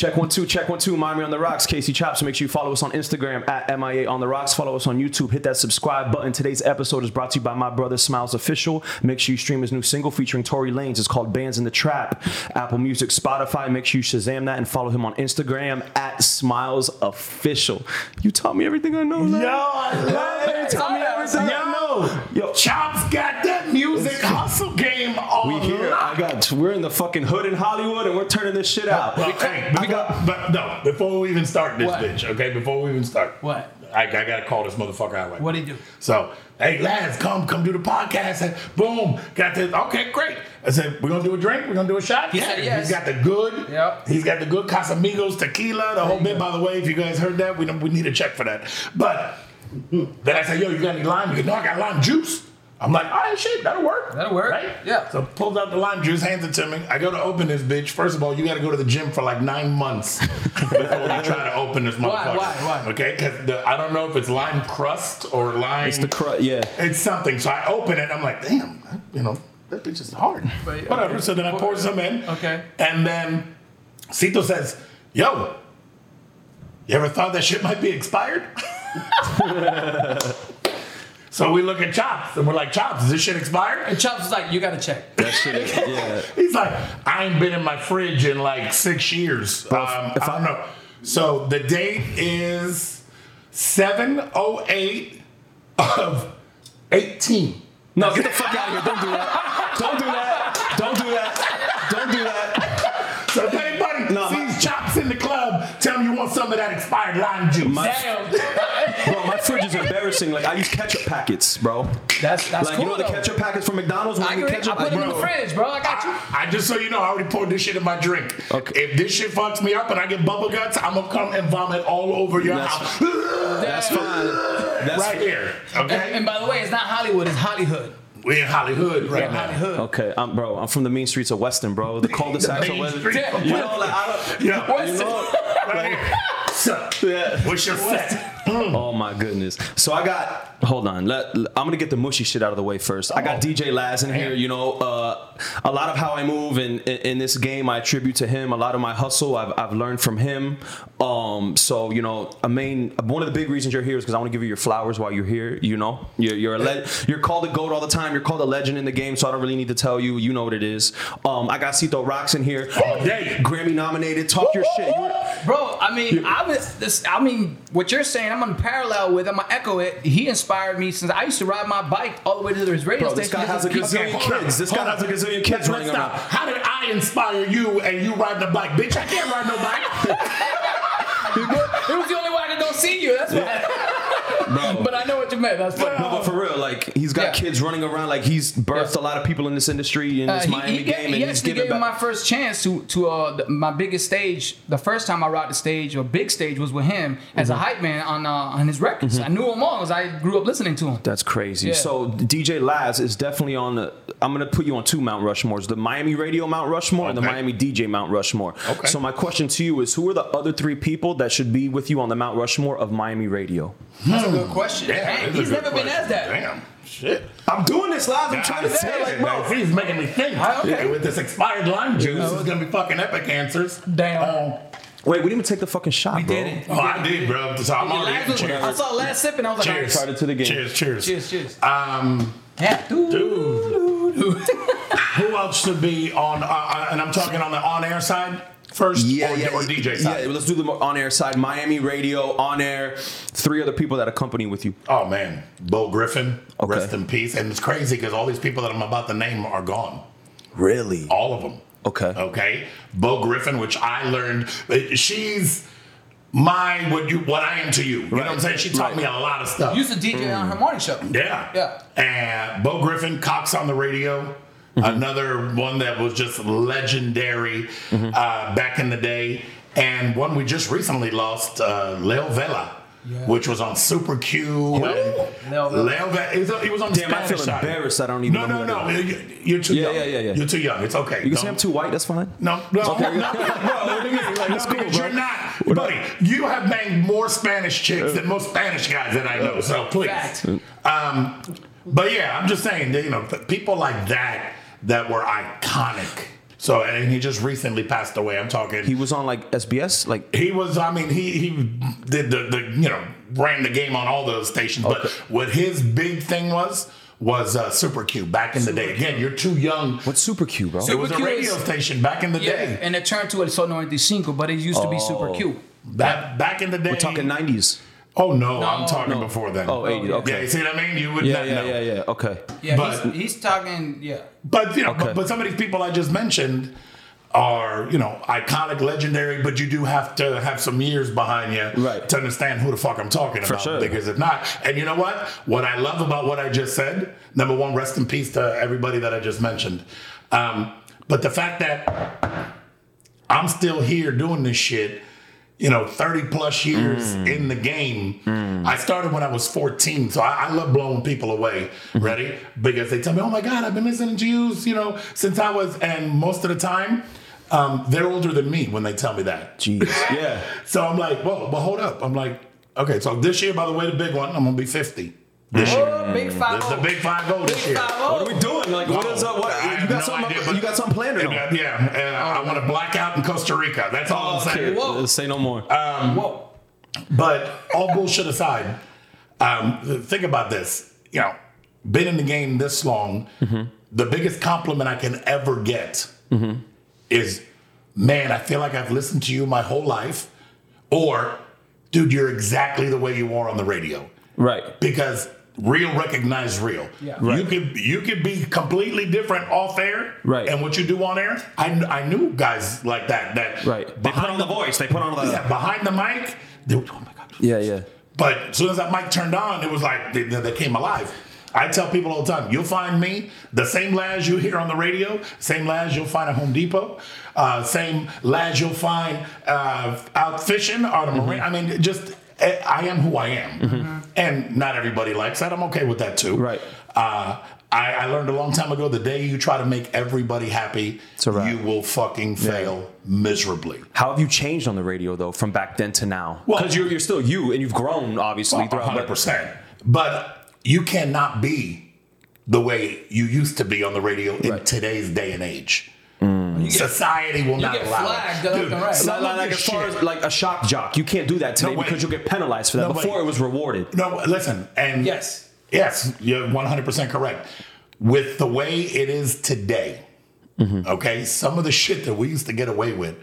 Check one two, check one two. Miami on the rocks. Casey Chops. Make sure you follow us on Instagram at MIA on the rocks. Follow us on YouTube. Hit that subscribe button. Today's episode is brought to you by my brother Smiles Official. Make sure you stream his new single featuring Tory Lanez. It's called Bands in the Trap. Apple Music, Spotify. Make sure you Shazam that and follow him on Instagram at Smiles Official. You taught me everything I know. Yo. I love it. tell me everything I know. Yo, Chops got that music hustle game on. we here. I got. We're in the fucking hood in Hollywood, and we're turning this shit out. Well, hey, before, but no, before we even start this What? bitch, okay? Before we even start, What? I, I gotta call this motherfucker out. Right What'd he do? So, hey, Laz, come, come do the podcast. And boom, got this. Okay, great. I said, we're gonna do a drink. We're gonna do a shot. He said yes. He's got the good. Yep. He's got the good Casamigos tequila. The whole bit. go. By the way, if you guys heard that, we we need a check for that. But then I said, yo, you got any lime? He goes, no, I got lime juice. I'm like, all right, shit, that'll work. That'll work. Right? Yeah. So pulls out the lime juice, hands it to me. I go to open this bitch. First of all, you got to go to the gym for like nine months before you try to open this motherfucker. Why? Why? Why? Okay, because I don't know if it's lime crust or lime. It's the crust. yeah. It's something. So I open it. I'm like, damn, you know, that bitch is hard. But, Whatever. okay. So then I pour some in. Okay. And then Cito says, yo, you ever thought that shit might be expired? so we look at Chops and we're like, Chops, is this shit expired? And Chops is like, you gotta check. That shit is, yeah. He's like, I ain't been in my fridge in like six years. Bro, um, if I don't I- know. So the date is 708 of 18. No, get the fuck out of here. Don't do that. Don't do that. Don't do that. Don't do that. So if anybody No, my- sees chops in the club, tell them you want some of that expired lime juice. My- Damn. Bro, my fridge is embarrassing. Like, I use ketchup packets, bro. That's that's Like, cool. you know the though. ketchup packets from McDonald's? When I, you agree. get ketchup? I put like, them in the fridge, bro. I got you. I, I just so you know, I already poured this shit in my drink. Okay. If this shit fucks me up and I get bubble guts, I'm gonna come and vomit all over your That's- house. That's fine. That's right here. And, Okay? and by the way, it's not Hollywood, it's Hollywood. We're in Hollywood right Yeah, now. Hollywood. Okay, I'm bro. I'm from the mean streets of Weston, bro. The cul-de-sacs of Weston. Street. Yeah. You know, like I don't. Yeah. What's You know, Right here. So, Yeah. what's your set? Oh my goodness. So I got. Hold on. Let, I'm gonna get the mushy shit out of the way first. I got Oh. DJ Laz in here. You know, uh, a lot of how I move in, in in this game, I attribute to him. A lot of my hustle, I've, I've learned from him. Um, so you know, a main one of the big reasons you're here is because I want to give you your flowers while you're here. You know, you're you're a le- you're called a goat all the time. You're called a legend in the game. So I don't really need to tell you. You know what it is. Um, I got Cito Rocks in here. All day. Grammy nominated. Talk your shit. You were- Bro, I mean, I was this. I mean, what you're saying, I'm on parallel with. I'm gonna echo it. He inspired me since I used to ride my bike all the way to his radio Bro, this station. guy has a gazillion on, kids. This guy has a gazillion kids running around. How did I inspire you and you ride the bike? Bitch, I can't ride no bike. It was the only way I could go see you. That's why. but I know what you meant. That's No, but for real, like he's got Yeah. kids running around. Like he's birthed Yeah. a lot of people in this industry in this Uh, he, Miami he game, he and he's actually giving gave me back. my first chance to to uh, the, my biggest stage. The first time I rocked the stage, or big stage, was with him as Mm-hmm. a hype man on uh, on his records. I knew him all because I grew up listening to him. That's crazy. Yeah. So DJ Laz is definitely on. The, I'm gonna put you on two Mount Rushmores: the Miami Radio Mount Rushmore and the Miami DJ Mount Rushmore. Okay. So my question to you is: Who are the other three people that should be with you on the Mount Rushmore of Miami Radio? That's a good question. Damn, Hey, he's good never been question. asked that. Damn, shit. I'm doing this, live. I'm Yeah, trying to I say, like, bro. Now, He's making me think. Okay. Yeah, with this expired lime juice, it's gonna be fucking epic answers. Damn. Um, Wait, we didn't even take the fucking shot, We bro. did it. oh, I did, bro. So I'm Your already last cheers. I saw last sip and I was like, Cheers. Started to the game. Cheers, cheers. cheers, cheers. Um, Yeah, dude. dude, who else should be on? Uh, uh, and I'm talking on the on-air side first, Yeah, or, yeah, or DJ side. Yeah, let's do the on-air side. Miami Radio, on-air. Three other people that accompany with you. Oh man, Bo Griffin, Okay. rest in peace. And it's crazy because all these people that I'm about to name are gone. Really? All of them. Okay. Okay. Bo Griffin, which I learned, uh, she's my what you what I am to you. You know what I'm saying? She taught Right. me a lot of stuff. Used to DJ on her morning show. Yeah. Yeah. And Bo Griffin, Cox on the radio. Another one that was just legendary uh, back in the day. And one we just recently lost, uh, Leo Vela, which was on Super Q. Leo Vela. Leo Vela. He was, on Damn, I Spanish feel side. embarrassed. I don't even No, know no, no. You- You're too Yeah, young. yeah, yeah, yeah. You're too young. It's okay. You can say I'm too white. That's fine. no, no, Okay, no, no, Bro, what do no cool, you're not, buddy. You have banged more Spanish chicks than most Spanish guys that I know. So please, um, but yeah, I'm just saying, that, you know, people like that that were iconic So and he just recently passed away. I'm talking. He was on like SBS, like He was, I mean, he he did the, the you know ran the game on all those stations. But what his big thing was was uh, Super Q back in the day. Again, you're too young. what's Super Q, bro? It was a Q radio is- station back in the Yeah, day. and it turned to El Sol 95, but it used to be Super Q. Back back in the day. We're talking 90s. Oh no, No, I'm talking no. before then. Oh, 80s. Yeah, you see what I mean? You would Yeah, not yeah, know. yeah, yeah. Okay. Yeah, But- he's, he's talking. Yeah, But you know, Okay. but, but some of these people I just mentioned are you know iconic, legendary. But you do have to have some years behind you Right. to understand who the fuck I'm talking about. sure. Because if not, and you know what? What I love about what I just said. Number one, rest in peace to everybody that I just mentioned. Um, but the fact that I'm still here doing this shit. You know, 30 plus years mm. in the game. Mm. I started when I was 14, so I, I love blowing people away. Mm-hmm. Ready? Because they tell me, "Oh my God, I've been listening to you, you know, since I was." And most of the time, um, they're older than me when they tell me that. Jeez. Yeah. So I'm like, "Whoa, but hold up!" I'm like, "Okay, so this year, by the way, the big one, I'm gonna be 50 this year. oh, big five. Oh this is the big five zero this year." What are we doing? Like, what is up? What, I have you got no something? idea, but- you got something planned or no? Yeah, yeah, uh, I want to black out in Costa Rica. That's all I'm saying. Whoa. Say no more. Whoa. But all bullshit aside, um, think about this. You know, been in the game this long. The biggest compliment I can ever get is, "Man, I feel like I've listened to you my whole life," or, "Dude, you're exactly the way you are on the radio." right. Because real recognize real. Yeah. You could you could be completely different off air. Right. And what you do on air, I, I knew guys like that. That Right. They put on the voice. They put on the. yeah, behind the mic. They, oh my god. Yeah, yeah. But as soon as that mic turned on, it was like they, they came alive. I tell people all the time, you'll find me the same Laz you hear on the radio, same Laz you'll find at Home Depot, uh, same Laz you'll find uh, out fishing or the marine. I mean, just I am who I am, and not everybody likes that. I'm okay with that too. Right. Uh, I, I learned a long time ago: the day you try to make everybody happy, you will fucking fail miserably. How have you changed on the radio though, from back then to now? Well- Because you're, you're still you, and you've grown obviously throughout. hundred percent. But you cannot be the way you used to be on the radio in today's day and age. Get- Society will not get allow flagged it. left and right. Like, like this as far shit- as like a shock jock, you can't do that today No, because you'll get penalized for that. No, wait. Before it was rewarded. no, listen, and Yes. yes, you're one hundred percent correct. With the way it is today, Mm-hmm. okay, some of the shit that we used to get away with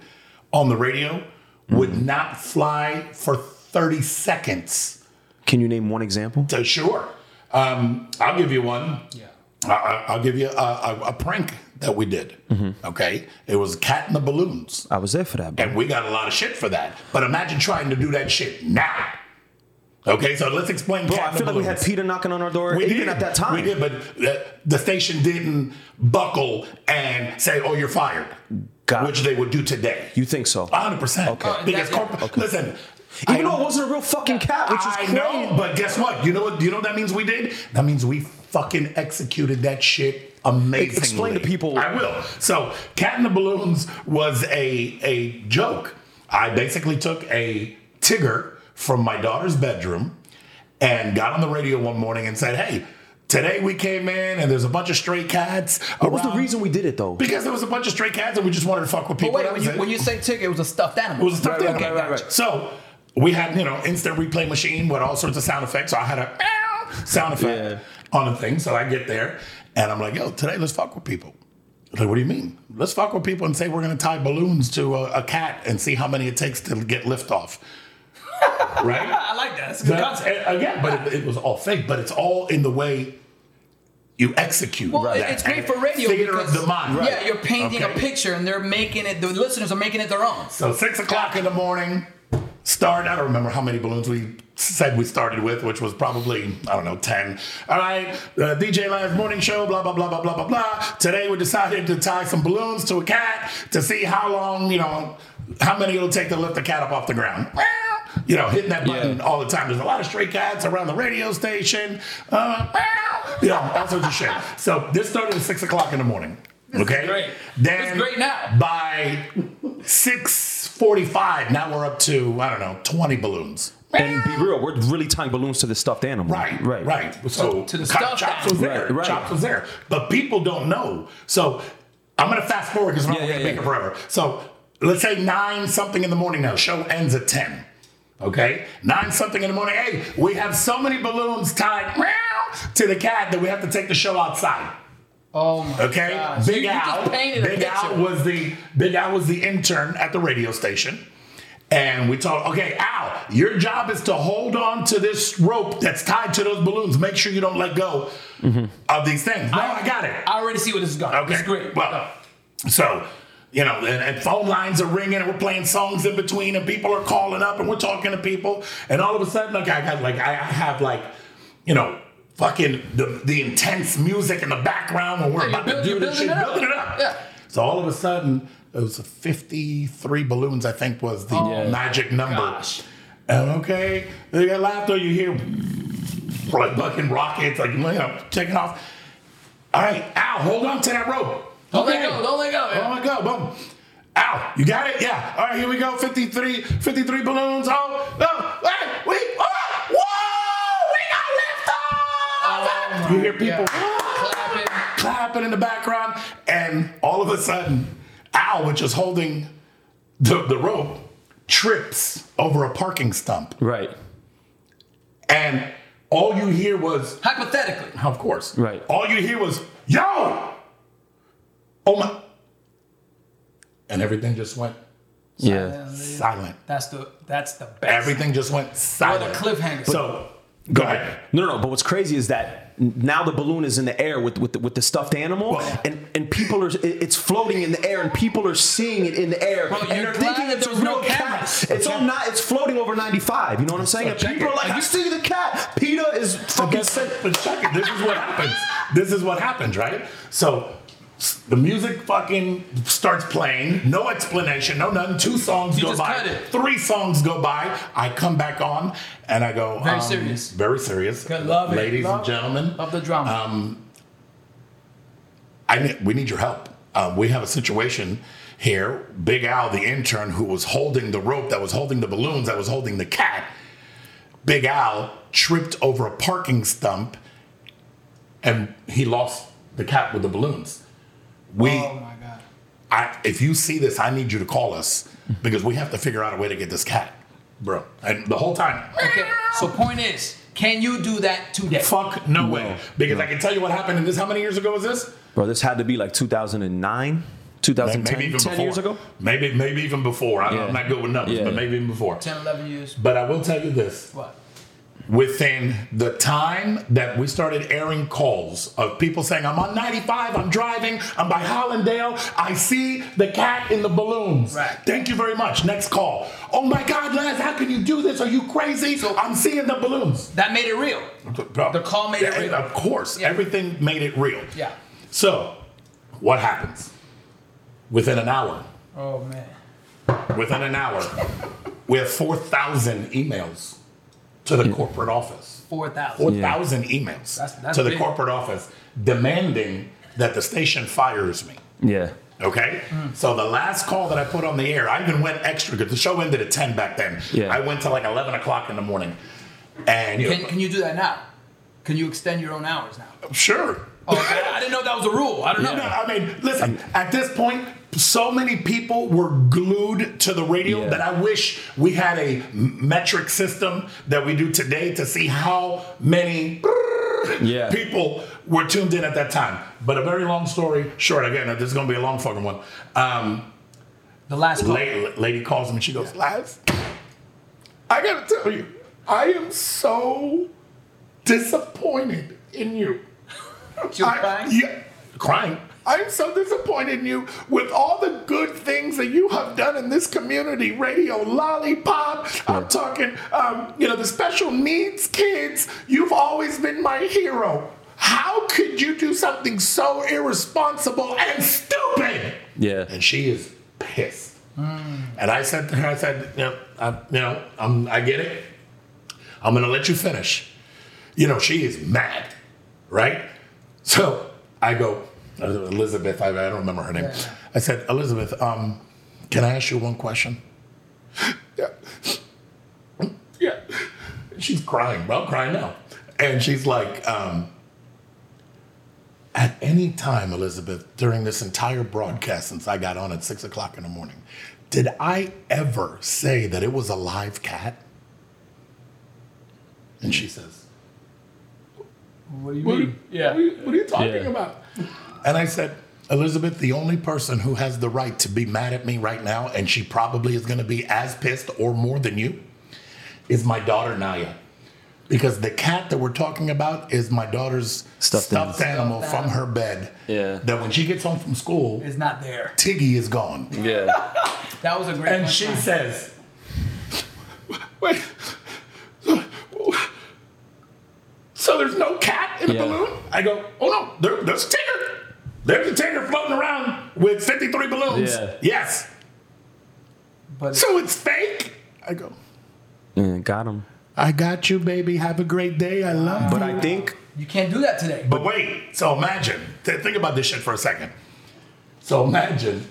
on the radio would Mm-hmm. not fly for thirty seconds. Can you name one example? So sure, um, I'll give you one. Yeah. I- I, I'll give you a, a, a prank that we did. Mm-hmm. Okay, it was cat in the balloons, I was there for that. Bro. and we got a lot of shit for that. But imagine trying to do that shit now. Okay, so let's explain. Bro, cat I in the feel like we had. PETA knocking on our door We even did at that time. We did, but the, the station didn't buckle and say, "Oh, you're fired," Got it. which they would do today. You think so? 100. percent Okay. Uh, Because that- corp- listen, Even I though it wasn't a real fucking cat, which is I crazy. know, but guess what? You know what? You know what that means we did? That means we fucking executed that shit amazingly. Explain to people- I will. So, Cat in the Balloons was a a joke. I basically took a Tigger from my daughter's bedroom and got on the radio one morning and said, "Hey." Today we came in and there's a bunch of stray cats. What was the reason we did it though? Because there was a bunch of stray cats and we just wanted to fuck with But people. wait, when you, when you say Tigger, it was a stuffed animal. It was a stuffed Right, animal. right, right, right, right. So we had, you know, instant replay machine with all sorts of sound effects. So I had a sound effect on the thing. So I get there and I'm like, yo, today let's fuck with people. Like, what do you mean? Let's fuck with people and say we're gonna tie balloons to a, a cat and see how many it takes to get liftoff. right? I like that. That's a good That's- concept. Eh, again, but it, it was all fake, but it's all in the way you execute. Well, that. it's great for radio Theater because of the mind. yeah, you're painting Okay. a picture and they're making it. The listeners are making it their own. So six o'clock in the morning, start. I don't remember how many balloons we said we started with, which was probably I don't know ten. All right, uh, DJ Live morning show. Blah blah blah blah blah blah blah. Today we decided to tie some balloons to a cat to see how long you know how many it'll take to lift the cat up off the ground. You know, hitting that button Yeah. all the time. There's a lot of stray cats around the radio station. Uh, you know, all sorts of shit. So this started at six o'clock in the morning. okay. great. Then This is great now. by six forty-five, now we're up to I don't know twenty balloons. And be real, we're really tying balloons to the stuffed animal. Right, right, right. So To the stuffed Chops was there. Right, right. Chops was there, but people don't know. So I'm gonna fast forward because I'm not Yeah, gonna yeah, make yeah. it forever. So let's say nine something in the morning now. Show ends at ten. Okay, nine something in the morning. Hey, we have so many balloons tied meow, to the cat that we have to take the show outside. Oh my Okay, God. So Big you Al. just painted a Big Al was the Big Al was the intern at the radio station, and we told, okay, Al, your job is to hold on to this rope that's tied to those balloons. Make sure you don't let go mm-hmm. of these things. No, I, got it. I already see where this is going. Okay, It's great. Well, so you know, and, and phone lines are ringing, and we're playing songs in between, and people are calling up, and we're talking to people, and all of a sudden, like I got like I I have like, you know. Fucking the, the intense music in the background when we're Yeah, you're to do this shit, building it up. building it up. Yeah. So all of a sudden, it was 53 balloons, I think was the Oh, magic number. gosh. And okay, they got laughter, you hear like fucking rockets, like, you know, taking off. All right, Al, hold on to that rope. Don't let go. Don't let go. Oh my God, boom. Al, you got it? Yeah. All right, here we go. 53, 53 balloons. Oh, no. Hey, we, oh, whoa, we got lift off. Oh you hear people God. Clapping. clapping in the background, and all of a sudden, Al, which is holding the, the rope, trips over a parking stump. Right. And all you hear was, Hypothetically. of course, Right. all you hear was, yo, oh my. And everything just went Yeah. silent. That's the that's the best. Everything just went silent. cliffhanger. So, go ahead. No, no, no. But what's crazy is that now the balloon is in the air with with the, with the stuffed animal, Well- and and people are it's floating in the air, and people are seeing it in the air, Bro, and you're they're thinking that it's a was no real cat. It's on not. It's floating over 95. You know what I'm saying? People it. are like, I see the cat. PETA is fucking. But check it. This is what happens. This is what happens, right? So the music fucking starts playing. No explanation. No nothing. Two songs You go just by. cut it. Three songs go by. I come back on and I go. Very um, serious. Very serious. Good, love it. Ladies Love- and gentlemen. Love the drama. Um, I we need your help. Um, we have a situation here. Big Al, the intern, who was holding the rope that was holding the balloons, that was holding the cat. Big Al tripped over a parking stump, and he lost the cat with the balloons. We, oh my god. I, if you see this, I need you to call us because we have to figure out a way to get this cat, bro. And the whole time, Okay. So point is, can you do that today? fuck no, way. Because I can tell you what happened in this. How many years ago was this? Bro, this had to be like 2009, Maybe even 10 before. years ago. Maybe maybe even before. I, Yeah. I'm not good with numbers, Yeah. but maybe even before. 10, 11 years. But I will tell you this: What? Within the time that we started airing calls of people saying, "I'm on 95, I'm driving, I'm by Hollandale, I see the cat in the balloons." Right. Thank you very much. Next call. Oh my God, Laz, how can you do this? Are you crazy? So I'm seeing the balloons. That made it real. The call made it real. Of course, Yeah. everything made it real. Yeah. So, what happens? Within an hour, Oh man. within an hour, we have 4,000 emails to the corporate office. Four thousand. 4,000 emails That's- that's to the big. corporate office demanding that the station fires me. Yeah. Okay? Hmm. So the last call that I put on the air, I even went extra because the show ended at 10 back then. Yeah. I went to like 11 o'clock in the morning. And, you Can, know, can you do that now? Can you extend your own hours now? sure. Oh. I didn't know that was a rule. I don't know. No, I mean, listen, at this point, so many people were glued to the radio Yeah. that I wish we had a metric system that we do today to see how many Yeah. people were tuned in at that time. But a very long story short, again, this is going to be a long fucking one. Um, The last lady, lady calls me and she goes, Laz, I got to tell you, I am so disappointed in you. She was I- crying? Yeah, crying. I'm so disappointed in you with all the good things that you have done in this community. Radio Lollipop. I'm talking, um, you know, the special needs kids. You've always been my hero. How could you do something so irresponsible and stupid? Yeah. And she is pissed. And I said to her, I said, you know, I, you know, I'm, I get it. I'm gonna let you finish. You know, she is mad, right? So I go, Elizabeth, I, I don't remember her name. Yeah. I said, Elizabeth, um, can I ask you one question? yeah. Yeah. She's crying, well, crying now. And she's like, um, At any time, Elizabeth, during this entire broadcast since I got on at six o'clock in the morning, did I ever say that it was a live cat? And she says, What do you What, are- mean? Yeah. what are you, what are you talking Yeah. about? And I said, Elizabeth, the only person who has the right to be mad at me right now, and she probably is going to be as pissed or more than you, is my daughter Naya. Because the cat that we're talking about is my daughter's Stuffed stuffed, animal Stuffed from her bed. Yeah. That when she gets home from school, It's not there. Tiggy is gone. Yeah. That was a great. And she punchline. says, Wait, so there's no cat in the Yeah. balloon? I go, Oh no, there, there's a Tigger. There's a Tigger floating around with 53 balloons. Yeah. Yes. but So it's fake? I go, Yeah, got him. I got you, baby. Have a great day. I love But you. But I think you can't do that today. But wait, so imagine, think about this shit for a second. So imagine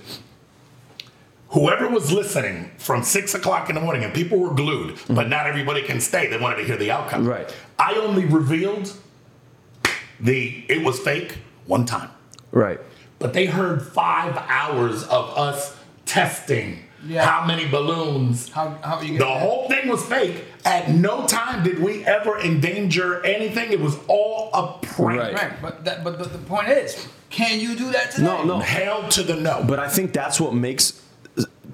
whoever was listening from six o'clock in the morning and people were glued, but not everybody can stay. They wanted to hear the outcome. Right. I only revealed the it was fake one time, right. but they heard five hours of us testing Yeah. how many balloons. How how are you The gonna? whole thing was fake. At no time did we ever endanger anything. It was all a prank. Right. Right, but that, but the, the point is, can you do that today? No, no. Hell to the no. But I think that's what makes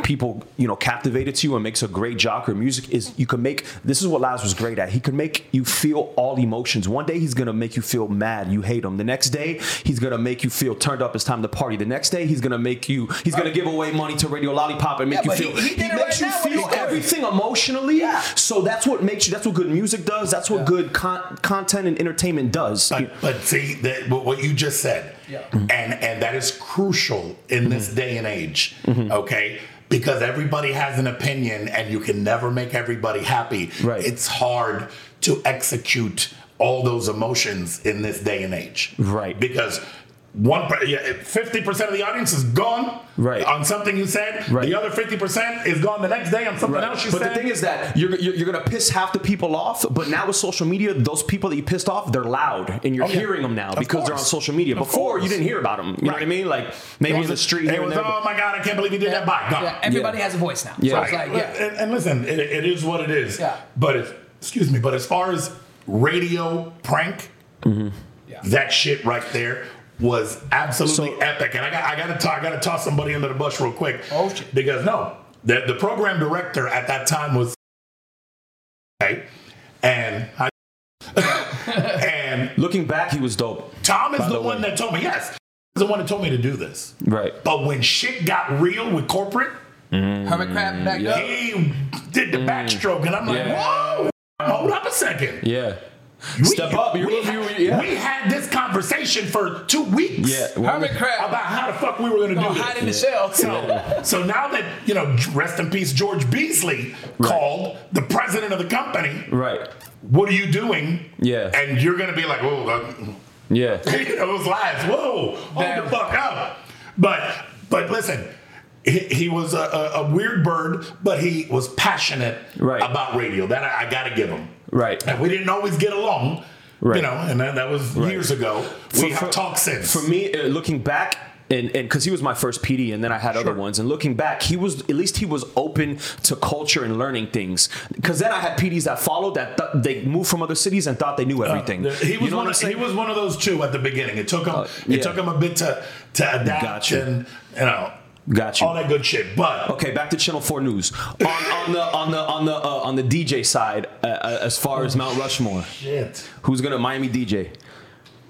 people, you know, captivated to you and makes a great jocker music is you can make this is what Laz was great at. He can make you feel all emotions. One day he's gonna make you feel mad, you hate him. The next day he's gonna make you feel turned up, it's time to party. The next day he's gonna make you he's gonna give away money to Radio Lollipop and make Yeah, you but he- feel he makes right you feel his story. everything emotionally. Yeah. So that's what makes you that's what good music does. That's what Yeah. good con- content and entertainment does. But, but see that what what you just said, Yeah. and and that is crucial in this mm-hmm. day and age. Mm-hmm. Okay. Because everybody has an opinion, and you can never make everybody happy. Right. It's hard to execute all those emotions in this day and age. Right. Because one fifty percent of the audience is gone. Right. On something you said. Right. The other fifty percent is gone the next day on something else you but said. the thing is that you're, you're, you're gonna piss half the people off. But now with social media, those people that you pissed off, they're loud, and you're Oh, yeah. heure them now Of because they're on social media. Of Before course. you didn't hear about them. You know what I mean? Like maybe in the street It here and was, there. but- oh my god, I can't believe he did that. Bye. Gone. Yeah, everybody has a voice now. Yeah. So Right. it's like, yeah. and, and listen, it, it is what it is. Yeah. But it, excuse me, but as far as radio prank, Yeah. that shit right there was absolutely So- epic. And I got I got to talk, I got to toss somebody under the bus real quick. Oh, shit. Because no, the the program director at that time was okay, and I, and Looking back, he was dope. Tom is the, the one that told me yes. He's the one that told me to do this. Right. But when shit got real with corporate, Hermit crab back up. he did the backstroke, and I'm like, Mm. Yeah. whoa, hold up a second. Yeah. We, Step up. You're, we, you, had, yeah. we had this conversation for two weeks yeah. well, Hermit crab. about how the fuck we were going to Gonna do hide in this. the shell. So, so now that, you know, rest in peace, George Beasley called the president of the company, right. what are you doing? Yeah. And you're going to be like, whoa, uh, Yeah. you know, those lies. Whoa, hold Damn. the fuck up. But but listen, he, he was a, a, a weird bird, but he was passionate Right. about radio. That I, I got to give him. Right. And we didn't always get along, Right. you know, and that, that was years ago. We have talked since. For me, uh, looking back, and because he was my first PD, and then I had other ones. And looking back, he was at least he was open to culture and learning things. Because then I had PDs that followed that th- they moved from other cities and thought they knew everything. Uh, he You was know one. Of, he was one of those two at the beginning. It took him. Uh, It took him a bit to to adapt Gotcha. and you know Got you. all that good shit. But Okay, back to Channel Four News. On, on the on the on the uh, on the DJ side, uh, uh, as far as Mount Rushmore, shit. who's gonna Miami DJ?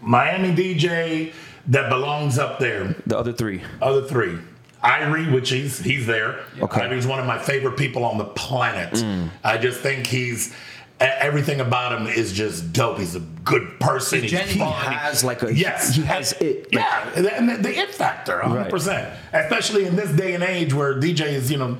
Miami DJ that belongs up there. The other three. Other three. Irie, which he's he's there. Okay. Irie's one of my favorite people on the planet. Mm. I just think he's everything about him is just dope. He's a good person. He's He's He genuine. has like a Yes, He has it. like- yeah, and the, the it factor, 100. percent Especially in this day and age where DJs, you know,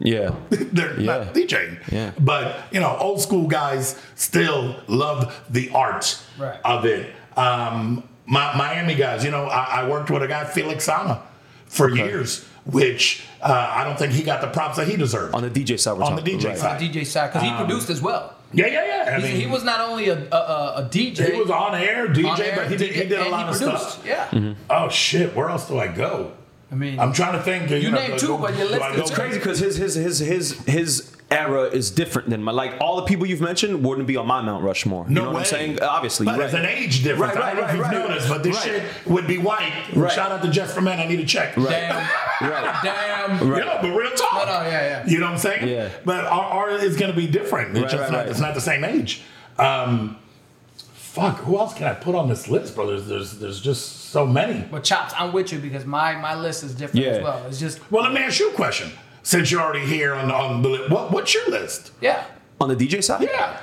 yeah. they're Yeah. not DJing. Yeah. But you know, old school guys still love the art Right. of it. Um, my, Miami guys, you know, I, I worked with a guy Felix Sama for years, which uh, I don't think he got the props that he deserved. On the DJ side, we're On the talking- DJ right. side. DJ side because he produced as well. Yeah, yeah, yeah. I He, mean, he was not only a, a, a, a DJ. he was on air DJ, on air, but he did, he did a and lot of produced. stuff. Yeah. Oh shit, where else do I go? I mean, I'm trying to think. You, You know, named do- two, but your list I is crazy. crazy because his his his his his era is different than my like all the people you've mentioned wouldn't be on my Mount Rushmore. You No know way. what I'm saying? Obviously, But right. there's an age difference. Right, I don't know right, if you've right, noticed, but this right. shit would be white. Right. Shout out to Jeff for Men. I need a check. damn, Right. damn. Right. Yeah, but real talk. No, no, yeah, yeah. You know what I'm saying? Yeah. But our, our is going to be different. It's Right, just right, not. right. It's not the same age. Um, fuck. Who else can I put on this list, bro? There's there's, there's just so many. But chops, I'm with you because my my list is different Yeah. as well. It's just Well, let me ask you a question. Since you're already here on on the li- what what's your list? yeah. on the DJ side. Yeah.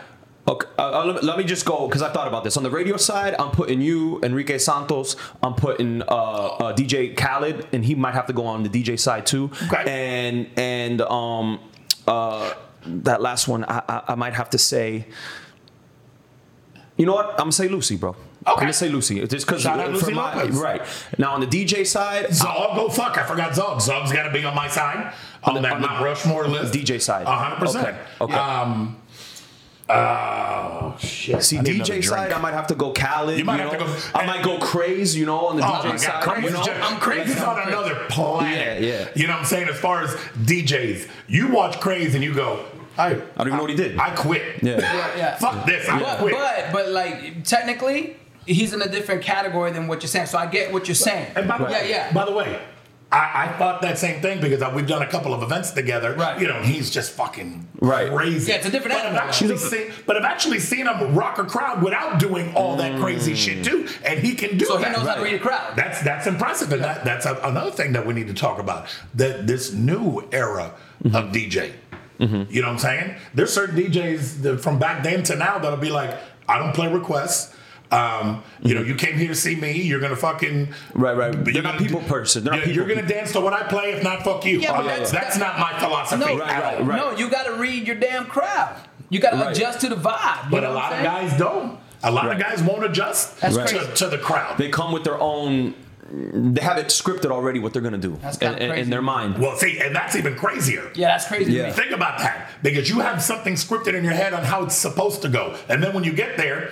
Okay, uh, uh, let, me, let me just go because I thought about this. On the radio side, I'm putting you, Enrique Santos. I'm putting uh, uh, DJ Khaled, and he might have to go on the DJ side too. Okay. And and um, uh, that last one, I, I, I might have to say. You know what? I'm gonna say Lucy, bro. I'm gonna say Lucy. Just because Shout out Lucy Lopez. right now on the DJ side, Zog, oh fuck, I forgot Zog. Zog's got to be on my side on, the- that on the Mount Rushmore list. DJ side. hundred percent. Okay, okay. Um. Oh shit. See I DJ side. I might have to go Khaled. You might know? have to go- I might go Craze, you know, on the Oh DJ my god, side. crazy! you know? I'm crazy on another planet. Yeah, yeah. You know what I'm saying? As far as DJs, you watch Craze and you go, I, I don't even know what he did. I quit. Yeah. Yeah, yeah. Fuck this. I But, quit. but but like technically, he's in a different category than what you're saying. So I get what you're saying. And by the yeah, way, yeah. By the way, I, I thought that same thing because we've done a couple of events together. Right. You know, he's just fucking Right. crazy. Yeah, it's a different but I've actually seen, but I've actually seen him rock a crowd without doing all that crazy shit mm. too, and he can do so he that. knows how to read a crowd. That's that's impressive, and that, that's a, another thing that we need to talk about. That this new era mm-hmm. of DJ. Mm-hmm. You know what I'm saying? There's certain DJs that from back then to now that'll be like, I don't play requests. Um, you know, you came here to see me. You're gonna fucking Right, right. you're They're not gonna- people person. They're not you're- You're people gonna dance to what I play. If not, fuck you. Yeah, but Oh, that's- that's not my philosophy. no, at all. right. no, you got to read your damn crowd. You got to Right. adjust to the vibe. But a lot of saying? guys don't. A lot Right. of guys won't adjust That's to, to the crowd. They come with their own. They have it scripted already what they're gonna do That's in, kinda in- in their mind. well, see, and that's even crazier. Yeah, that's crazy. Yeah. Think about that because you have something scripted in your head on how it's supposed to go, and then when you get there,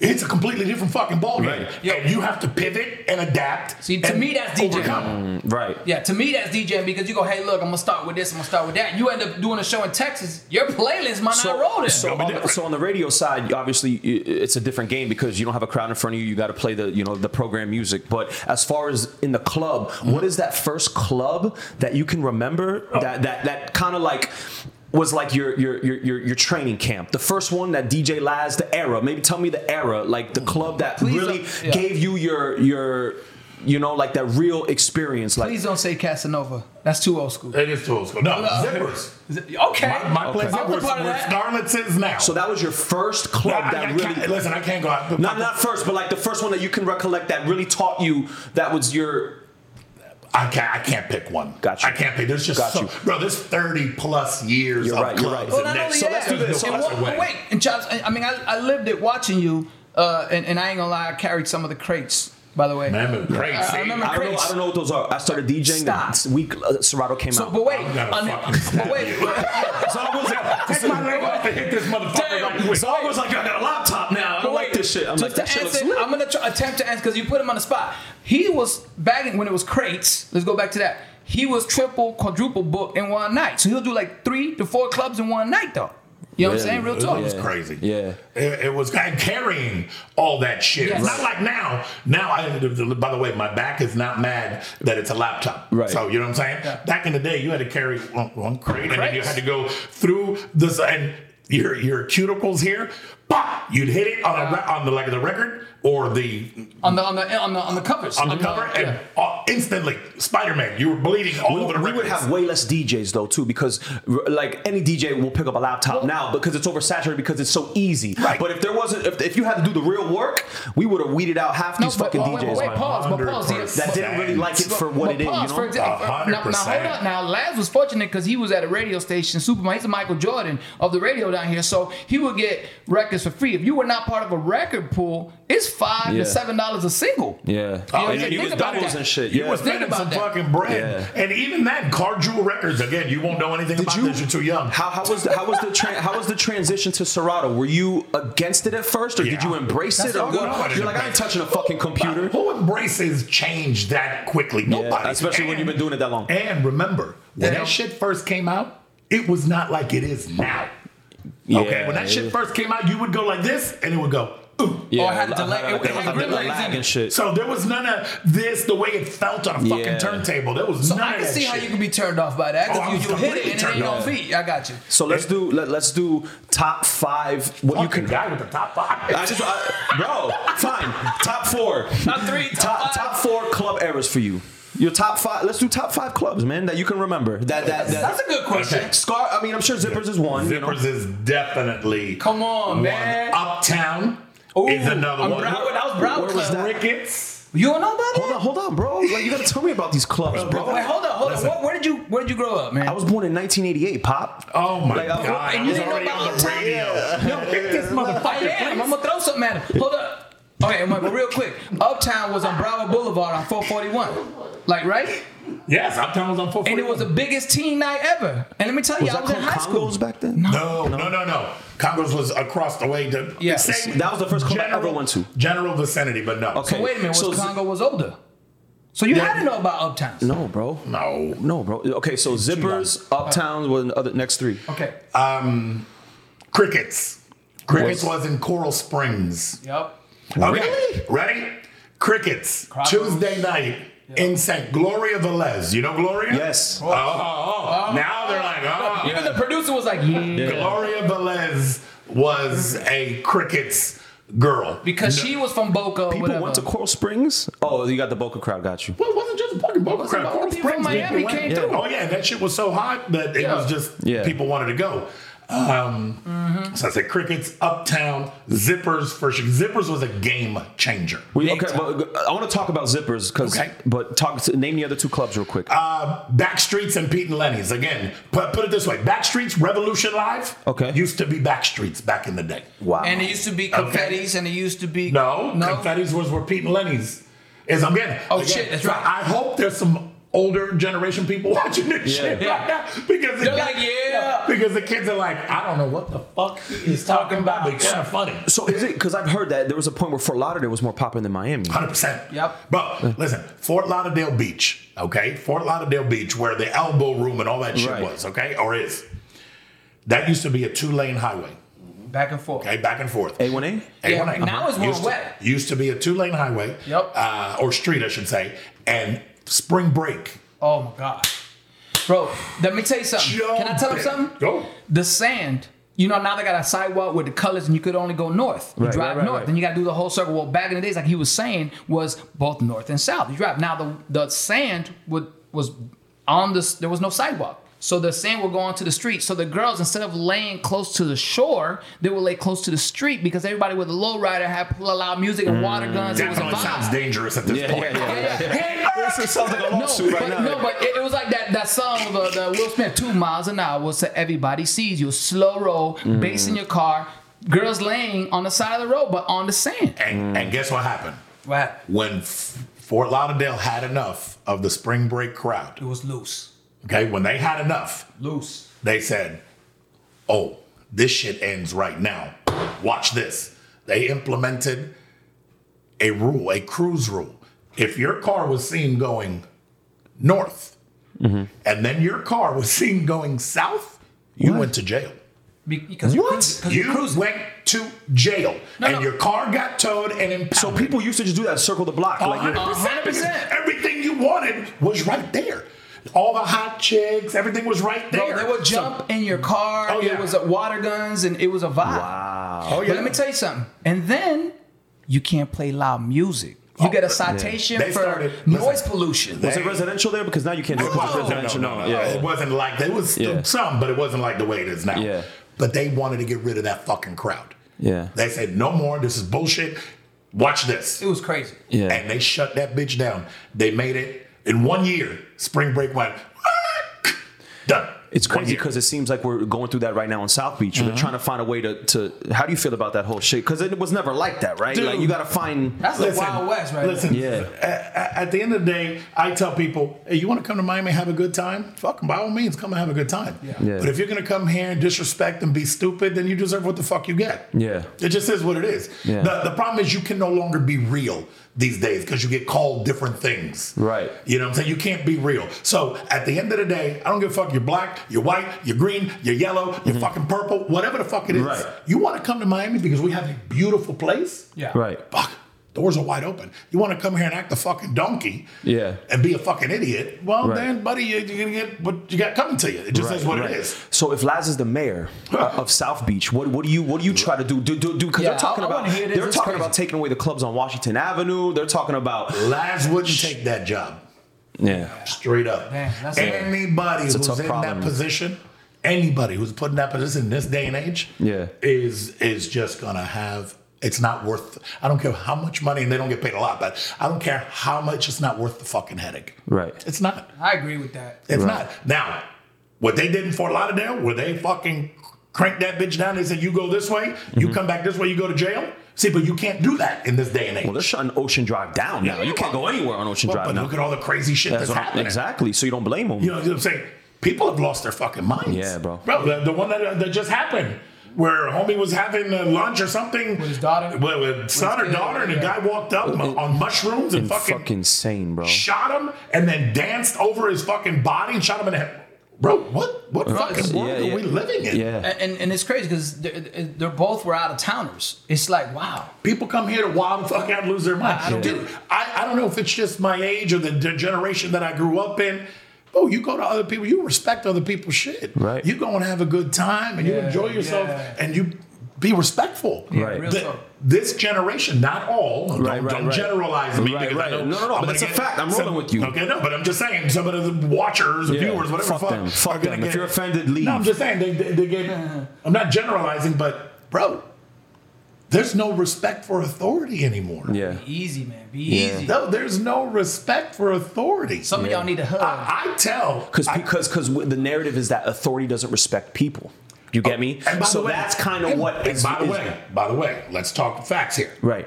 it's a completely different fucking ballgame, Right. and you have to pivot and adapt. See, to and me, that's DJing. overcome. Mm, right. Yeah, to me that's DJing because you go, hey, look, I'm gonna start with this, I'm gonna start with that. You end up doing a show in Texas, your playlist might not roll this. So, on, so on the radio side, obviously it's a different game because you don't have a crowd in front of you. You got to play the you know the program music. But as far as in the club, what mm-hmm. is that first club that you can remember oh. that that that kind of like was like your, your your your your training camp? The first one that DJ Laz, the era. Maybe tell me the era, like the club that Please really yeah. gave you your your you know like that real experience. Like Please don't say Casanova. That's too old school. It is too old school. No, No. zippers. Okay. My, my place I'll where, be part where that. Is now. so that was your first club I, that I really. listen, I can't go out. Not not first, but like the first one that you can recollect that really taught you that was your I can't. I can't pick one. Got you. I can't pick. There's just Got so, you. bro. There's 30 plus years You're of right, you're right. Well, and not only next- so that, let's do this. So and what- way. wait, and Chops, I I mean, I, I lived it watching you, uh, and, and I ain't gonna lie, I carried some of the crates, by the way. Man, crazy. I remember I don't know. I don't know what those are. I started DJing Stop. the week uh, Serato came So, out. but wait, I'm gonna on the- fucking but wait, you. so I was Take my leg off and hit this motherfucker right quick. so I was like, I got a laptop now. I don't like this shit. I'm so like, to that shit looks answer, lit. I'm gonna try, attempt to answer because you put him on the spot. He was bagging when it was crates. Let's go back to that. He was triple, quadruple booked in one night. So he'll do like three to four clubs in one night, though. You know what I'm saying? Real talk. It was crazy. Yeah. It, it was kind of carrying all that shit. Yes. Not like now. Now, I, by the way, my back is not mad that it's a laptop. Right. So, you know what I'm saying? Yeah. Back in the day, you had to carry one, one crate and then you had to go through this, and your, your cuticles here, pop, you'd hit it on, a, re- on the, like the record or the On the on the on the on the covers. on the uh, cover, and yeah. uh, instantly, Spider Man, you were bleeding all We, over the we would have way less DJs though too because like any DJ will pick up a laptop Well- now because it's oversaturated because it's so easy. Right. But if there wasn't, if, if you had to do the real work, we would have weeded out half No, these but, fucking but wait, DJs. wait, pause, but pause. The- 100%. that didn't really like it for what But it is. You know. For example, A now, now hold up. Now Laz was fortunate because he was at a radio station, Superman. He's a Michael Jordan of the radio down here, so he would get records records for free. If you were not part of a record pool, it's five Yeah. to seven dollars a single. Yeah. You know oh, what I'm and saying? you Think was doubles that. and shit. You Yeah. was Think spending about some that. fucking bread, and even then, Car Jewel Records. Again, you won't know anything about you- this. You're too young. How, how was the, how was the tran how was the transition to Serato? Were you against it at first, or did you embrace That's it? Or what? You're like, I ain't touching a fucking computer. Who embraces change that quickly? Nobody. especially when you've been doing it that long. And remember, when Yeah. that shit first came out, it was not like it is now. Yeah, okay, when that shit yeah. first came out, you would go like this, and it would go. Ooh. Yeah, Or had a delay. like- It- it like had a grip lag lags in it. and shit. So there was none of this the way it felt on a fucking Yeah. turntable. There was So none I of can that see shit. how you can be turned off by that Oh, I was you, you hit it completely and it ain't turned on off. feet. I got you. So let's do let, let's do top five. What you You can can guy with the top five. I just, I, bro, fine. Top four. Top three, top top, five. top four club errors for you. Your top five. Let's do top five clubs, man, that you can remember. That that, that That's a good question. Okay. Scar. I mean, I'm sure Zippers is one. you know. Zippers is definitely Come on, one. man. Uptown Ooh, is another I'm one. Broward- that was Broward Where was that? Ricketts. You don't know about Hold that? on, hold on, bro. Like you gotta tell me about these clubs, bro. Wait, hold on, hold Listen. on. Where, where did you where did you grow up, man? I was born in 1988, Pop. Oh my Like, I- god! and you was didn't know already about on the Uptown? radio. Yo, pick this I motherfucker. am. I'm gonna throw something at him. Hold up. Okay, I'm gonna real quick. Uptown was on Broward Boulevard on 441. Like, right? Yes, Uptown was on 441. And it was the biggest teen night ever. And let me tell you, Was I that was in called high school. Congos back then? No, no, no, no. Congo's was across the way. To, Yeah. same- That was the first club I ever went to. General vicinity, but no. Okay. So wait a minute, was So- Congo was older. So you Yeah. had to know about Uptowns. No, bro. No. No, bro. Okay, so Zippers, uh, Uptowns were the other next three. Okay. Um, Crickets. Crickets Was- was in Coral Springs. Yep. Okay. Really? Ready? Crickets. Crocos. Tuesday night in St. Gloria Velez. You know Gloria? Yes. Oh, oh, oh. Uh-huh. now they're like, oh. Even the producer was like, yeah. Gloria Velez was a Crickets girl. Because she was from Boca People whatever. went to Coral Springs. Oh, you got the Boca crowd. Got you. Well, it wasn't just fucking Boca Crowd. Boca Coral people from Miami came Yeah. through. Oh yeah, that shit was so hot that it Yeah. was just Yeah. people wanted to go. Um, Mm-hmm. So I said Crickets, Uptown, Zippers for sure. Zippers was a game changer. We, okay, time. but I want to talk about Zippers because. Okay. But talk. To, name the other two clubs real quick. Uh, Backstreets and Pete and Lenny's again. Put, put it this way: Backstreets Revolution Live. Okay. Used to be Backstreets back in the day. wow. And it used to be confettis and it used to be. No, No. Confetti's was where Pete and Lenny's is. I'm getting. Oh, again, shit, that's right. I hope there's some older generation people watching this Yeah. shit Yeah. right now because the They're kids- like, yeah. because the kids are like, I don't know what the fuck he's talking about, but it's kind of funny. so is it because I've heard that there was a point where Fort Lauderdale was more popular than Miami? Hundred percent. Yep. But listen, Fort Lauderdale Beach, okay, Fort Lauderdale Beach, where the elbow room and all that shit Right. was, okay, or is. That used to be a two-lane highway, Back and forth. okay, back and forth. A one A. A1A. now it's more used to, wet. Used to be a two-lane highway, Yep. uh, or street, I should say, and spring break. Oh my God. Bro, let me tell you something. Can I tell him Jumping. something? Go. The sand. You know, now they got a sidewalk with the colors and you could only go north. You Right, drive right, right, north. right. Then you got to do the whole circle. Well, back in the days, like he was saying, was both north and south. You drive. Now, the, the sand would, was on the, there was no sidewalk. So the sand would go onto the street. So the girls, instead of laying close to the shore, they would lay close to the street because everybody with a low rider had pull loud music and water mm. guns. It was a vibe. sounds dangerous at this Yeah, point. yeah, yeah. Hey, This sounds like a no, lawsuit but, right now. no, but it, it was like that that song of uh, the Will Smith, two miles an hour, so everybody sees you. Slow roll, Mm. bass in your car, girls laying on the side of the road, but on the sand. And, and guess what happened? Right. When F- Fort Lauderdale had enough of the spring break crowd, It was loose. okay, when they had enough, Loose. they said, "Oh, this shit ends right now. Watch this." They implemented a rule, a cruise rule. If your car was seen going north, Mm-hmm. and then your car was seen going south, you What? went to jail. Be- Because you're What? you're You went to jail, No, and no. your car got towed and impounded. So people used to just do that, circle the block. Like, hundred you're- percent, because 100%. everything you wanted was right there. All the hot chicks, everything was right there. Bro, they would So- jump in your car. Oh, yeah. It was a water guns and it was a vibe. wow. oh yeah. But let me tell you something. And then you can't play loud music. You Oh, get a oh, citation They for started- noise listen. pollution. Was it residential there? Because now you can't do it oh, No, residential. no, no, no. Yeah. It wasn't like there was Yeah. some, but it wasn't like the way it is now. Yeah. But they wanted to get rid of that fucking crowd. Yeah. They said no more. This is bullshit. Watch this. It was crazy. Yeah. And they shut that bitch down. They made it in one year. Spring break went done. It's crazy because it seems like we're going through that right now in South Beach. Mm-hmm. They're trying to find a way to, to. How do you feel about that whole shit? Because it was never like that, right? Dude. like you got to find. That's the Wild West, right? Listen, Yeah. a- a- at the end of the day, I tell people, hey, you want to come to Miami and have a good time? Fuck 'em, by all means, come and have a good time. Yeah. Yeah. But if you're going to come here and disrespect and be stupid, then you deserve what the fuck you get. Yeah. It just is what it is. Yeah. The, the problem is you can no longer be real these days because you get called different things. Right. You know what I'm saying? You can't be real. So at the end of the day, I don't give a fuck. You're black, you're white, you're green, you're yellow, you're fucking purple, whatever the fuck it is. Mm-hmm. Right. You want to come to Miami because we have a beautiful place? Yeah. Right. Fuck. Doors are wide open. You want to come here and act a fucking donkey Yeah. and be a fucking idiot? Well, Right. then, buddy, you- you're going to get what you got coming to you. It just is what Right. it is. So if Laz is the mayor of South Beach, what what do you what do you try to do? Do do do because Yeah, they're talking I- I about wanna hear this. they're It's talking crazy. about taking away the clubs on Washington Avenue. They're talking about Laz wouldn't take that job. yeah. Straight up. Damn, that's a- anybody a who's in problem. that position, anybody who's put in that position in this day and age, Yeah. is is just gonna have. It's not worth. I don't care how much money, and they don't get paid a lot, but I don't care how much. It's not worth the fucking headache. Right. It's not. I agree with that. It's Right. not. Now, what they did in Fort Lauderdale, where they fucking cranked that bitch down, they said, you go this way, you mm-hmm. come back this way, you go to jail. See, but you can't do that in this day and age. Well, they're shutting Ocean Drive down now. Yeah, You can't go anywhere on Ocean Well, Drive but now. look at all the crazy shit that's, That's what happening. exactly. So you don't blame them. You know what I'm saying? People have lost their fucking minds. Yeah, bro. Bro, the, the one that, that just happened, where homie was having uh, lunch or something With his daughter? with, with son or kid, daughter, and a yeah. guy walked up on mushrooms and And fucking, fucking insane, bro. shot him, and then danced over his fucking body and shot him in the head. Bro, what what fucking world Yeah, are yeah. we living in? Yeah. And, and, and it's crazy because they're, they're both were out of towners. It's like, wow. People come here to wild and fuck out and lose their mind. I- I don't Dude. I, I don't know if it's just my age or the, the generation that I grew up in. Oh, you go to other people, you respect other people's shit. Right. You go and have a good time and you enjoy yourself yeah. and you be respectful. Right. The- talk. this generation, not all, don't, Right, right, don't right. generalize me. Right, because right. I know No, no, no, I'm but it's a fact. I'm some- rolling with you. Okay, no, but I'm just saying some of the watchers, Yeah. viewers, whatever Fuck fuck, them. Fuck them. get If you're offended, leave. No, I'm just saying they, they, they get. I'm not generalizing, but bro, there's no respect for authority anymore. Yeah. Easy, man. Be Yeah. easy. No, there's no respect for authority. Some of y'all need a hug. I, I tell Because I- because because the narrative is that authority doesn't respect people. You get oh, me? and by So the way- that's kind of what. And is- by the is- way, by the way, let's talk facts here. right.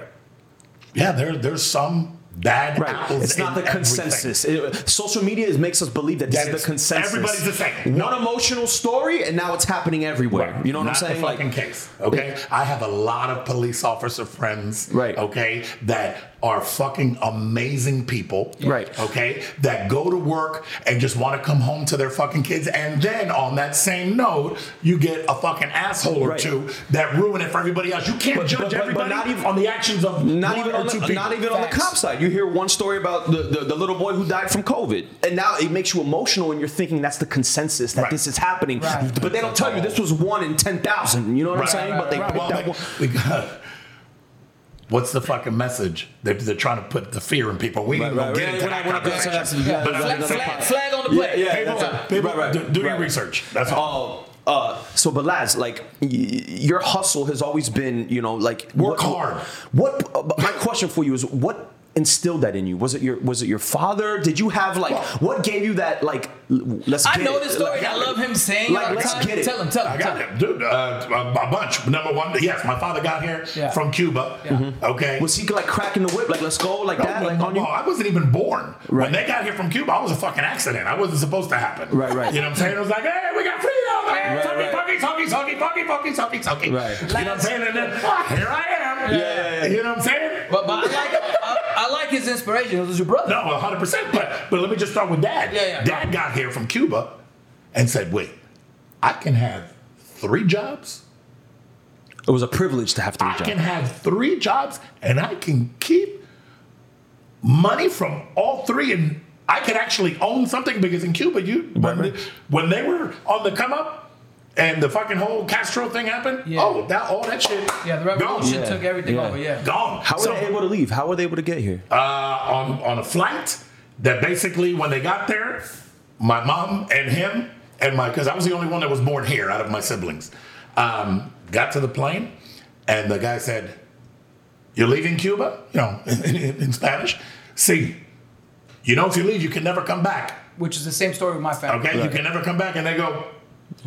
Yeah, there there's some bad Right. apples. It's not in the consensus. It- social media is, makes us believe that this That is it's- the consensus. everybody's the same. One No. emotional story, and now it's happening everywhere. Right. You know what Not I'm saying? The fucking case. Okay. I have a lot of police officer friends. Right. Okay. That are fucking amazing people. Right. Okay. That go to work and just want to come home to their fucking kids. And then on that same note, you get a fucking asshole or Right. two that ruin it for everybody else. You can't But- judge but- but- everybody not even- on the actions of not even or on two the, people. not even on the cop side. You hear one story about the, the, the little boy who died from COVID, and now it makes you emotional, and you're thinking that's the consensus that Right. this is happening. Right. But they don't tell you this was one in ten thousand. You know what I'm saying? but they picked Well, that they- one. What's the fucking message? They're, they're trying to put the fear in people. We Right, gonna right, get right. into We're that not- gonna say conversation. that's- yeah, But that's flag, flag on the play. Yeah, yeah, People, a- people right, right, do, do your research. That's all. Oh, uh, so but Laz, like y- your hustle has always been, you know, like Work what- hard. What? uh, my question for you is, what instilled that in you? Was it your Was it your father? Did you have like Well- what gave you that like? Let's. Get it. I get know it. this story. Like, I love him saying Like, let's time. get it. Tell him, tell him, I tell got him. it, dude. Uh, a, a bunch. Number one, yes, my father got here Yeah. from Cuba. Okay. Was he like cracking the whip? Like, let's go, like No, that, no, like no, on you? well, I wasn't even born. Right. When they got here from Cuba, I was a fucking accident. I wasn't supposed to happen. Right, right. You know what I'm saying? It was like, hey, we got freedom. Hey, Right, sucky, right. fucky, sucky, sucky, fucky, fucky, sucky, sucky. Right. You know what I'm saying? And then, ah, here I am. Yeah, yeah, yeah. You know what I'm saying? But, but I like I, I like his inspiration. It was your brother. No, 100%. But, but let me just start with dad. Yeah, yeah. Dad got here from Cuba and said, wait, I can have three jobs? It was a privilege to have three I jobs. I can have three jobs and I can keep money from all three and I can actually own something because in Cuba you when, Right, right. the- when they were on the come up and the fucking whole Castro thing happened, Yeah. oh that all that shit Yeah, the gone. revolution Yeah. took everything Yeah. over. Yeah. Gone. How were So, they able to leave? How were they able to get here? uh, on on a flight that basically when they got there, my mom and him and my because I was the only one that was born here out of my siblings, um, got to the plane, and the guy said, "You're leaving Cuba," you know, in, in Spanish. See, you know, if you leave, you can never come back. Which is the same story with my family. Okay, you can never come back. And they go,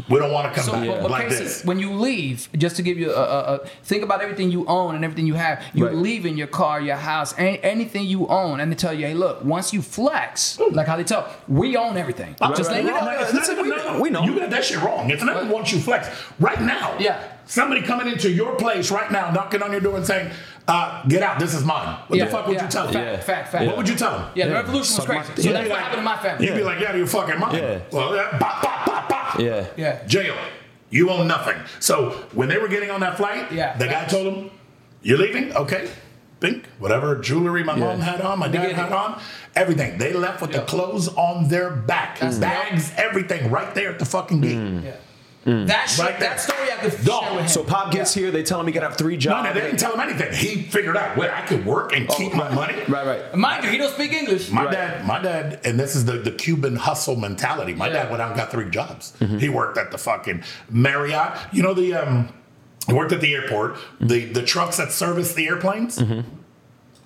We don't want to come So, back but, but like Casey, this. when you leave, just to give you a, a, a think about everything you own and everything you have. You're Right. leaving your car, your house, any, anything you own, and they tell you, hey, look, once you flex, like how they tell, we own everything. just right, let you right, know. right. It's Listen, not we even- know, we know. You got that shit wrong. It's not even once you flex. Right now, Yeah. somebody coming into your place right now, knocking on your door and saying, uh, "Get out, this is mine." What Yeah, the fuck would yeah. you tell them? Fact, Yeah. fact, fact. What would you tell them? Yeah, the Yeah. revolution was crazy. So You'd that's be what like- happened in my family. You'd be like, "Yeah, out of your fucking mine. Yeah. Well, yeah, bop, bop, bop, bop. Yeah. yeah. Jail. You own nothing. So when they were getting on that flight, Yeah. the guy told them, "You're leaving, okay." Think whatever jewelry my mom had on, my dad get had on, everything. They left with the clothes on their back, bags, everything, right there at the fucking gate. Yeah. That shit, Right that story I could Dog. share with him. So Pop gets here. They tell him he got to have three jobs. no, they didn't tell him anything. He figured out where I could work and keep my money. Right, right. Mind you, he don't speak English. My Right. dad, my dad, and this is the, the Cuban hustle mentality. My Yeah. dad went out and got three jobs. He worked at the fucking Marriott. You know the um, he worked at the airport. The the trucks that service the airplanes.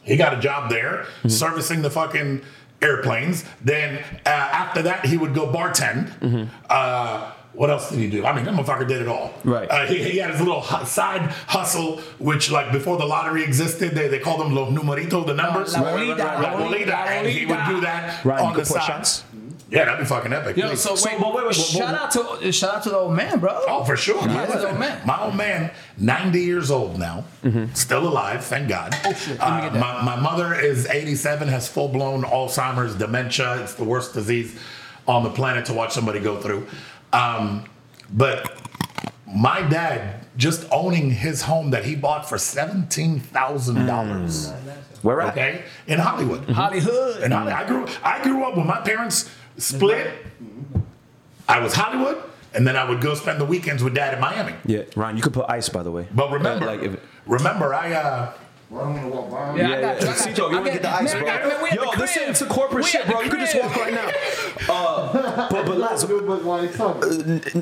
He got a job there servicing the fucking airplanes. Then uh, after that, he would go bartend. Uh, what else did he do? I mean, that motherfucker did it all. Right. Uh, he, he had his little hu- side hustle, which like before the lottery existed, they, they called them los numeritos, the numbers. La bolita, La la bolita, bolita, and he would do that Right, on the side. shots? Yeah, that'd be fucking epic. Yo, so, So, wait, but wait, wait, shout wait, out to shout out to the old man, bro. Oh, for sure. Yeah, his old man. My old man, 90 years old now, still alive, thank God. Oh, shit. Uh, my, my mother is 87, has full blown Alzheimer's, dementia. It's the worst disease on the planet to watch somebody go through. Um, but my dad, just owning his home that he bought for $17,000, Where at? okay, in Hollywood. Hollywood. And I, I grew I grew up when my parents split. I was Hollywood, and then I would go spend the weekends with dad in Miami. Yeah, Ron, you could put ice, by the way. But remember, like if, remember, I uh, Yeah, I got you. I got Cito, you. you wanna get the got- ice, man, bro? I got- man, we at Yo, the this crib. ain't to corporate We shit, bro. You can just walk right now. Uh, but but Laz,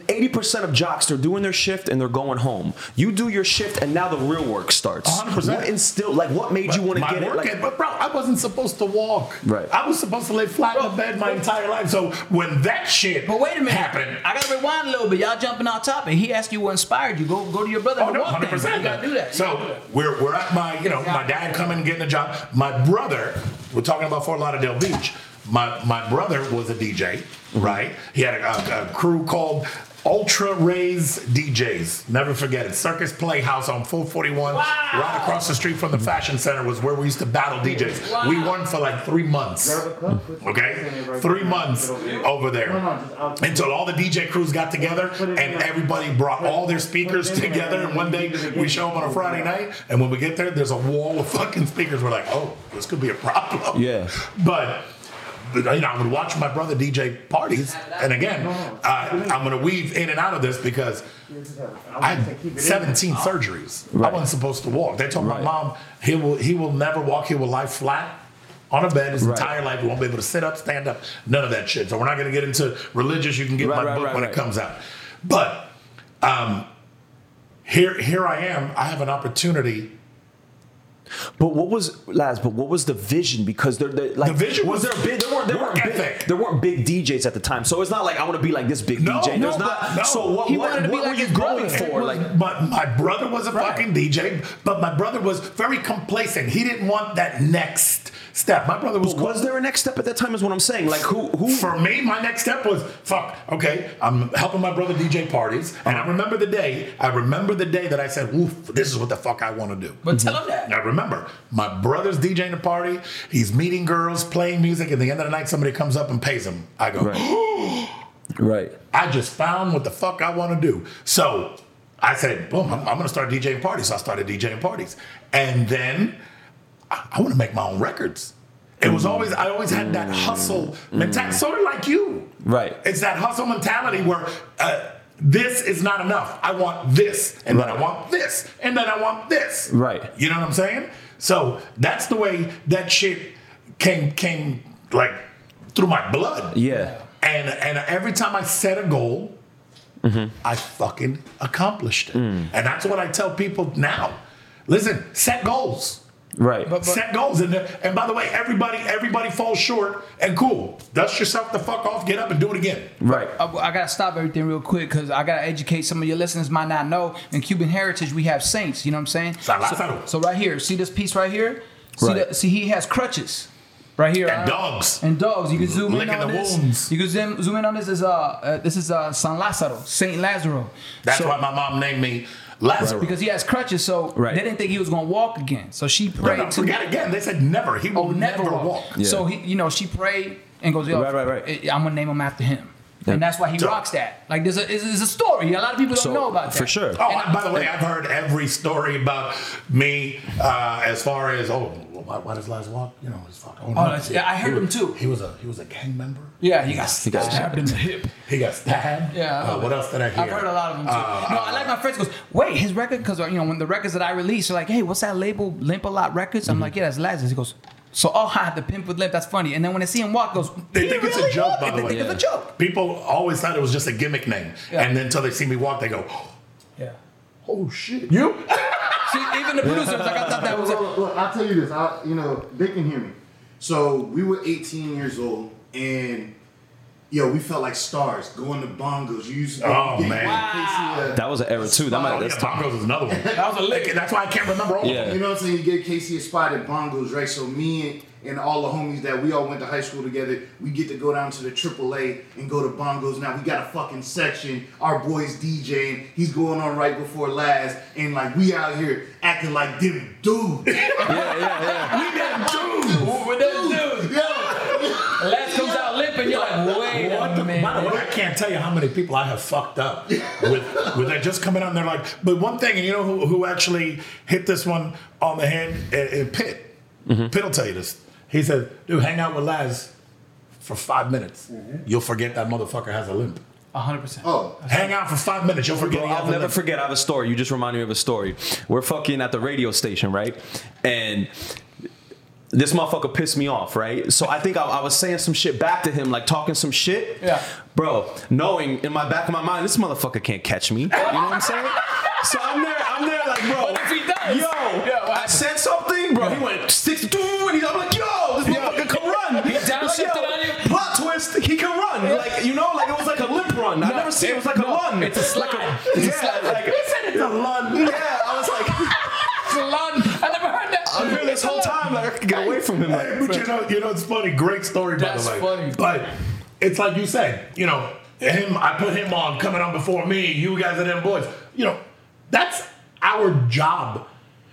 eighty percent of jocks they're doing their shift and they're going home. You do your shift and now the real work starts. 100%. What instilled? Like what made you want to my get it? work Like, but bro, I wasn't supposed to walk. Right. I was supposed to lay flat in the bed my entire life. So when that shit But wait a minute. happened, I gotta rewind a little bit. Y'all jumping off topic. He asked you what inspired you. Go go to your brother Oh and no, walk hundred percent. You gotta do that. So we're we're at my you know my dad coming and getting a job. My brother, we're talking about Fort Lauderdale Beach. My my brother was a DJ, Mm-hmm. right? He had a, a, a crew called Ultra Rays DJs. Never forget it. Circus Playhouse on 441, right across the street from the Fashion Center, was where we used to battle DJs. We won for like three months. Okay, three months over there until all the DJ crews got together and everybody brought all their speakers together. And one day we show them on a Friday night, and when we get there, there's a wall of fucking speakers. We're like, oh, this could be a problem. Yeah. but. But, You know, I would watch my brother DJ parties, and again, uh, I'm going to weave in and out of this because I had 17 surgeries. I wasn't supposed to walk. They told Right. my mom he will he will never walk. He will lie flat on a bed his Right. entire life. He won't be able to sit up, stand up, none of that shit. So we're not going to get into religious. You can get Right, my right, book right, when right. it comes out. But um, here here I am. I have an opportunity. But what was Laz? But what was the vision? Because they're, they're like The vision was was there big? There weren't there weren't big, ethic. there weren't big DJs at the time. So it's not like I want to be like this big No, DJ. no, There's not. no. So what, He what, wanted to be what like were you going brother. for? Like But my brother was a fucking DJ, but my brother was very complacent. He didn't want that next step. My brother was But was there a next step at that time? Is what I'm saying. Like who? Who? For me, my next step was fuck. Okay, I'm helping my brother DJ parties, and I remember the day. I remember the day that I said, "Oof, this is what the fuck I want to do." But tell him that. Now remember, my brother's DJing a party. He's meeting girls, playing music. At the end of the night, somebody comes up and pays him. I go, Right. right. I just found what the fuck I want to do. So I said, boom, I'm, I'm going to start DJing parties. So I started DJing parties. And then I, I want to make my own records. It was always, I always had that hustle mentality, sort of like you. Right. It's that hustle mentality where uh, this is not enough. I want this, and then I want this, and then I want this. Right. You know what I'm saying? So that's the way that shit came, came like through my blood. Yeah. And and every time I set a goal, Mm-hmm. I fucking accomplished it. Mm. And that's what I tell people now. Listen, set goals. Right. But- set goals in there. And by the way, everybody everybody falls short and cool. Dust yourself the fuck off, get up and do it again. right. I, I gotta stop everything real quick because I gotta educate some of your listeners might not know. In Cuban heritage, we have saints. You know what I'm saying? San So, Lázaro. so right here, see this piece right here? See, Right. the, see he has crutches. Right here. And uh, dogs. And dogs. You can zoom in on the this. wounds. You can zoom, zoom in on this. Is uh, uh this is uh San Lazaro, Saint Lazaro. That's So- why my mom named me Lazarus. because he has crutches, so Right. they didn't think he was gonna walk again. So she prayed no, to forget again. They said never. He will Oh, never, walk. walk. Yeah. So he, you know, she prayed and goes, Yo, Right, right, right. I- I'm gonna name him after him. Yeah. And that's why he So- rocks that. Like there's a, it's, it's a story. A lot of people don't So, know about that. for sure. Oh, and by the way, I've heard every story about me uh, as far as oh, why, why does Laz walk? You know, he's fucking. Oh, that's- yeah, I heard he him was, too. He was a he was a gang member. Yeah, he got, got stabbed in the hip. He got stabbed. Yeah, Uh, what else did I hear? I've heard a lot of them too. Uh, no, I like my friends. Goes, wait, his record because you know when the records that I release are like, hey, what's that label? Limp a Lot Records. Mm-hmm. I'm like, yeah, that's Lazarus. He goes, so oh, I had the pimp with limp. That's funny. And then when they see him walk, goes, They "He think it's a joke, walk?" by the They way. think Yeah. it's a joke. People always thought it was just a gimmick name, Yeah. and then until they see me walk, they go, Yeah. "Oh shit, you!" See, even the producers, like I thought that was. Look, A, look, look, I'll tell you this. I, you know, they can hear me. So we were 18 years old, and yo, we felt like stars going to bongos. You used to go Oh, get- man. Casey, uh, That was an era too. That Oh, might, yeah, Bongos is another one. That was a lick. That's why I can't remember all Yeah. of them. You know what I'm saying? You get Casey a spot at bongos, right? So me and, and all the homies that we all went to high school together, we get to go down to the AAA and go to bongos. Now we got a fucking section. Our boys DJing. He's going on right before Laz, and like we out here acting like them dudes. yeah, yeah, yeah. We them dudes. with that dude. Yo, Laz comes out limping. You're like, wait What a the, minute. by the way, I can't tell you how many people I have fucked up with with that just coming out and they're like, but one thing, and you know who, who actually hit this one on the head? Uh, uh, Pitt. Pitt will tell you this. He said, dude, hang out with Laz for five minutes. Mm-hmm. You'll forget that motherfucker has a limp. hundred percent. oh, Hang out for five minutes, you'll forget Bro, I'll never limp. forget. I have a story. You just reminded me of a story. We're fucking at the radio station, right? And this motherfucker pissed me off, right? So I think I, I was saying some shit back to him, like talking some shit. Yeah. Bro, knowing in my back of my mind, this motherfucker can't catch me. You know what I'm saying? So I'm there, I'm there like, bro. What if he does? Yo, Yeah, what I said something, bro. He went six, two, and he's, I'm like, run. He downshifted Like, yo, on you? Plot twist, he can run. Like, you know, like it was like a limp run. I never seen it was like a no, run. it's a slide. Like It's a yeah, slide. like It's a lun. yeah, I was like, Salon. I never heard that. I'm here this whole time, like I could get away from him. Hey, Like, but you know, you know, it's funny. Great story, by That's the way. funny. But it's like you said, you know, him. I put him on coming on before me. You guys are them boys. You know, that's our job.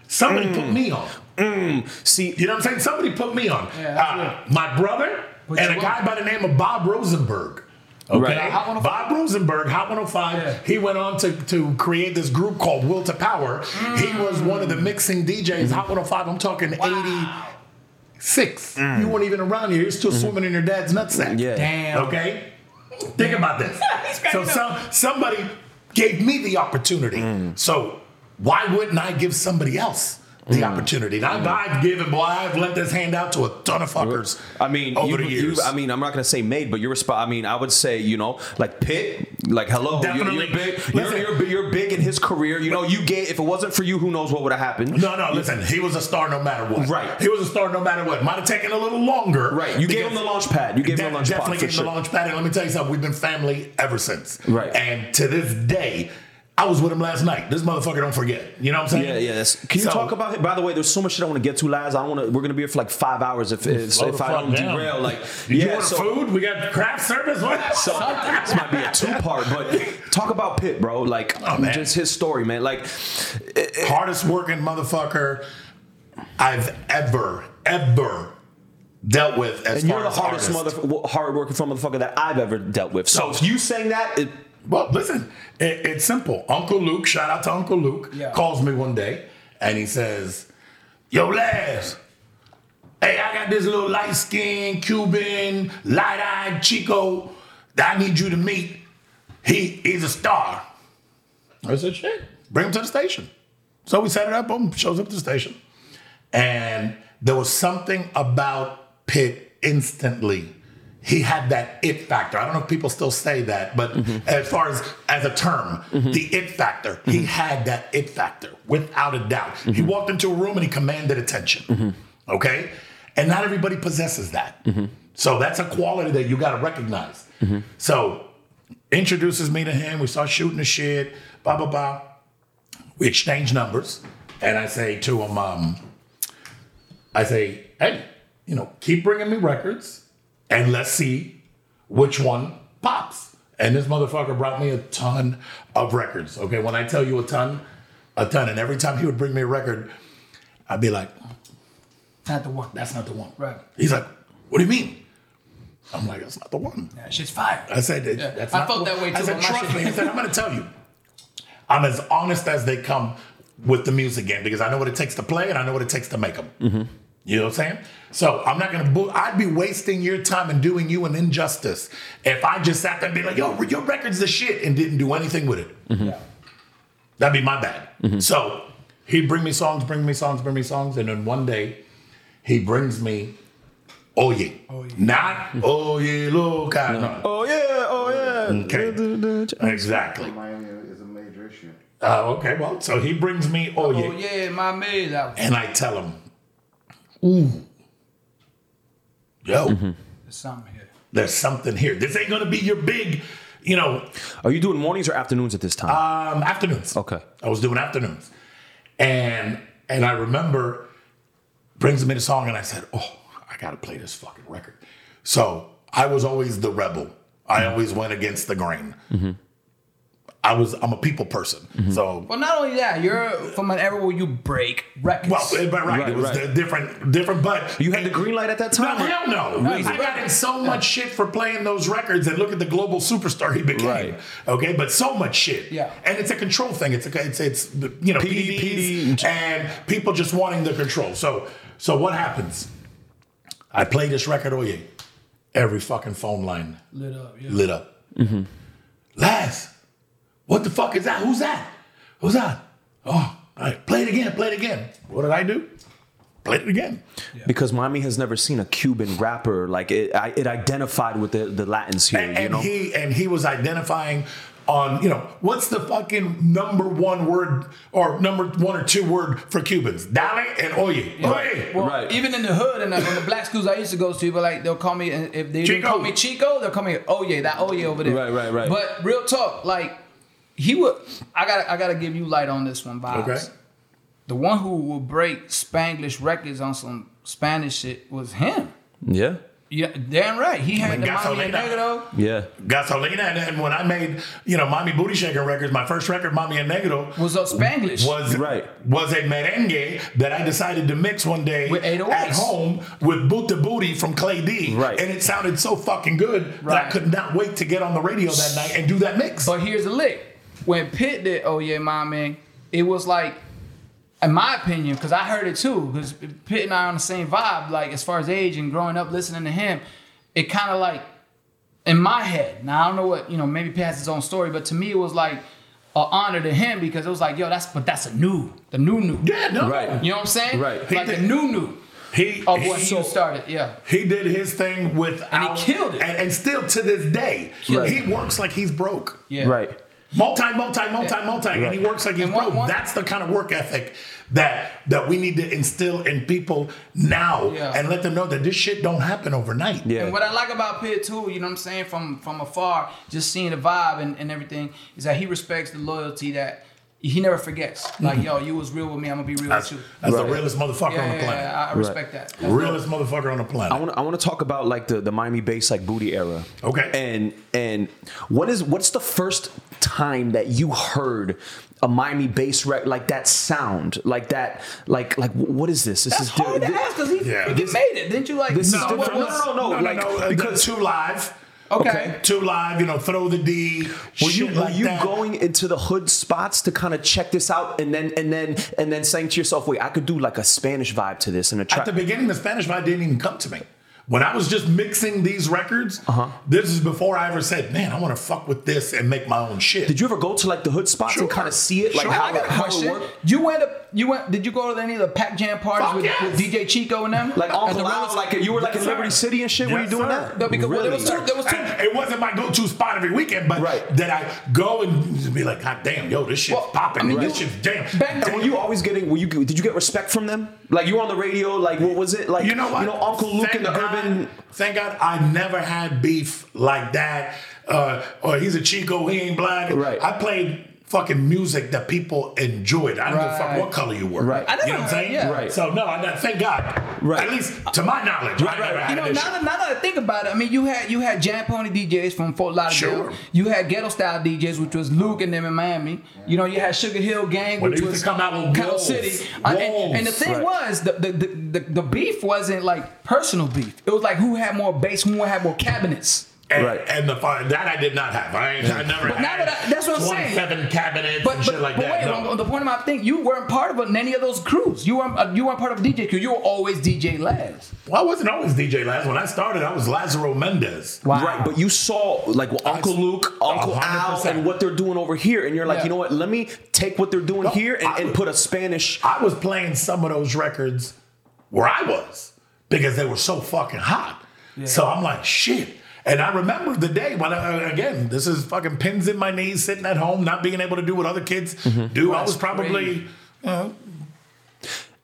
Somebody Mm. put me on. Mm, see, You know what I'm saying? Somebody put me on. Yeah, uh, my brother Put and a guy on. by the name of Bob Rosenberg. Okay, Right. Bob Rosenberg, Hot 105. Yeah. He went on to, to create this group called Will to Power. He was one of the mixing DJs. Hot 105. I'm talking 86. Mm. You weren't even around here. You're still mm-hmm. swimming in your dad's nutsack. Yeah. Damn. Okay? Think about this. so some, somebody gave me the opportunity. Mm. So why wouldn't I give somebody else the mm. opportunity? Now, I've given, boy, I've let this hand out to a ton of fuckers I mean, over you, the you- years. I mean, I'm not gonna say made, but you're resp- I mean, I would say, you know, like Pitt, like hello, you're, Definitely. you're big. You're, you're, big- you're big in his career. You know, you gave. If it wasn't for you, who knows what would have happened? no, no, listen, he was a star no matter what. Right. He was a star no matter what. Might have taken a little longer. Right. You gave him the launch pad. You gave him the launch pad, Definitely gave him sure. the launch pad. And let me tell you something, we've been family ever since. Right. And to this day, I was with him last night. This motherfucker don't forget. You know what I'm saying? Yeah, yeah. That's, can you So- talk about it? By the way, there's so much shit I want to get to, Laz. I don't want to. We're gonna be here for like five hours if if, if I don't down. derail. Like, you yeah. want So, food? We got craft service. What? so this might be a two part, but talk about Pitt, bro. Like, Oh, just his story, man. Like, hardest working motherfucker I've ever, ever dealt with as and far you're the hardest artist. mother, hard working motherfucker that I've ever dealt with. So, So- you saying that, it, Well, listen, it, it's simple. Uncle Luke, shout out to Uncle Luke, Yeah. calls me one day and he says, Yo, Laz, hey, I got this little light skinned Cuban, light eyed Chico that I need you to meet. He He's a star. I said, Shit, bring him to the station. So we set it up, boom, shows up to the station. And there was something about Pitt instantly. He had that it factor. I don't know if people still say that, but Mm-hmm. as far as as a term, the it factor, Mm-hmm. he had that it factor without a doubt. He walked into a room and he commanded attention. Mm-hmm. Okay, and not everybody possesses that. So that's a quality that you got to recognize. Mm-hmm. So introduces me to him. We start shooting the shit. Blah blah blah. We exchange numbers, and I say to him, um, I say, hey, you know, keep bringing me records, and let's see which one pops. And this motherfucker brought me a ton of records. Okay, when I tell you a ton, a ton, and every time he would bring me a record, I'd be like, Not the one. that's not the one. Right. He's like, what do you mean? I'm like, that's not the one. That shit's fire. I said, that, Yeah, that's I felt the that one. way I said, trust me. He said, I'm going to tell you. I'm as honest as they come with the music game because I know what it takes to play and I know what it takes to make them. Mm-hmm. You know what I'm saying? So I'm not gonna. Bu- I'd be wasting your time and doing you an injustice if I just sat there and be like, "Yo, your record's the shit," and didn't do anything with it. Yeah. That'd be my bad. Mm-hmm. So he'd bring me songs, bring me songs, bring me songs, and then one day he brings me Oye. Oh yeah. Not Oye Loca. No. Oh yeah, oh yeah. Okay. Exactly. Miami is a major issue. Uh, okay, well, so he brings me Oh Oye, yeah, my man. And I tell him, ooh, yo, mm-hmm. there's something here. there's something here. This ain't gonna be your big, you know, Are you doing mornings or afternoons at this time? um, afternoons. Okay. I was doing afternoons, and and I remember brings me the song, and I said, oh, I gotta play this fucking record. So I was always the rebel. I mm-hmm. always went against the grain. Mm-hmm. I was I'm a people person, mm-hmm. so Well, not only that, you're from an era where you break records. well, but right, Right, it was right. different, different. But you had the green light at that No, time. hell no. No, he's I a got rapper. in so much shit for playing those records, and look at the global superstar he became. Right. Okay, but so much shit. Yeah. and it's a control thing. It's a, it's it's you know PD, PDs and people just wanting the control. So so what happens? I play this record, Oye. Every fucking phone line lit up. Yeah. lit up. Mm-hmm. Laz, what the fuck is that? Who's that? Who's that? Oh, all right, play it again, play it again. What did I do? Play it again. Because Miami has never seen a Cuban rapper like it. I, it identified with the, the Latins here. and, you and know, he and he was identifying on you know what's the fucking number one word or number one or two word for Cubans? Dale and oye. Oye. Well, Right. even in the hood and the, in the black schools I used to go to, people like they'll call me if they didn't call me Chico, they'll call me Oh yeah, that Oh yeah over there. Right, right, right. But real talk, like he would. I got. I got to give you light on this one, Bob. Okay. The one who will break Spanglish records on some Spanish shit was him. yeah, Yeah, damn right. He had mean, the Mami and Gasolina. Negro. yeah. Gasolina and then when I made you know Mommy Booty Shaker records, my first record, Mommy and Negro, Was up Spanglish. was Right. was a merengue that I decided to mix one day With at home with Boot the Booty from Clay D. Right. And it sounded so fucking good that I could not wait to get on the radio that night and do that mix. But here's the lick. When Pitt did Oh Yeah, My Man, it was like, in my opinion, because I heard it too, because Pitt and I are on the same vibe, like as far as age and growing up listening to him, it kind of like, in my head, now I don't know what, you know, maybe Pitt has his own story, but to me it was like an honor to him because it was like, yo, that's, but that's a new, the new new. yeah, no. Right. You know what I'm saying? Right. Like He the new new He, of what he started, yeah. He did his thing with And he killed it. and, and still to this day, Right. he works like he's broke. Yeah. Right. Multi, multi, multi, multi, and he works like he's broke. That's the kind of work ethic that that we need to instill in people now, Yeah. and let them know that this shit don't happen overnight. Yeah. And what I like about Pitt too, you know what I'm saying, from from afar, just seeing the vibe and, and everything, is that he respects the loyalty that he never forgets. Like, yo, you was real with me, I'm gonna be real Mm-hmm. That's, with you. that's Right. the realest motherfucker Yeah, on the yeah, planet. yeah, I respect that. That's realest motherfucker on the planet. I want to I want to talk about like the the Miami bass like booty era. Okay. And and what is what's the first time that you heard a Miami bass record, like that sound like that like like what is this? This That's is hard to ask because he, Yeah. he made it. Didn't you like? This is no, what different. was- No, no, no, like, uh, because- two live. Okay. Two live, you know, throw the D. Were you shit were like you that. going into the hood spots to kind of check this out and then and then and then saying to yourself, wait, I could do like a Spanish vibe to this and a track? At the beginning, the Spanish vibe didn't even come to me. When I was just mixing these records, Uh-huh. this is before I ever said, "Man, I want to fuck with this and make my own shit." Did you ever go to like the hood spots and kind of see it like Sure. how, I got a question. You went up. you went? Did you go to any of the Pac Jam parties with, yes. with DJ Chico and them? Like At the Uncle Al, like you were like Yes, in sir. Liberty City and shit. were you doing sir. that? No, because really? there was two. There was two. And it wasn't my go-to spot every weekend, but Right. that I go and be like, God damn, yo, this shit's Well, popping. I mean, this you- shit's damn. back And then- were you always getting? Were you? Did you get respect from them? Like you were on the radio. Like what was it? Like You know what? You know Uncle Luke Thank in the God, urban. Thank God I never had beef like that. Uh, or he's a Chico, he ain't black. Right. I played fucking music that people enjoyed. I don't give a fuck what color you were. Right. I You never know what I'm saying? yeah. Right. So no, I, thank God. Right. At least to my knowledge, I never had You know, now that, now that I think about it, I mean, you had you had Jam Pony DJs from Fort Lauderdale. Sure. You had Ghetto Style DJs, which was Luke and them in Miami. You know, you had Sugar Hill Gang, Well, which they was to come out with Count wolves. City. Uh, and, and the thing Right. was, the the, the the the beef wasn't like personal beef. It was like who had more bass, who had more cabinets. And, Right. and the fun that I did not have. I, ain't, I never But now had that I- that's what I'm saying. 27 cabinets But, and but, shit like but that. wait, no. on the point of my thing, you weren't part of any of those crews. You weren't uh, you weren't part of DJ crew. You were always DJ Laz. Well, I wasn't always DJ Laz. When I started, I was Lazaro Mendez. Wow. Right, but you saw like what Uncle Luke, Uncle Al, 100%. and what they're doing over here, and you're like, Yeah. you know what? Let me take what they're doing No, here and, I and put a Spanish. I was playing some of those records where I was because they were so fucking hot. Yeah. So I'm like, shit. And I remember the day when, I, uh, again, this is fucking pins in my knees, sitting at home, not being able to do what other kids Mm-hmm. do. I was probably, you know,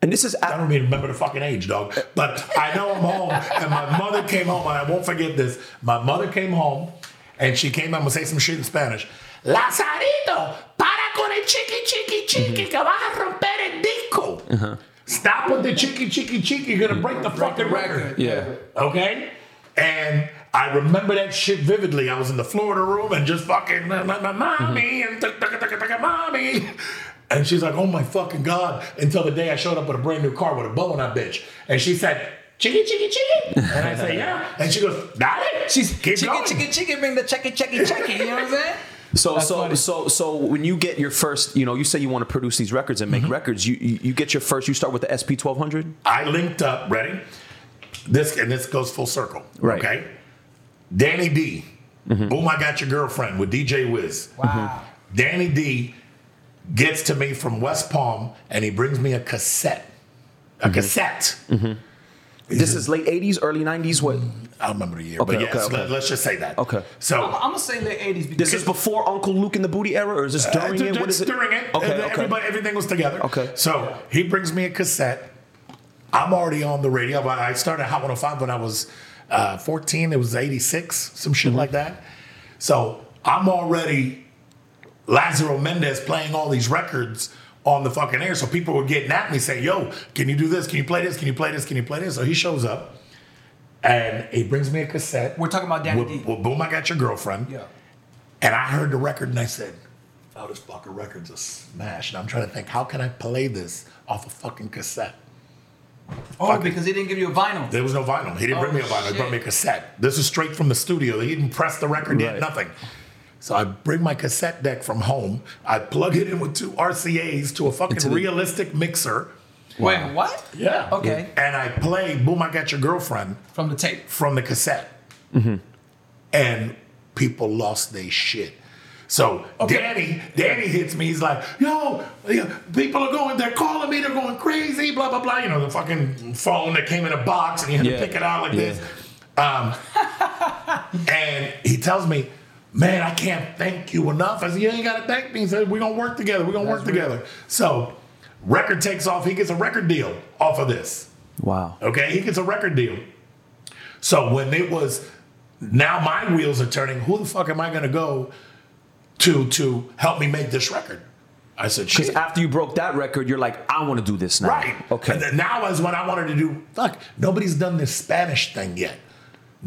And this is I don't even remember the fucking age, dog. But I know I'm home, and my mother came home, and I won't forget this. My mother came home, and she came home and say some shit in Spanish. Lazarito, para con el chiqui chiqui chiqui, mm-hmm. que vas a romper el disco. Uh-huh. Stop with the chiqui chiqui chiqui, you're gonna break the fucking record. yeah. Okay? And I remember that shit vividly. I was in the Florida room and just fucking "Ma- ma- ma- mommy and tuk- tuk- tuk- tuk- mommy. And she's like, oh my fucking God. Until the day I showed up with a brand new car with a bow on that bitch. And she said, chicky, chicky, chicky. And I say, yeah. And she goes, got it? She's Keep chicken, going. chicken, chicken, bring the checky, checky, checky. You know what I'm saying? So That's so funny. so so when you get your first, you know, you say you want to produce these records and make Mm-hmm. records. You, you you get your first. You start with the SP twelve hundred. I linked up, ready? This and this goes full circle. Right. Okay. Danny D. Mm-hmm. Boom, I got your girlfriend with DJ Wiz. Wow. Mm-hmm. Danny D gets to me from West Palm and he brings me a cassette. A mm-hmm. cassette. This is late eighties, early nineties. What? I don't remember the year, Okay, but yes, okay, okay. Let, us just say that. Okay. So I'm, I'm gonna say late 80s because This is before Uncle Luke in the Booty era, or is this uh, during Uh, it? What it's is it? During it. Okay, And okay. Everybody, everything was together. Okay. So he brings me a cassette. I'm already on the radio. I started Hot 105 when I was uh, 14. It was 86, some shit Mm-hmm. like that. So I'm already Lazaro Mendez playing all these records on the fucking air. So people were getting at me saying, yo, can you do this? Can you play this? Can you play this? Can you play this? So he shows up and he brings me a cassette. we're talking about Danny with, D. with Boom, I Got Your Girlfriend. Yeah. And I heard the record and I said, oh, this fucking record's a smash. And I'm trying to think, how can I play this off a fucking cassette? Oh, Fuck it. because he didn't give you a vinyl. There was no vinyl. He didn't bring me a Oh, vinyl. He brought me a cassette. This is straight from the studio. He didn't press the record, he Right. did nothing. So I bring my cassette deck from home. I plug it in with two RCAs to a fucking the- realistic mixer. Wait, what? Yeah. Okay. And I play Boom, I Got Your Girlfriend From the tape. from the cassette. Mm-hmm. And people lost their shit. So Okay. Danny, Danny hits me. He's like, "Yo, people are going. They're calling me. They're going crazy. Blah blah blah. You know, the fucking phone that came in a box, and you had Yeah. to pick it out like Yeah. this." Um, and he tells me, "Man, I can't thank you enough." I said, "You ain't got to thank me." He said, "We're gonna work together. We're gonna work real. together." So, record takes off. He gets a record deal off of this. Wow. Okay, he gets a record deal. So when it was now my wheels are turning, who the fuck am I gonna go to to help me make this record? I said, Because after you broke that record, you're like, I want to do this now. Right. Okay. And then now is when I wanted to do fuck, nobody's done this Spanish thing yet.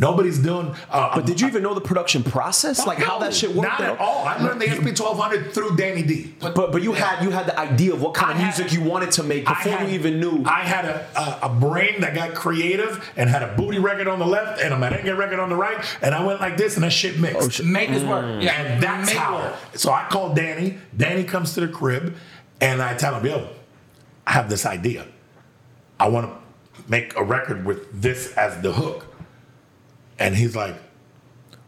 Nobody's doing uh, but did you even know the production process, like how that shit worked? Not at all. I learned the SP twelve hundred through Danny D. But but you had you had the idea of what kind of I had- music you wanted to make before had- you even knew. I had a, a, a brain that got creative and had a booty record on the left and a merengue record on the right, and I went like this, and that shit mixed. shit. Make this work. Yeah. And that's Make it how. work. So I called Danny. Danny comes to the crib, and I tell him, "Yo, I have this idea. I want to make a record with this as the hook." And he's like,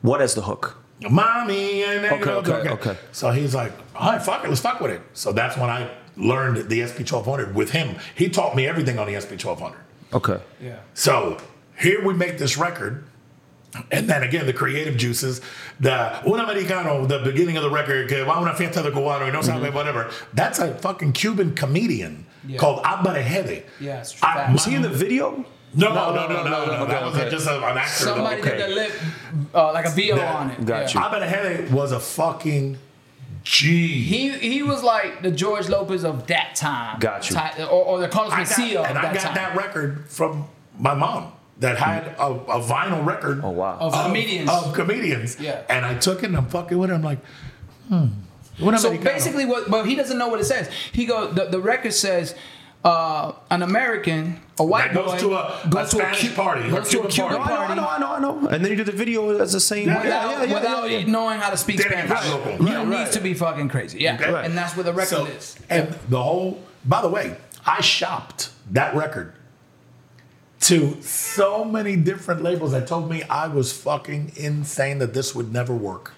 "What is the hook? "Mommy," and then, Okay, okay, okay. So he's like, "All right, fuck it, let's fuck with it." So that's when I learned the SP 1200 with him. He taught me everything on the SP 1200. Okay. Yeah. So here we make this record. And then again, the creative juices, the un americano, the beginning of the record, que va a una fiesta de cubano, y no sabe, mm-hmm. whatever. That's a fucking Cuban comedian Yeah. called Alvarez Guedes. Yeah, it's I- facts. Was he in the video? No, no, no, no, no, no. okay, That was okay. just a, an actor. Somebody okay. did the lip, uh, like a VO Yeah. on it. Got Yeah. you. Alvarez Guedes was a fucking G. He he was like the George Lopez of that time. Got you. Ty- or, or the Carlos I got, Mencia of and I got time. that record from my mom that had a, a vinyl record. Oh wow. Of comedians. Of comedians. Yeah. And I took it and I'm fucking with it. I'm like, hmm. What So basically, what but he doesn't know what it says. He goes, the, the record says uh, an American, a white That goes boy to a- a goes to Spanish Cu- party, goes to a Cuban Cuban party. I party know, I know, I know, I know. And then you do the video as the same. Yeah, without, without knowing how to speak Didn't Spanish. have local. You Right, need to be fucking crazy. Yeah, Okay. and that's what the record So, is. and the whole, by the way, I shopped that record to so many different labels that told me I was fucking insane that this would never work.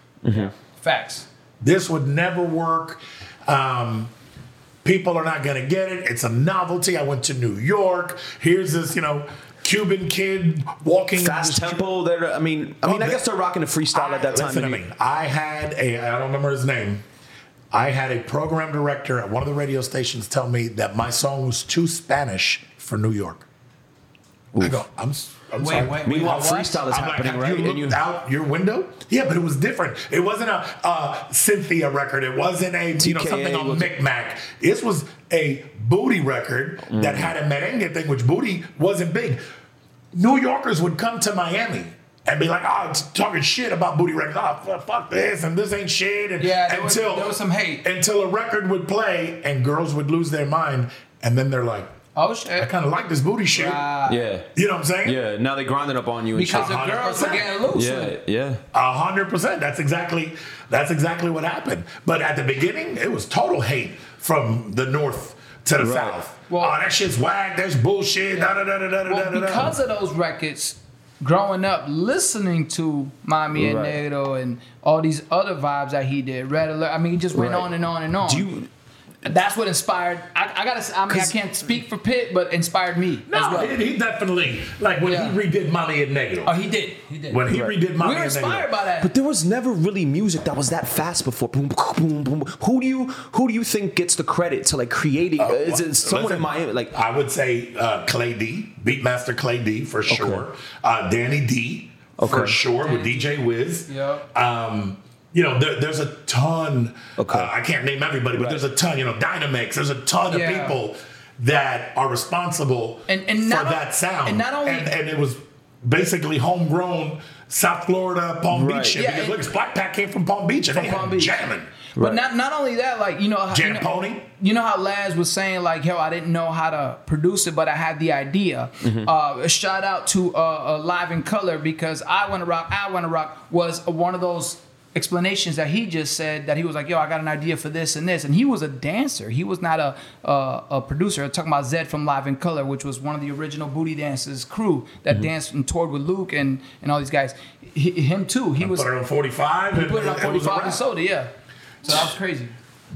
Facts. This would never work. Um, people are not going to get it. It's a novelty. I went to New York. Here's this, you know, Cuban kid walking in Fast tempo. They're, I mean, I mean, Well, I guess they- they're rocking the freestyle I- at that time. Listen to me. I had a, I don't remember his name. I had a program director at one of the radio stations tell me that my song was too Spanish for New York. I go, I'm, I'm Wait, sorry. wait, Meanwhile, What? freestyle is I'm happening, have right? you And looked out your window? Yeah, but it was different. It wasn't a uh, Cynthia record. It wasn't a you know something on was- Micmac. This was a booty record Mm-hmm. that had a merengue thing, which booty wasn't big. New Yorkers would come to Miami and be like, "Oh, it's talking shit about booty records. Oh, fuck, fuck this and this ain't shit." And Yeah, there was- until there was some hate. until a record would play and girls would lose their mind, and then they're like, Oh shit! "I kind of like this booty shit." Uh, Yeah. You know what I'm saying? Yeah. Now they grinding up on you and because shit. the girls are 100%. getting loose. Yeah. Yeah. A hundred percent. That's exactly that's exactly what happened. But at the beginning, it was total hate from the north to the Right. south. Well- oh, that shit's whack. There's bullshit. Da da da da da da Well, da. da. because of those records, growing up listening to Mami and Nato and all these other vibes that he did, Red Alert. I mean, he just went Right. on and on and on. Do you? That's what inspired. I, I gotta. say- I mean, I can't speak for Pitt, but inspired me no, as well. he, he definitely like when Yeah. he redid Mommy and Negative. oh, he did. He did. when he Right. redid we Mommy were and inspired Negro. by that. But there was never really music that was that fast before. Boom, boom, boom. boom. Who do you who do you think gets the credit to like creating? is it someone Listen, in Miami? Like I would say uh, Clay D, Beatmaster Clay D for sure. Uh, Danny D for Okay. sure with DJ Wiz. Yep. Um, you know, there, there's a ton. Okay. Uh, I can't name everybody, but Right. there's a ton. You know, Dynamix. There's a ton Yeah. of people that are responsible And- and for not o- that sound. and not only- and, and it was basically homegrown South Florida Palm Right. Beach shit. Yeah, because and- look, it's Black Pack came from Palm Beach and From they Palm Beach. jamming. But not not only that, like you know, how- you know, Pony. you know how Laz was saying like, "Yo, I didn't know how to produce it, but I had the idea." Mm-hmm. Uh, a shout out to uh, uh, Live in Color because I Want to Rock, I Want to Rock was one of those explanations that he just said that he was like, "Yo, I got an idea for this and this," and he was a dancer. He was not a a, a producer. I'm talking about Zed from Live in Color, which was one of the original Booty Dancers crew that Mm-hmm. danced and toured with Luke and and all these guys. He, him too. He was Put it on 45. and put it on it was a 45 wrap. and soda, yeah. So that was crazy.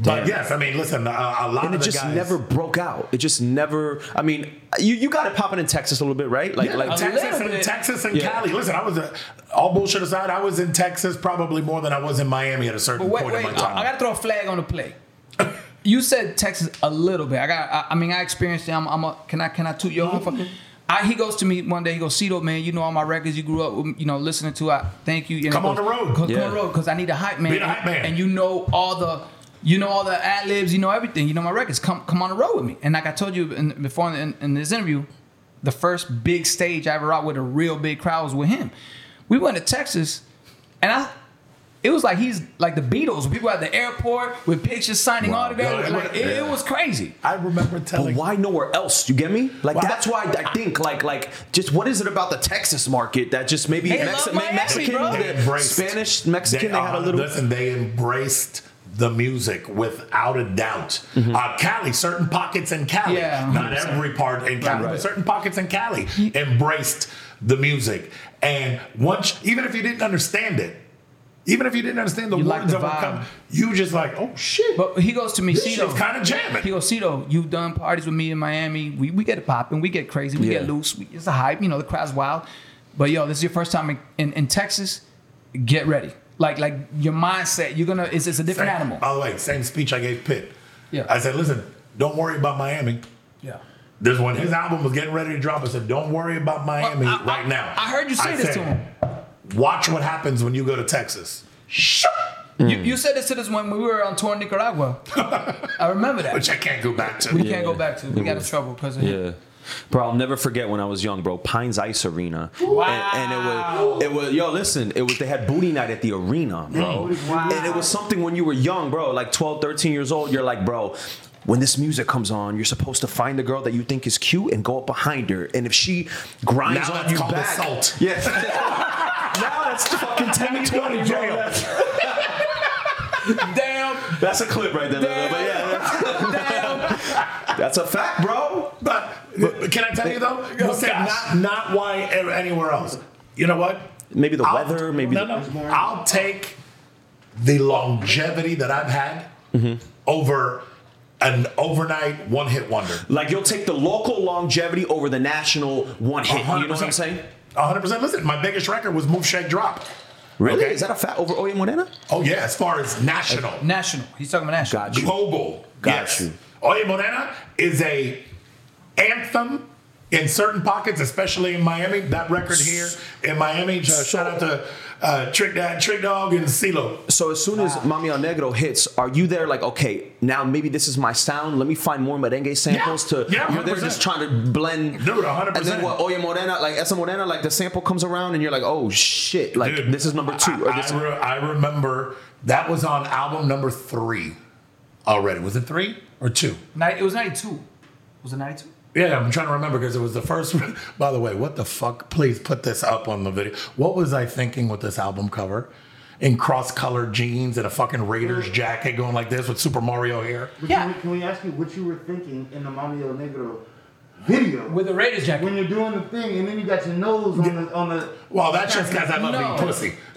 But yes, I mean, listen, a, a lot and of it the just guys, never broke out. It just never. I mean, you, you got it popping in Texas a little bit, right? Like Yeah, like A Texas little and bit. Texas and Yeah. Cali. Listen, I was uh, all bullshit aside. I was in Texas probably more than I was in Miami at a certain wait, point wait, in my time. I, I gotta throw a flag on the play. you said Texas a little bit. I got. I, I mean, I experienced it. I'm, I'm a. Can I? Can I toot your horn? for- I, he goes to me one day. He goes, Cito, man, you know all my records you grew up, with, you know, listening to. I thank you. And Come he on the road. Come, Yeah. on the road because I need a hype man. Be the hype man. And you know all the, you know all the ad libs. You know everything. You know my records. Come, come on the road with me. And like I told you in, before in, in this interview, the first big stage I ever rocked with a real big crowd was with him. We went to Texas, and I. It was like he's like the Beatles. People at the airport with pictures signing Wow. autographs. Yeah, Like, it, it was crazy. I remember But telling. why nowhere else? You get me? Like Well, that's why I think like like just what is it about the Texas market that just maybe Mexi- Miami, Mexican, They embraced- Spanish, Mexican, they, had a little. Listen, they embraced the music without a doubt. Mm-hmm. Uh, Cali, certain pockets in Cali, Yeah, not every part in Cali, Right. but certain pockets in Cali embraced the music. And once, even if you didn't understand it, Even if you didn't understand the You like words the that were coming, you just like, oh shit. But he goes to me, Cito. kind of jamming. He goes, Cito, you've done parties with me in Miami. We, we get it popping. We get crazy. We get loose. We, it's a hype. You know, the crowd's wild. But yo, this is your first time in, in, in Texas. Get ready. Like like your mindset. You're gonna. It's, it's a different Same- animal. By the way, same speech I gave Pitt. Yeah. I said, listen, don't worry about Miami. Yeah. This one, his album was getting ready to drop. I said, don't worry about Miami I- I- right now. I heard you say this to him. Watch what happens when you go to Texas. Shut. You, you said this to us when we were on tour in Nicaragua. I remember that. Which I can't go back to. we can't go back to. We got in trouble because of him. Yeah. Bro, I'll never forget when I was young, bro. Pines Ice Arena, and, and it was, it was, yo, listen, it was. They had booty night at the arena, bro, and it was something when you were young, bro, like 12, 13 years old. You're like, bro, when this music comes on, you're supposed to find the girl that you think is cute and go up behind her, and if she grinds Now on you called back, assault. yeah, now that's fucking 10 to 20 jail. Damn. That's a clip right there, but yeah, that's, Damn. That's a fact, bro. But, but can I tell you though? You said not not why anywhere else. You know what? Maybe the I'll- weather, maybe no, the- no. I'll take the longevity that I've had Mm-hmm. over an overnight one hit wonder. Like you'll take the local longevity over the national one hit. You know what I'm saying? 100%. Listen, my biggest record was Move Shake Drop. Really? Okay. Is that a fact over Oye Morena? Oh yeah, as far as national, National. He's talking about national. Got you. global. Got yes. you. Oye Morena is a anthem in certain pockets, especially in Miami. That record here in Miami. Uh, shout out to uh, Trick Dad, Trick Dog, and CeeLo. So as soon as Mami El Negro hits, are you there like, okay, now maybe this is my sound. Let me find more merengue samples Yeah. to. Yeah, you're there 100%. just trying to blend. Dude, 100%. And then what? Oye Morena, like Esa Morena, like the sample comes around and you're like, oh shit, like Dude, this is number two. I, this I, re- I remember that was on album number three already. Was it three or two? It was 92. Was it 92? Yeah, I'm trying to remember because it was the first. By the way, what the fuck? Please put this up on the video. What was I thinking with this album cover? In cross-colored jeans and a fucking Raiders jacket going like this with Super Mario hair. But Yeah. Can we, can we ask you what you were thinking in the Mami El Negro video? With the Raiders jacket. when you're doing the thing, and then you got your nose on the on the. Well, that's just because I love No. being pussy.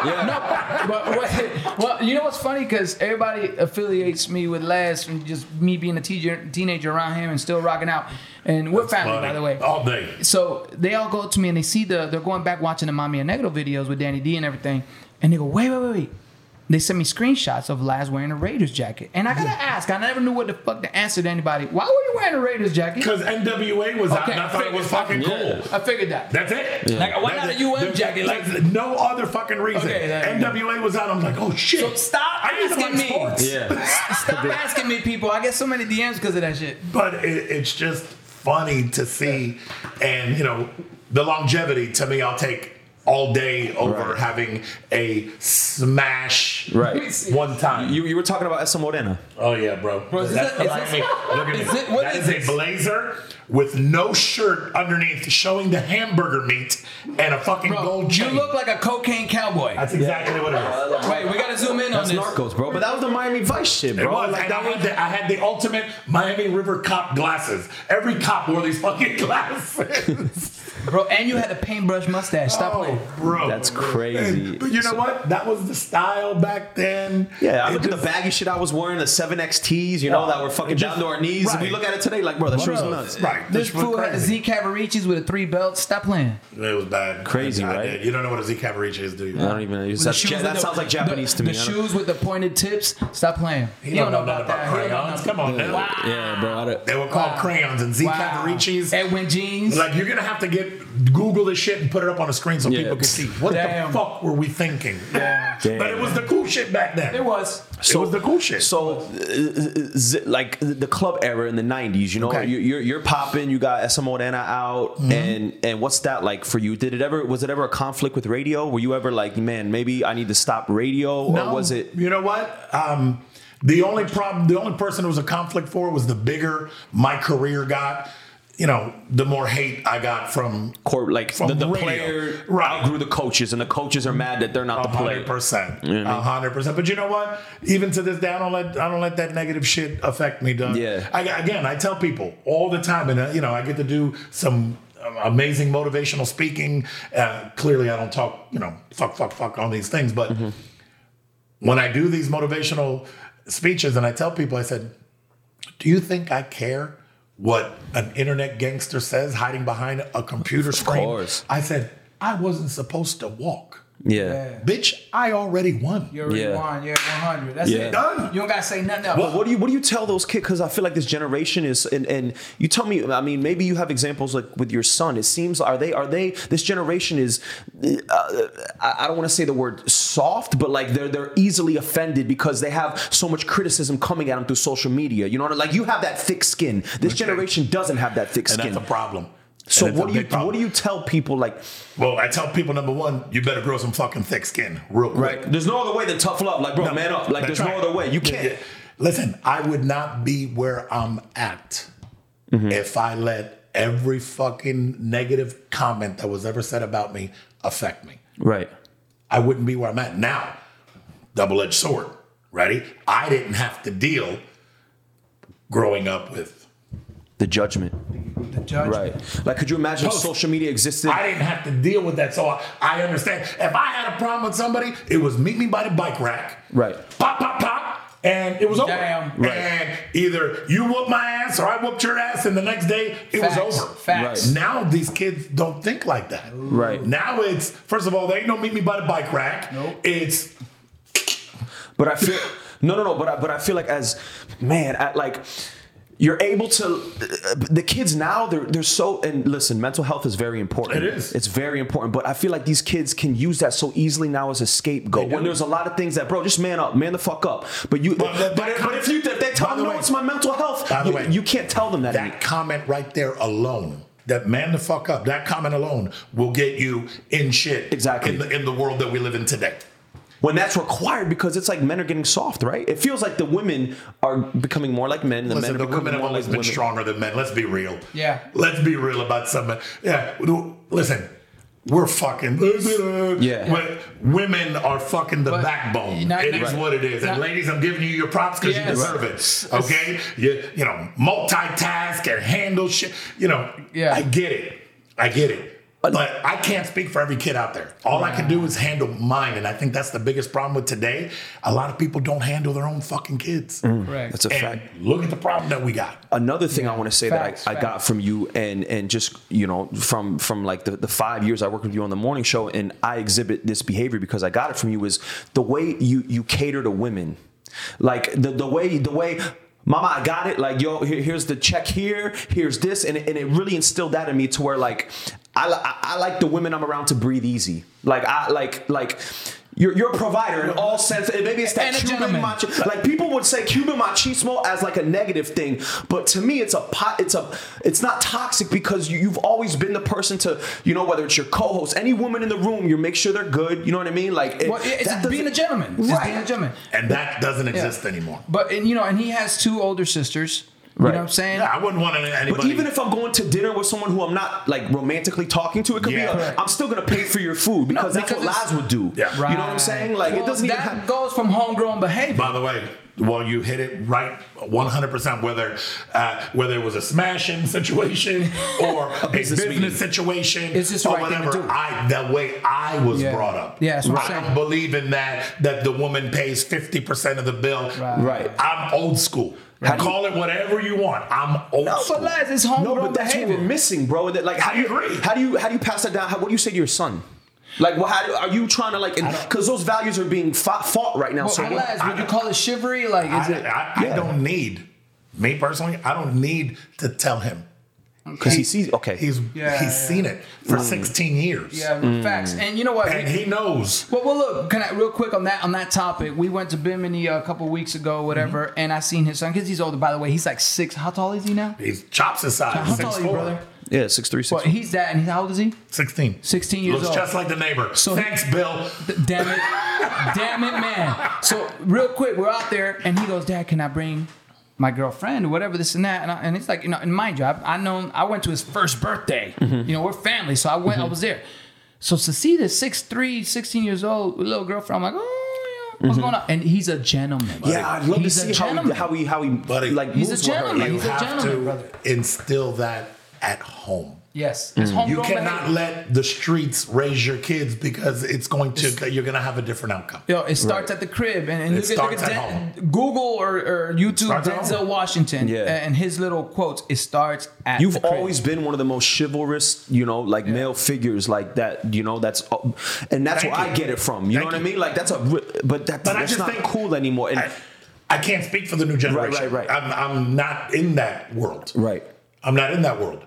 No, but what, well, you know what's funny? Because everybody affiliates me with Laz from just me being a teacher, teenager around him and still rocking out. And we're family, Funny. by the way. all day. So they all go to me and they see the they're going back watching the Mami El Negro videos with Danny D and everything, and they go, wait, wait, wait, wait. They sent me screenshots of Laz wearing a Raiders jacket, and I gotta ask. I never knew what the fuck to answer to anybody. Why were you wearing a Raiders jacket? Because NWA was out, Okay, and I thought it was figured- fucking cool. I figured that. That's it. Like, why not a That's it. UM There's- jacket? Like, there's no other fucking reason. Okay, there. NWA was out. I'm like, oh shit. So stop I need to asking me. sports. Yeah. stop asking me, people. I get so many DMs because of that shit. But it, it's just funny to see, and you know, the longevity. To me, I'll take all day over Right. having a smash Right. one time. You, you were talking about Esa Morena. oh yeah, bro. Bro, is That's this- the is Look at is me. it- what That is is, a blazer with no shirt underneath, showing the hamburger meat and a fucking Bro, gold you look like a cocaine cowboy. That's exactly what it is. Wait, we gotta zoom in That's on this. Narcos, bro. But that was the Miami Vice shit, It bro. was, Like and I had, the, I had the ultimate Miami River cop glasses. Every cop wore these fucking glasses. Bro, and you had a paintbrush mustache. Stop oh, playing. Oh, bro. That's crazy. And- but you know what? That was the style back then. Yeah, I It look at the baggy shit I was wearing, the 7XTs, you know, that were fucking just- down to our knees. And we look at it today like, bro, that shit's Bro, nuts. Right. This This fool had the. Z Cavariccis with the three belts. Stop playing. It was bad. Crazy, I right? did. You don't know what a Z Cavaricci is, do you? I don't even know. With That's, the shoes Ja- that the- sounds like Japanese the, to me. The shoes with the pointed tips. Stop playing. He don't know nothing about crayons. Come on now. Yeah, bro. They were called crayons and Z Wow. Cavariccis. Edwin jeans. Like you're gonna have to get Google this shit and put it up on the screen so Yeah. people can see. What Damn. the fuck were we thinking? Yeah. But it was the cool shit back then. It was. it was the cool shit. So, uh, like the club era in the '90s, you know, Okay. you, you're you're popping. You got Esa Morena out, and and what's that like for you? Did it ever was it ever a conflict with radio? Were you ever like, man, maybe I need to stop radio, or was it? You know what? Um, the only problem, the only person it was a conflict for was the bigger my career got. You know, the more hate I got from Cor- like From the, the player Right. outgrew the coaches, and the coaches are mad that they're not the player. percent, You know what I mean? hundred percent. But you know what? Even to this day, I don't let I don't let that negative shit affect me. Doug. Yeah. I, again, I tell people all the time, and uh, you know, I get to do some amazing motivational speaking. Uh, clearly, I don't talk, you know, fuck, fuck, fuck on these things. But when I do these motivational speeches and I tell people, I said, do you think I care what an internet gangster says hiding behind a computer screen? course. I said, I wasn't supposed to walk. Yeah. Bitch, I already won. You already Yeah. won. You're at 100. That's Yeah. it. Done. You don't gotta say nothing else. But what do you what do you tell those kids? Because I feel like this generation is, and, and you tell me. I mean, maybe you have examples like with your son. It seems are they are they this generation is. Uh, I I don't want to say the word soft, but like they're they're easily offended because they have so much criticism coming at them through social media. You know, what I- like you have that thick skin. This generation doesn't have that thick And skin. that's a problem. So And it's a what do you problem. what do you tell people like? Well, I tell people number one, you better grow some fucking thick skin real quick. There's no other way than tough love. Like bro, No, man up. Like there's right. no other way. You can't. yeah. Listen, I would not be where I'm at Mm-hmm. if I let every fucking negative comment that was ever said about me affect me. Right. I wouldn't be where I'm at now. Double edged sword. Ready? I didn't have to deal growing up with. The judgment. the judge. Right. Like, could you imagine if social media existed? I didn't have to deal with that, so I, I understand. If I had a problem with somebody, it was meet me by the bike rack. Right. Pop, pop, pop, and it was over. Damn. Right. And either you whooped my ass or I whooped your ass, and the next day it Facts. was over. Facts. Right. Now these kids don't think like that. Right. Now it's first of all, they ain't no meet me by the bike rack. Nope. It's But I feel no, no, no. But I, but I feel like as man, at like you're able to the kids now they're they're so and listen mental health is very important It is. it's very important but i feel like these kids can use that so easily now as a scapegoat when there's a lot of things that bro just man up man the fuck up but you But but, but, but if you if they tell them no it's my mental health By the you, way, you can't tell them that, that comment right there alone. That man the fuck up. That comment alone will get you in shit. Exactly. In the in the world that we live in today. When that's required because it's like men are getting soft right it feels like the women are becoming more like men and the Listen, men the are becoming women have more always like been women stronger than men. Let's be real. Yeah. Let's be real about something. Uh, yeah. Listen, we're fucking. Yeah. But women are fucking the But- backbone. Not- it is right. what it is. And Not- ladies, I'm giving you your props because Yes. you deserve it. Okay. You you know multitask and handle shit. You know. Yeah. I get it. I get it. But I can't speak for every kid out there. All I can do is handle mine, and I think that's the biggest problem with today. A lot of people don't handle their own fucking kids. Mm. Correct. that's a And fact look at the problem that we got. another thing I want to say Facts, that I, I got from you and and just you know from from like the, the five years I worked with you on the morning show and I exhibit this behavior because I got it from you is the way you you cater to women like the the way the way Mama, I got it. Like, yo, here, here's the check here. Here's this, and and it really instilled that in me to where, like, I, I, I like the women I'm around to breathe easy. Like, I like like you're, you're a provider in all sense. and Maybe it's that And a Cuban gentleman. macho. Like people would say Cuban machismo as like a negative thing, but to me, it's a pot. It's a. It's not toxic because you, you've always been the person to, you know, whether it's your co-host, any woman in the room, you make sure they're good. You know what I mean? Like, it- Well, it's that being a doesn't- gentleman. It's Right. being a gentleman. And that doesn't exist anymore. But and you know, and he has two older sisters. You Right. know what I'm saying? Yeah, I wouldn't want anybody. But even if I'm going to dinner with someone who I'm not like romantically talking to, it could Yeah. be. A, Correct. I'm still gonna pay for your food because that's because what it's- Laz would do. Yeah. You know what I'm saying? Like Well, it doesn't even. that Have, goes from homegrown behavior. By the way, well, you hit it right 100%. Whether uh, whether it was a smashing situation or a business business, situation It's just the or right whatever, do. I the way I was Yeah. brought up. Yeah, that's I'm I saying. don't believe in that that the woman pays 50% of the bill. Right. Right. I'm old school. How do you- Call it whatever you want. I'm old no, school. but Laz, it's no, homegrown but that's what behavior. we're missing, bro. That like, how do you agree. How do you how do you pass that down? How, what do you say to your son? Like, well, how do, are you trying to like? Because those values are being fought, fought right now. Well, so but what- Laz, would you call it chivalry? Like, is I, it? I, I Yeah. don't need me personally. I don't need to tell him because he sees. Okay, he's Yeah, he's yeah. seen it for 16 years. yeah, Mm. facts. And you know what? and he knows. Well, well, look, can I real quick on that on that topic? We went to Bimini a couple weeks ago, whatever, Mm-hmm. and I seen his son because he's older. By the way, he's like six. How tall is he now? He's chops his size. How six tall are you, brother? yeah, six three six. Well, he's that, and he's how old is he? 16. 16 years Looks old. just like the neighbor. So- Thanks, Bill. D- Damn it, damn it, man. So real quick, we're out there, and he goes, "Dad, can I bring my girlfriend whatever this and that?" And, I, and it's like, you know, in my job, I know I went to his first birthday. Mm-hmm. You know, we're family, so I went, I was there. So to see this 6'3", 16 years old little girlfriend, I'm like, oh, yeah, what's going on? And he's a gentleman. yeah, I'd love he's to see how he, how he how he Buddy, like He's a moves with her. You He's a have gentleman, to brother. instill that at home. Yes. It's You cannot behavior. let the streets raise your kids because it's going to you're going to have a different outcome. Yo, it starts at the crib, and, and It look, at, look starts at at Den- Google or, or YouTube Denzel home. Washington Yeah. and his little quotes. It starts at You've the crib. always been one of the most chivalrous, you know, like male figures like that. You know, that's uh, and that's Thank where you. I get it from. You Thank know what I mean? Like that's a, but that, But I that's just not think- cool anymore. And I, I can't speak for the new generation. Right, right, right. I'm, I'm not in that world. right, I'm not in that world.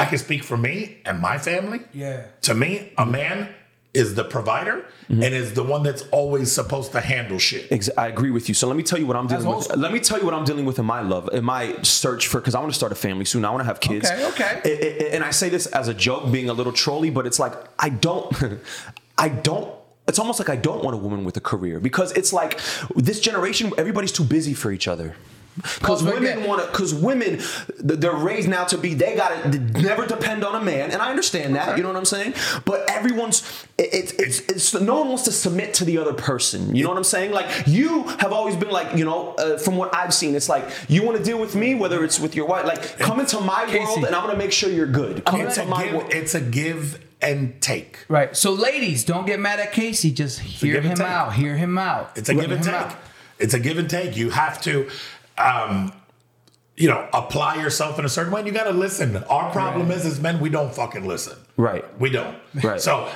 I can speak for me and my family. Yeah. To me, a man is the provider Mm-hmm. and is the one that's always supposed to handle shit. Ex- I agree with you. So let me tell you what I'm dealing old with. Let me tell you what I'm dealing with in my love, in my search for, because I want to start a family soon. I want to have kids. Okay, okay. I- I- and I say this as a joke, being a little trolly, but it's like I don't, I don't. It's almost like I don't want a woman with a career because it's like this generation, everybody's too busy for each other. Because women want to, because women, they're raised now to be, they got to never depend on a man. And I understand that, you know what I'm saying? But everyone's, it, it's, it's, it's, no one wants to submit to the other person. You know what I'm saying? Like, you have always been like, you know, uh, from what I've seen, it's like, you want to deal with me, whether it's with your wife, like, come into my world and I'm going to make sure you're good. Come It's into a, my give, world. it's a give and take. Right. So, ladies, don't get mad at Casey. Just hear him out. Hear him out. It's a Hear give and take. out. It's a give and take. You have to, um, you know, apply yourself in a certain way. And you got to listen. Our problem is, as men, we don't fucking listen. Right. We don't. Right. So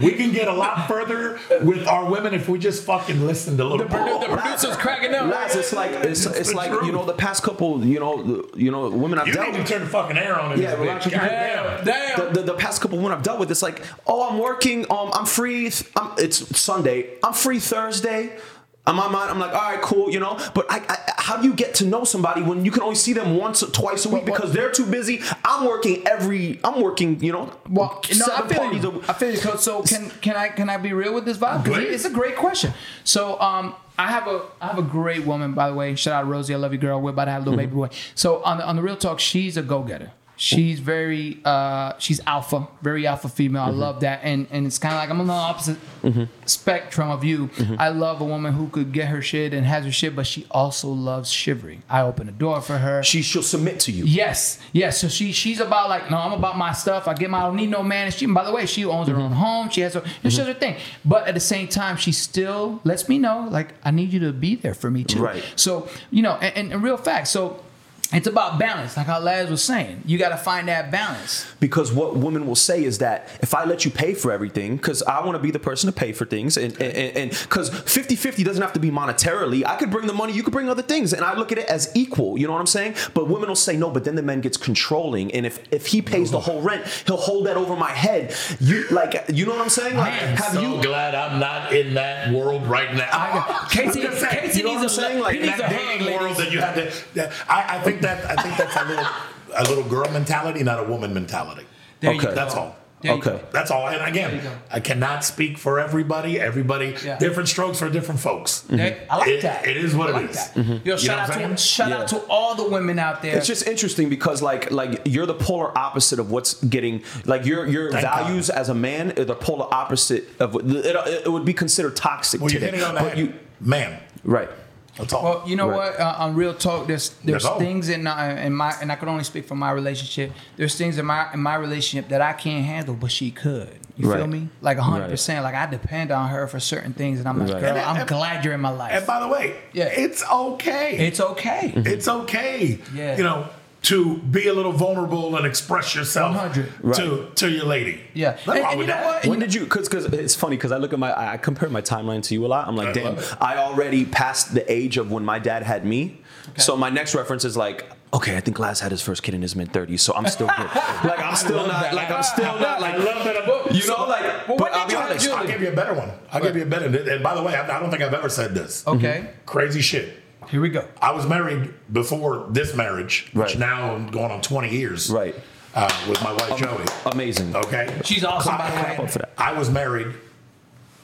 we can get a lot further with our women if we just fucking listen a little The, produ- the producer's cracking up. Laz, it's like it's, It's it's like truth. you know the past couple you know the- you know women I've You dealt need to with. turn the fucking air on Yeah, this relax bitch. your- God damn. Damn. the, the, the past couple women I've dealt with, it's like, oh, I'm working. Um, I'm free. th- I'm, it's Sunday. I'm free Thursday. On my mind, I'm like, all right, cool, you know. But I, I, how do you get to know somebody when you can only see them once or twice a week Well, well- because they're too busy? I'm working every. I'm working, you know. Well, no, I feel you. a- I feel you. So, so can can I can I be real with this vibe? 'Cause Please. it's a great question. So, um, I have a I have a great woman, by the way. Shout out Rosie, I love you, girl. We're about to have a little baby boy. So on the on the real talk, she's a go getter. She's very uh she's alpha, very alpha female. I mm-hmm. love that, and and it's kind of like I'm on the opposite mm-hmm. spectrum of you. Mm-hmm. I love a woman who could get her shit and has her shit, but she also loves shivering. I open the door for her. She she'll submit to you. Yes, yes. So she she's about like no, I'm about my stuff. I get my I don't need no man. And she by the way, she owns her own home. She has her she does her thing. But at the same time, she still lets me know like I need you to be there for me too. Right. So you know, and, and, and real fact. So it's about balance, like how Laz was saying. You got to find that balance. because what women will say is that if I let you pay for everything, because I want to be the person to pay for things, and and because 50 50 doesn't have to be monetarily, I could bring the money, you could bring other things, and I look at it as equal. You know what I'm saying? But women will say no, but then the man gets controlling, and if if he pays the whole rent, he'll hold that over my head. You like, you know what I'm saying? Like, Man, have so you? glad I'm not in that world right now. I- Casey- I'm just saying, Casey you know needs what I'm a- saying? Like he needs that a hug, dating world ladies. that you have to. That, I, I think that I think that's a little a little girl mentality, not a woman mentality. There you Okay. go. That's all. There you Okay. go. That's all. And again. I cannot speak for everybody. Everybody, Yeah. different strokes for different folks. There- I like It- that. it is what I it like is. that. Mhm. Yo, You shout know out to saying? shout out to all the women out there. It's just interesting because like like you're the polar opposite of what's getting like your your Thank God. values as a man are the polar opposite of what it, it would be considered toxic Well, you're today. hitting on the But head. you Man, right. That's all. Well, you know Right. what? Uh, on real talk, there's there's That's all. things in uh, in my and I can only speak for my relationship. There's things in my in my relationship that I can't handle, but she could. You feel me? Like hundred Right. percent. Like I depend on her for certain things, and I'm like, Right. girl, And- I'm and- glad you're in my life. and by the way, Yeah. it's okay. it's okay. it's okay. Yeah. You know, to be a little vulnerable and express yourself 100. to to your lady. Yeah. Nothing And- wrong and with you know that. what? When did you? Because because it's funny because I look at my I compare my timeline to you a lot. I'm like, I damn. I already passed the age of when my dad had me. So my next reference is like, okay, I think Laz had his first kid in his mid 30s, so I'm still good. like I'm still not like I'm still not like I love that about you know like. Well, but I'll did be you honest. I'll give you a better one. I'll give you a better. And by the way, I I don't think I've ever said this. Okay. Crazy shit. Here we go. I was married before this marriage, which Right. now I'm going on 20 years. Right. Uh, with my wife Joey. Amazing. Okay. She's awesome, by the way. Clap up for that. I was married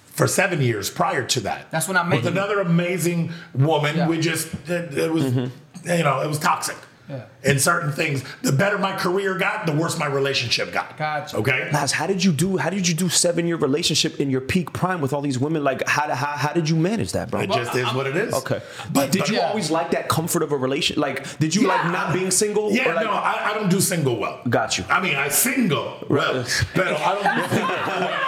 for seven years prior to that. That's when I met with you. another amazing woman. Yeah. We just it, it was Mm-hmm. you know it was toxic. Yeah. in certain things. The better my career got, the worse my relationship got. Gotcha. Okay. Laz, how did you do? How did you do seven year relationship in your peak prime with all these women? Like, how how, how did you manage that, bro? It just is what it is. Okay, But but did but- you Yeah. always like that comfort of a relation? Like, did you like not being single? Yeah, Or, like, no, I, I don't do single well. Got you. I mean, I single well, but I don't do single well.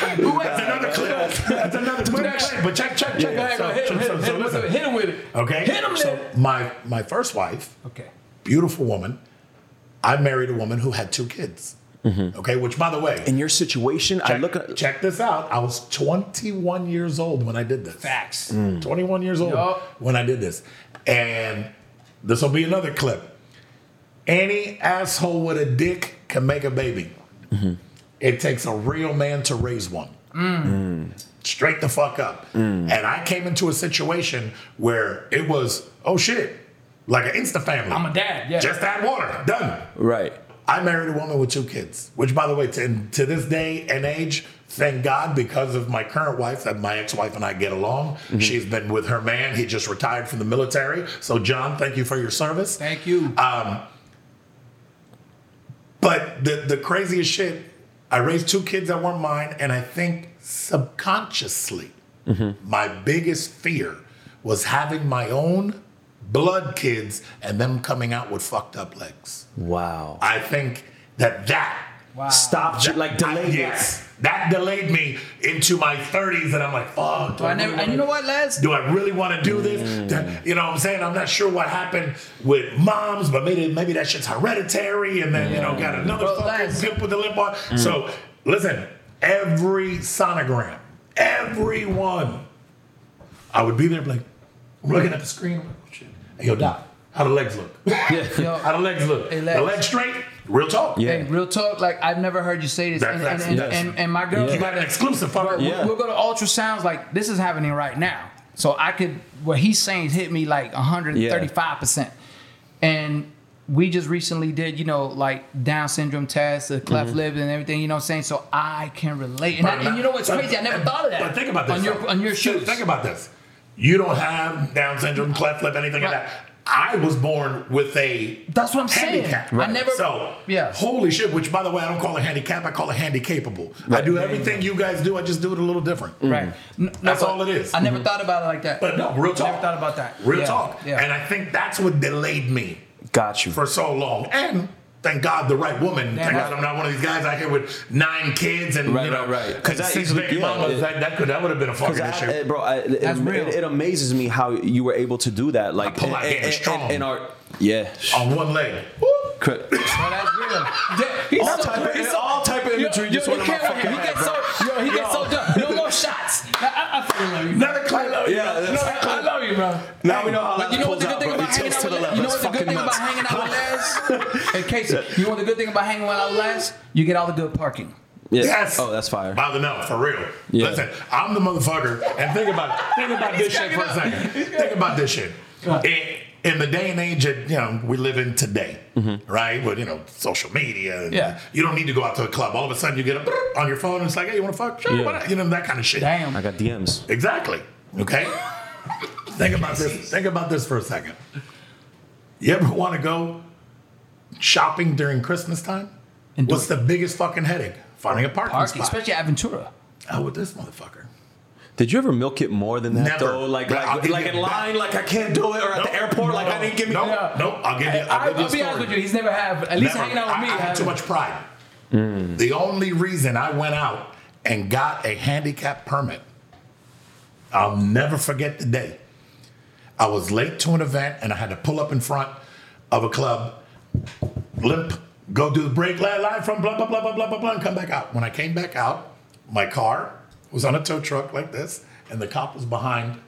That's another clip. That's another clip. But check, check, check. Go Okay. Hit him, So man. my my first wife, Okay. beautiful woman. I married a woman who had two kids. Mm-hmm. Okay, which by the way, in your situation, I look at check this out. I was 21 years old when I did this. Facts. Mm. 21 years old Yup. when I did this. And this will be another clip. Any asshole with a dick can make a baby. Mm-hmm. It takes a real man to raise one. Mm. Mm. Straight the fuck up. And I came into a situation where it was, oh shit, like an insta family. I'm a dad. Yeah. Just add water. Done. right. I married a woman with two kids, which, by the way, to, to this day and age, thank God, because of my current wife, that my ex-wife and I get along. She's been with her man. He just retired from the military. So, John, thank you for your service. Thank you. Um, but the the craziest shit, I raised two kids that weren't mine, and I think subconsciously, my biggest fear was having my own blood kids and them coming out with fucked up legs. Wow. I think that that wow. Stopped you, like I- delayed. yes, that delayed me into my 30s, and I'm like, fuck. do I I never, really and you know what, Laz? do I really want to do this? Mm. That- you know what I'm saying? I'm not sure what happened with moms, but maybe maybe that shit's hereditary, and then you know got another Bro, fucking that's- pimp with the lip on. Mm. So listen, every sonogram, every one, I would be there like looking at the screen. I'm like, oh, shit. Hey, yo, doc, how the legs look? Yo, how the legs look? Hey, the legs. legs straight? Real talk. Yeah. Hey, real talk. Like I've never heard you say this, That- and, that's- and, and, yes. and, and my girls You got an exclusive, fucker. We'll, Yeah. we'll go to ultrasounds. Like this is happening right now, so I could. What he's saying hit me like 135 percent, and we just recently did, you know, like Down syndrome tests, the cleft Mm-hmm. lip, and everything. You know what I'm saying? So I can relate. And, I- and you know what's crazy? I never thought of that. But think about this. on your on your shoes. Think about this. You don't have Down syndrome, cleft lip, anything like that. I was born with a That's what I'm saying. handicap. I never- So yeah. holy shit. Which by the way, I don't call it handicap. I call it handicapable. I do everything you guys do. I just do it a little different. Right. N- no, That's but all it is. I never thought about it like that. But no, real talk. Never thought about that. Real Yeah, talk. yeah. And I think that's what delayed me Got you. for so long. And thank God the right woman. Yeah, thank right. God I'm not one of these guys out here with nine kids and Right, you know, right, right. 'Cause and that six easily- baby yeah, mamas. it- that, that could that would have been a fucking Because issue. I, bro, I, it, That's it, real. it amazes me how you were able to do that. Like, pull out in- getting strong. in our yeah. on one leg. Cra- Oh, that's real. Yeah, he's All so type of- he's all type of imagery Yo, just yo, went you in my fucking He head, gets so yo, he gets so done. No more shots. I, I, I fucking love you. Another clip. Yeah, Another that's- clip. I love you, bro. Now we know how But that you know what the good out, thing about hanging out with the you know what the good fucking thing about hanging out with Laz? hey Casey, you know what the good thing about hanging out with Laz? You get all the good parking. Yeah. Yes. Oh, that's fire. By the no, for real. Yeah. Listen, I'm the motherfucker, and think about it. think about this shit for a second. Think about this shit. In, in the day and age that you know we live in today, mm-hmm. right? With you know social media, and Yeah. you don't need to go out to a club. All of a sudden, you get a on your phone, and it's like, hey, you want to fuck? Sure, Yeah. You know that kind of shit. Damn. I got DMs. Exactly. Okay. think about this. Think about this for a second. You ever want to go shopping during Christmas time? And do What's the biggest fucking headache? Finding a parking, Parking, spot. especially at Aventura. Out oh, with this motherfucker. Did you ever milk it more than that Never. though? Like, But I'll like, give like you in that. line, like I can't do it, or at the airport, like I didn't give me. No, Yeah. no. I'll give you. I'll, I, give you a will be honest story. with you, he's never had. At least Never. hanging out with I, me. I had too much pride. Mm. The only reason I went out and got a handicap permit, I'll never forget the day. I was late to an event and I had to pull up in front of a club, limp, go do the brake light line from blah blah blah blah blah blah blah, and come back out. When I came back out, my car was on a tow truck like this, and the cop was behind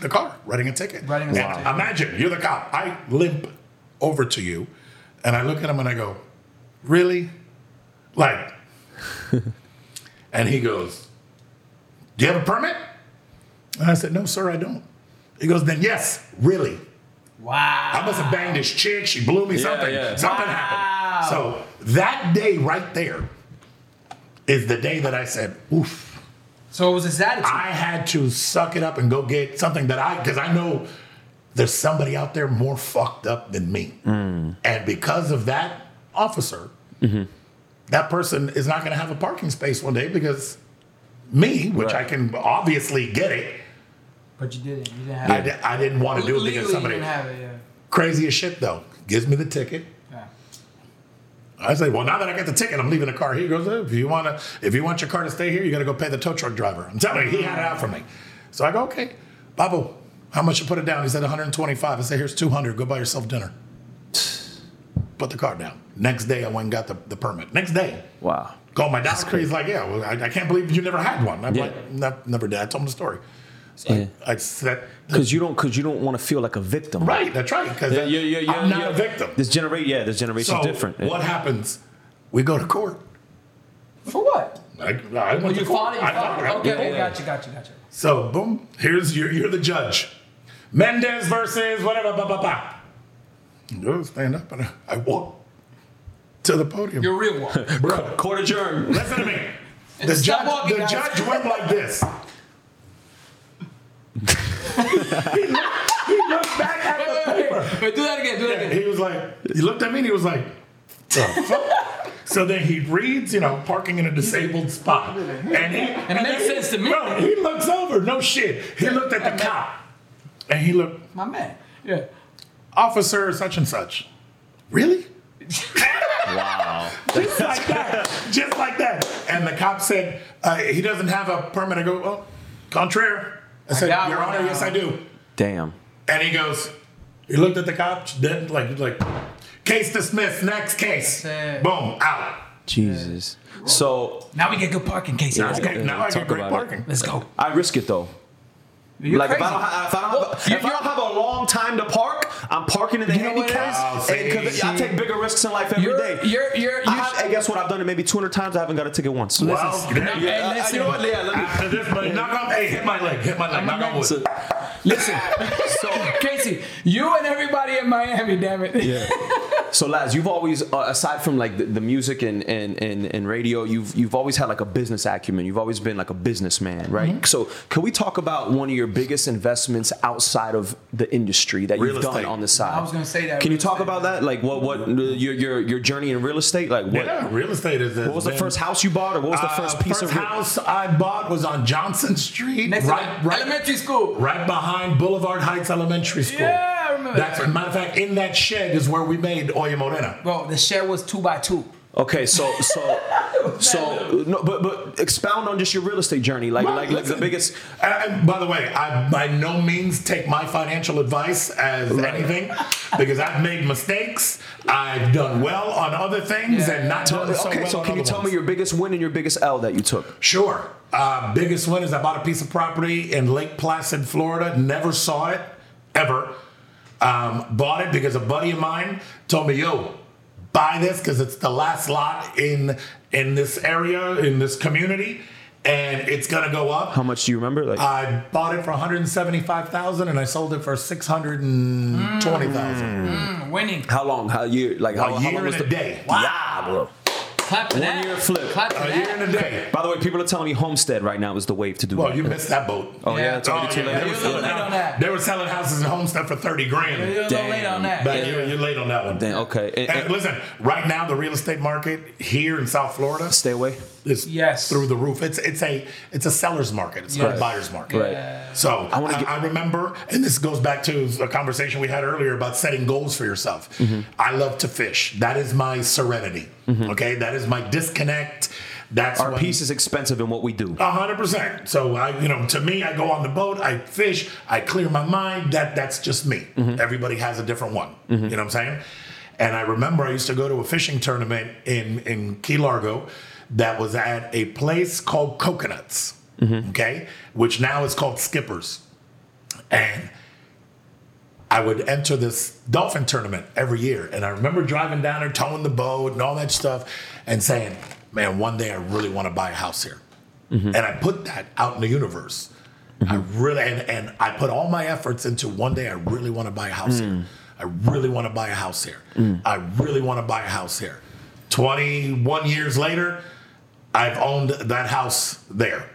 the car writing a ticket. Writing a And ticket. Imagine you're the cop. I limp over to you, and I look at him and I go, "Really?" Like, and he goes, "Do you have a permit?" And I said, "No, sir, I don't." He goes, "Then yes, really." Wow. I must have banged this chick. She blew me Yeah, something. yeah. Something Wow. happened. So that day right there is the day that I said, "Oof." So it was his attitude. I had to suck it up and go get something that I, because I know there's somebody out there more fucked up than me. Mm. And because of that officer, Mm-hmm. that person is not going to have a parking space one day because me, which I can obviously get it, But you didn't. You didn't have I, it. di- I didn't want to do it Legally, because you somebody didn't have it. Yeah. crazy as shit though gives me the ticket. I say, well, now that I get the ticket, I'm leaving the car. He goes, if you want to, if you want your car to stay here, you got to go pay the tow truck driver. I'm telling you, he had it out for me. So I go, okay, Babu, how much you put it down? He said 125. I said, here's 200. Go buy yourself dinner. Put the car down. Next day, I went and got the, the permit. Next day, Wow. called my doctor. He's like, yeah, well, I, I can't believe you never had one. I'm Yeah. like, never did. I told him the story. So Yeah. I, I said, Because you don't, because you don't want to feel like a victim. right, that's right. Because Yeah, yeah, yeah, yeah, I'm not yeah. a victim. This generation, yeah, this generation's So different. what happens? We go to court. For what? I, I went Well, to you court. fought it. You I fought fought it. it. Okay. Yeah, oh, yeah. Gotcha. Gotcha. Gotcha. So boom, here's you're, you're the judge. Mendez versus whatever. Blah, blah, blah. Go stand up and I, I walk to the podium. You're real one. Bro, Court adjourned. listen to me. The judge, walking, the judge went like this. He, looked, he looked back at the paper. Wait, do that again. Do that again. He was like, he looked at me and he was like, the fuck? So then he reads, you know, parking in a disabled spot. And he, and it makes he- sense to me. Bro, he looks over, no shit. He looked at the cop. And he looked, My man. Yeah. officer such and such. Really? Wow. Just like that. Just like that. And the cop said, uh, he doesn't have a permit. I go, oh, contraire. I said, got Your Honor, now." yes, I do. Damn. And he goes, he looked at the cop, then like, like, case dismissed, next case. Boom, out. Jesus. So Now we get good parking, Casey. Let's go. Okay, now I talk get great about it. parking. Let's go. I risk it though. You're like if. I don't, ha- if I don't, Well, have, a, if I don't have a long time to park, I'm parking in the You know what it handicap. is? and 'cause See. I take bigger risks in life every You're, day. you're, you're, I you have, and guess what? I've done it maybe 200 times. I haven't got a ticket once. Well, Listen, there now- hey, listen. you know what? Yeah, let me- After this, but knock on, hey, hit my leg, hit my leg, knock on wood. So- Listen, so Casey, you and everybody in Miami, damn it. Yeah. So, Laz, you've always, uh, aside from like the, the music and, and, and, and radio, you've you've always had like a business acumen. You've always been like a businessman, right? Mm-hmm. So, can we talk about one of your biggest investments outside of the industry that Real you've done on the side? I was gonna say that, Can you talk estate. about that? Like, what what uh, your your your journey in real estate? Like, what Yeah, real estate is. what was the first house you bought, or what was the first uh, piece first of real- house I bought was on Johnson Street, Next right, right, elementary school. right behind Boulevard Heights Elementary School. Yeah, I remember That's that. matter of fact, in that shed is where we made Oya Morena. Bro, the share was two by two. Okay, so so so no, but but expound on just your real estate journey, like Well, like like the biggest. And, and by the way, I by no means take my financial advice as anything because I've made mistakes. I've done well on other things Yeah. and not done so Okay, well so on can you tell ones. me your biggest win and your biggest L that you took? Sure. Uh, biggest win is I bought a piece of property in Lake Placid, Florida. Never saw it ever. Um, bought it because a buddy of mine told me, "Yo, buy this because it's the last lot in in this area in this community, and it's gonna go up." How much do you remember? Like I bought it for 175,000 and I sold it for 620,000. Mm, winning. how long? How year? Like how, A how year long was and a the day. Yeah, bro. Clap for One that. year flip. Clap for A that. year and a day. By the way, people are telling me Homestead right now is the wave to do. Well, that. you missed that boat. oh yeah, oh, Yeah. it's already Oh, too yeah, late. they, were You're a selling little late on that. they were selling houses in Homestead for 30 grand. You're a little late on that. But Yeah. you're, you're late on that one. Then, okay, and- And, and- listen, right now the real estate market here in South Florida stay away. Is Yes. through the roof. It's it's a it's a seller's market. It's not a buyer's market. Right. So I, wanna I, remember, and this goes back to a conversation we had earlier about setting goals for yourself. Mm-hmm. I love to fish. That is my serenity. Mm-hmm. Okay, that is my disconnect. That's Our when- piece is expensive in what we do. A hundred percent. So I, you know, to me, I go on the boat, I fish, I clear my mind. That that's just me. Mm-hmm. Everybody has a different one. Mm-hmm. You know what I'm saying? And I remember I used to go to a fishing tournament in in Key Largo, that was at a place called Coconuts. Mm-hmm. Okay, which now is called Skippers, and I would enter this dolphin tournament every year. And I remember driving down there, towing the boat and all that stuff, and saying, man, one day I really want to buy a house here. Mm-hmm. And I put that out in the universe. I mm-hmm. really, and, and I put all my efforts into one day I really want to buy a house here. Mm. I really want to buy a house here. Mm. I really want to buy a house here. 21 years later, I've owned that house there.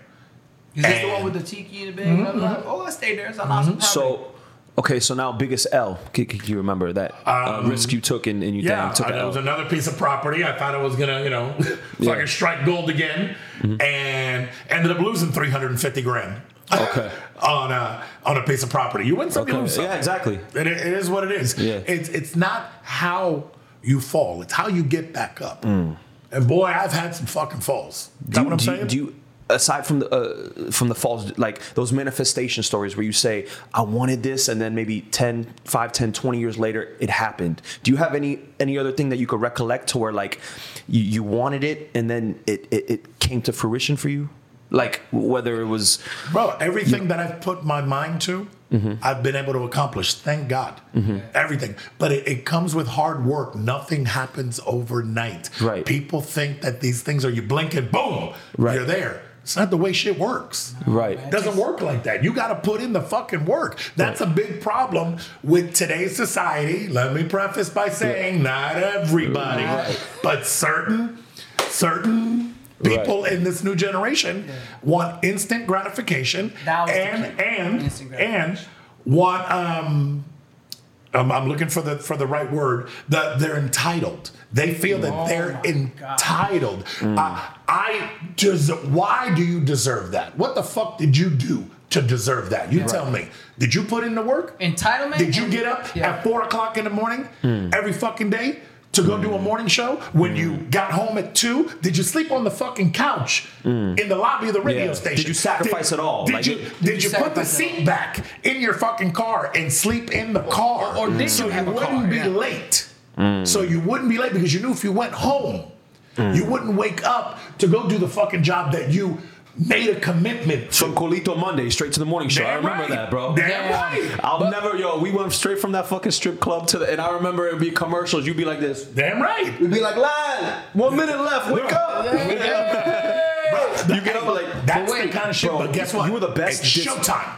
Is this the one with the tiki in the bag? Mm-hmm, mm-hmm. Oh, I stayed there. It's an awesome property. So, Okay, so now biggest L. Can, can you remember that uh, um, risk you took and, and you Yeah, damn took I- an it was another piece of property. I thought I was gonna, you know, fucking strike gold again, mm-hmm. and ended up losing three hundred and fifty grand. Okay. on a on a piece of property, you win some, you lose some. yeah, exactly. It, it is what it is. Yeah. It's it's not how you fall; it's how you get back up. Mm. And boy, I've had some fucking falls. Is that what I'm do saying? Do you aside from the uh, from the falls like those manifestation stories where you say I wanted this and then maybe 10 5 10 20 years later it happened. Do you have any any other thing that you could recollect to where like you, you wanted it and then it, it it came to fruition for you? Like whether it was Bro, everything that I've put my mind to, Mm-hmm. I've been able to accomplish. Thank God. Everything. But it, it comes with hard work. Nothing happens overnight. Right. People think that these things are you blink and boom, Right. you're there. It's not the way shit works. right. It doesn't work like that. You got to put in the fucking work. That's a big problem with today's society. Let me preface by saying not everybody, Right. but certain certain people in this new generation want instant gratification That was the and key. and Instant and want um um, I'm looking for the for the right word. That they're entitled. They feel that Oh they're my entitled. I, I des- Why do you deserve that? What the fuck did you do to deserve that? You tell me. Did you put in the work? Entitlement. Did you get up Yeah. at four o'clock in the morning every fucking day to go do a morning show? When you mm. got home at two, did you sleep on the fucking couch mm. in the lobby of the radio Yeah. station? Did you sacrifice it all? Did Like you it- did, you, you put the seat back in your fucking car and sleep in the car? or did so you have wouldn't car? be Yeah. late. Mm. So you wouldn't be late because you knew if you went home, you wouldn't wake up to go do the fucking job that you made a commitment to. From Colito Monday straight to the morning show. I remember right. that, bro. Damn Yeah. right. I'll never, yo. We went straight from that fucking strip club to the, and I remember it'd be commercials. You'd be like this. Damn right. We'd be like, lad, one minute left. Wake up. You get up like- that's But wait, the kind of shit. bro, but guess what? you were the best It's dis- showtime.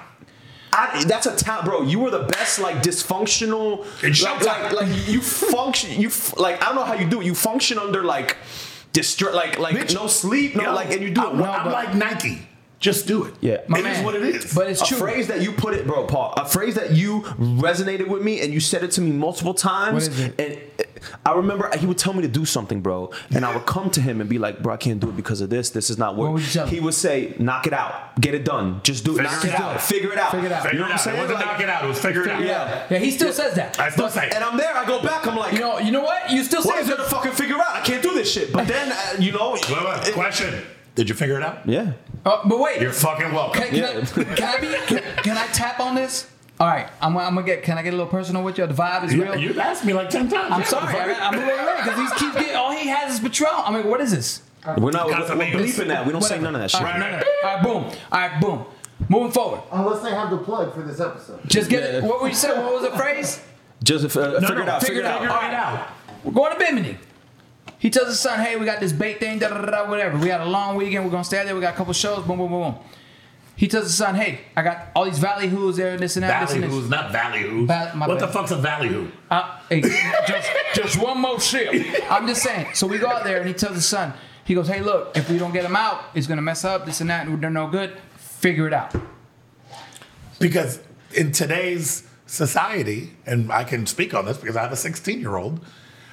I, that's a talent, bro. You were the best, like dysfunctional. It's like, showtime. like, like you function. You f- like I don't know how you do it. You function under like distra- like like Bitch. no sleep, no Yo, like, and you do it. I'm, well. I'm like Nike. Just do it. Yeah. It is My man. what it is. But it's true. a true. phrase that you put it, bro, Paul. A phrase that you resonated with me, and you said it to me multiple times. What is it? And I remember he would tell me to do something, bro, and I would come to him and be like, "Bro, I can't do it because of this. This is not working." would you tell him? He would say, "Knock it out, get it done, just do it, Figure knock it it out, out. figure it out, Figure it out. You know what I'm out. It wasn't Like- knock it out. It was figure it out. Yeah. Yeah, he still says that. I still But- say it. And I'm there. I go back. I'm like, You know, you know what? You still what say is there to fucking figure out? I can't do this shit. But then, uh, you know, Wait, wait, it- question. Did you figure it out? yeah. Uh, but wait, You're fucking welcome. can, can, I, can I be? Can, can I tap on this? All right, I'm, I'm gonna get. Can I get a little personal with you? The vibe is You, real. you've asked me like 10 times. I'm Yeah, sorry, I, I'm a little late because he keeps getting. All he has is Patron. I mean, what is this? We're not. We're, we're Casamigos. bleeping that. We don't say none of that shit. All right, no, no. All right, boom. All right, boom. Moving forward. Unless they have the plug for this episode. Just get it. What were you saying? What was the phrase? Just uh, No, figure it out. Figure it out. Figure it out. We're going to Bimini. He tells his son, "Hey, we got this bait thing, da da da, da whatever. We got a long weekend. We're gonna stay out there. We got a couple shows. Boom, boom, boom, boom." He tells his son, "Hey, I got all these ballyhoos there, and this and that, this Valley and this." who's not ballyhoo. Val- my what the fuck's a ballyhoo? Uh, hey, just, just one more sip. I'm just saying. So we go out there and he tells his son, he goes, hey, look, if we don't get him out, it's gonna mess up this and that, and they're no good. Figure it out. Because in today's society, and I can speak on this because I have a 16 year old.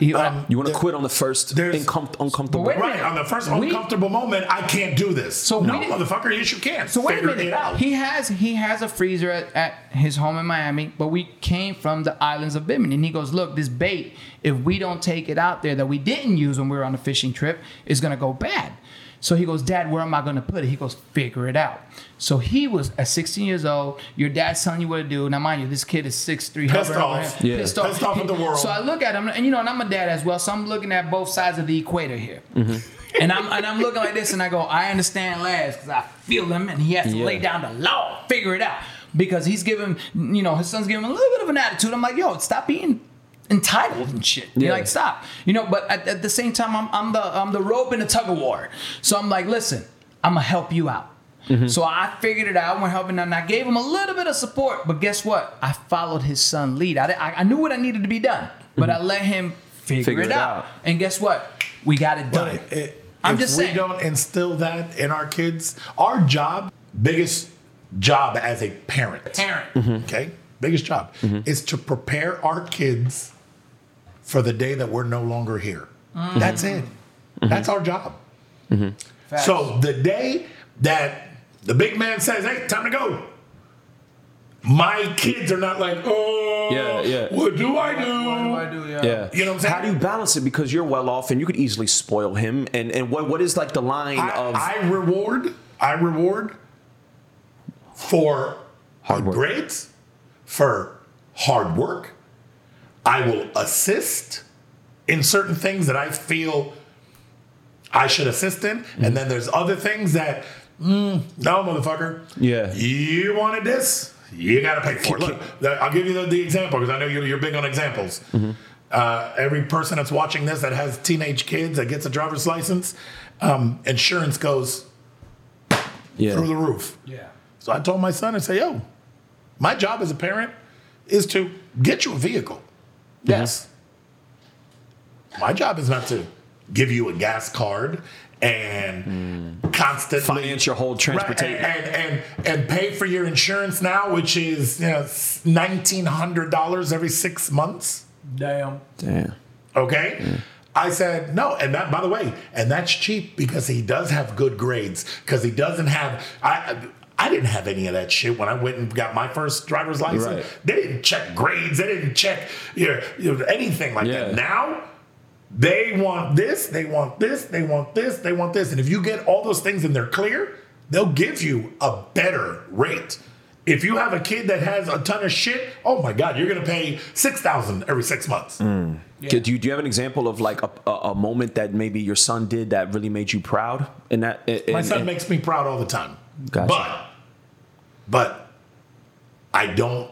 He- Um, You want to quit on the first incom- uncomfortable. But wait a Right, on the first We- uncomfortable moment, I can't do this. So no, we- motherfucker, yes, you can. So wait Figure a minute. it out. He has he has a freezer at, at his home in Miami, but we came from the islands of Bimini. And he goes, look, this bait, if we don't take it out there that we didn't use when we were on a fishing trip, is gonna go bad. So he goes, Dad, where am I gonna put it? He goes, figure it out. So he was at 16 years old. Your dad's telling you what to do. Now, mind you, this kid is 6'3", Pissed off. Yeah. pissed off. Pissed off at the world. So I look at him, and you know, and I'm a dad as well. So I'm looking at both sides of the equator here. Mm-hmm. And I'm and I'm looking like this, and I go, I understand Laz because I feel him, and he has to Yeah. lay down the law, figure it out, because he's giving, you know, his son's giving him a little bit of an attitude. I'm like, yo, stop being entitled and shit. You're like, stop, you know. But at, at the same time, I'm I'm the I'm the rope in the tug of war. So I'm like, listen, I'm gonna help you out. Mm-hmm. So I figured it out. We're helping, and I gave him a little bit of support. But guess what? I followed his son lead. I, I, I knew what I needed to be done, but I mm-hmm. let him figure, Figure it, it out. out. And guess what? We got it done. But it, I'm if just we saying. don't instill that in our kids, our job, biggest job as a parent, Parent. Mm-hmm. okay, biggest job is to prepare our kids for the day that we're no longer here. Mm-hmm. That's it. Mm-hmm. That's our job. Mm-hmm. Facts. So the day that the big man says, "Hey, time to go," my kids are not like, "Oh, Yeah, yeah. What do I do?" What do do?" I do? Yeah. Yeah. You know what I'm saying? How do you balance it? Because you're well off and you could easily spoil him. And and what what is like the line I, of I reward, I reward for Hard work. grades, for hard work. I will assist in certain things that I feel I should assist in, Mm-hmm. and then there's other things that, mm, no, motherfucker. Yeah. You wanted this, you got to pay for it. Look, I'll give you the, the example because I know you're, you're big on examples. Mm-hmm. Uh, every person that's watching this that has teenage kids that gets a driver's license, um, insurance goes yeah. through the roof. Yeah. So I told my son, I say, yo, my job as a parent is to get you a vehicle. Yes. My job is not to give you a gas card and constantly Finance your whole Right, transportation. and, and and and pay for your insurance now, which is you know nineteen hundred dollars every six months. Damn. Damn. Okay. I said no, and that by the way, and that's cheap because he does have good grades because he doesn't have I. I didn't have any of that shit when I went and got my first driver's license. Right. They didn't check grades. They didn't check you know, you know, anything like Yeah. that. Now they want this, they want this, they want this, they want this, and if you get all those things and they're clear, they'll give you a better rate. If you have a kid that has a ton of shit, oh my god, you're gonna pay six thousand every six months. Mm. Do you, do you have an example of like a, a, a moment that maybe your son did that really made you proud? And that, in, My son in- makes me proud all the time. Gotcha. But, but I don't.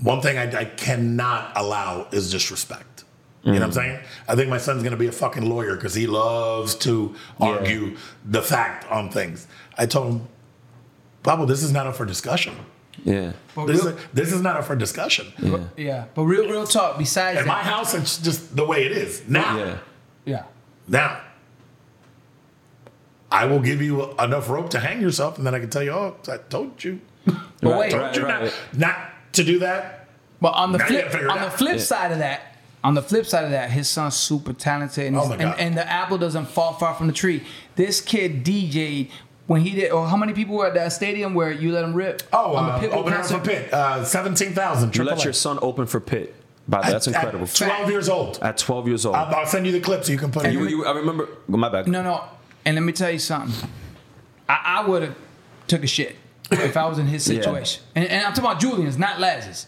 One thing I, I cannot allow is disrespect. You know what I'm mm. saying? I think my son's gonna be a fucking lawyer because he loves to argue the fact on things. I told him, Pablo, this is not up for discussion. yeah. But This real, is, this is not up for discussion. yeah. But real, real talk. Besides At my house, it's just the way it is. Now, Yeah. yeah. now, I will give you enough rope to hang yourself, and then I can tell you, oh, I told you. But Right, wait. right. Told you not, not to do that. But on the flip, gotta figure it on the out. flip side of that, on the flip side of that, his son's super talented, and, Oh and, and the apple doesn't fall far from the tree. This kid DJ'd when he did. Or how many people were at that stadium where you let him rip? Oh, on the uh, open house for concert? Pitt, uh, 17,000. You let your son open for Pitt. By that's At- incredible. At 12 years old. At 12 years old. I'll, I'll send you the clip so you can put it. you, you, I remember. My bad. No, no. And let me tell you something. I, I would have took a shit if I was in his situation. And, and I'm talking about Julian's, not Laz's.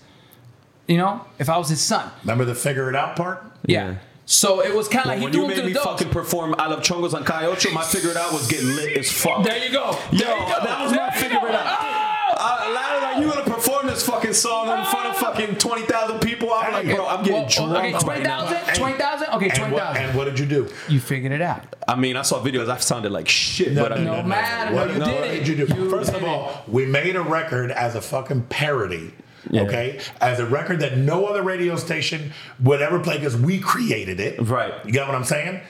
You know, if I was his son. Remember the figure it out part? Yeah. Yeah. So it was kind of like when he you threw him made to me the dogs. fucking perform I Love Chongos on Calle Ocho, my figure it out was getting lit as fuck. There you go. Yo, you go. that was my There you figure go. it out. Oh! I, Larry, like, you gonna perform this fucking song in front of fucking 20,000 people? I'm like, bro, I'm getting Well, drunk Okay, right twenty now. thousand. Twenty thousand. Okay, And what, thousand. and what did you do? You figured it out. I mean, I saw videos. I sounded like shit, but I mean, no, matter. What, No, you no, did what it. did you do? First of did all, we made a record as a fucking parody. Yeah. Okay, as a record that no other radio station would ever play because we created it. Right. You got what I'm saying?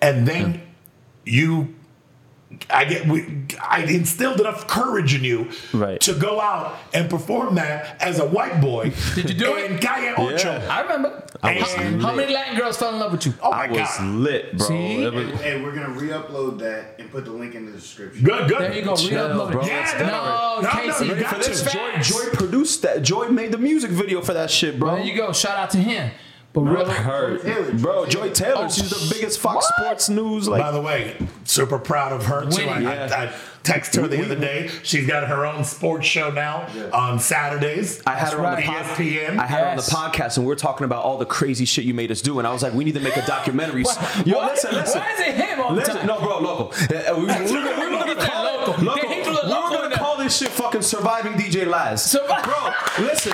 And then you, I get, we, I instilled enough courage in you Right. to go out and perform that as a white boy. Did you do in it? Calle Ocho. Yeah. I remember. I was how, And- how many Latin girls fell in love with you? Oh my I was god! lit, bro. See? Was- And, and we're gonna re-upload that and put the link in the description. Good, good. There you go. Chill, Re-upload bro. Yeah, Let's no, do No, no, no, Casey, you you got got to. this Joy. Joy produced that. Joy made the music video for that shit, bro. There you go. Shout out to him. But really, Heard. Taylor, Bro, Joy Joy Taylor. Taylor, Oh, she's the biggest Fox what? Sports News. Like, By the way, super proud of her too. I, Yeah. I, I text her the other day. She's got her own sports show now on Saturdays. I had her on the right. pod- ESPN. I had her on the podcast, and we are talking about all the crazy shit you made us do. And I was like, we need to make a documentary. Yo, why- listen, listen. why is it him all the Listen, time? No, bro, local. Uh, we, we, were gonna- we were gonna Get that call local. local. Get him to the We were gonna call this shit fucking surviving DJ Laz. Survi- bro, listen.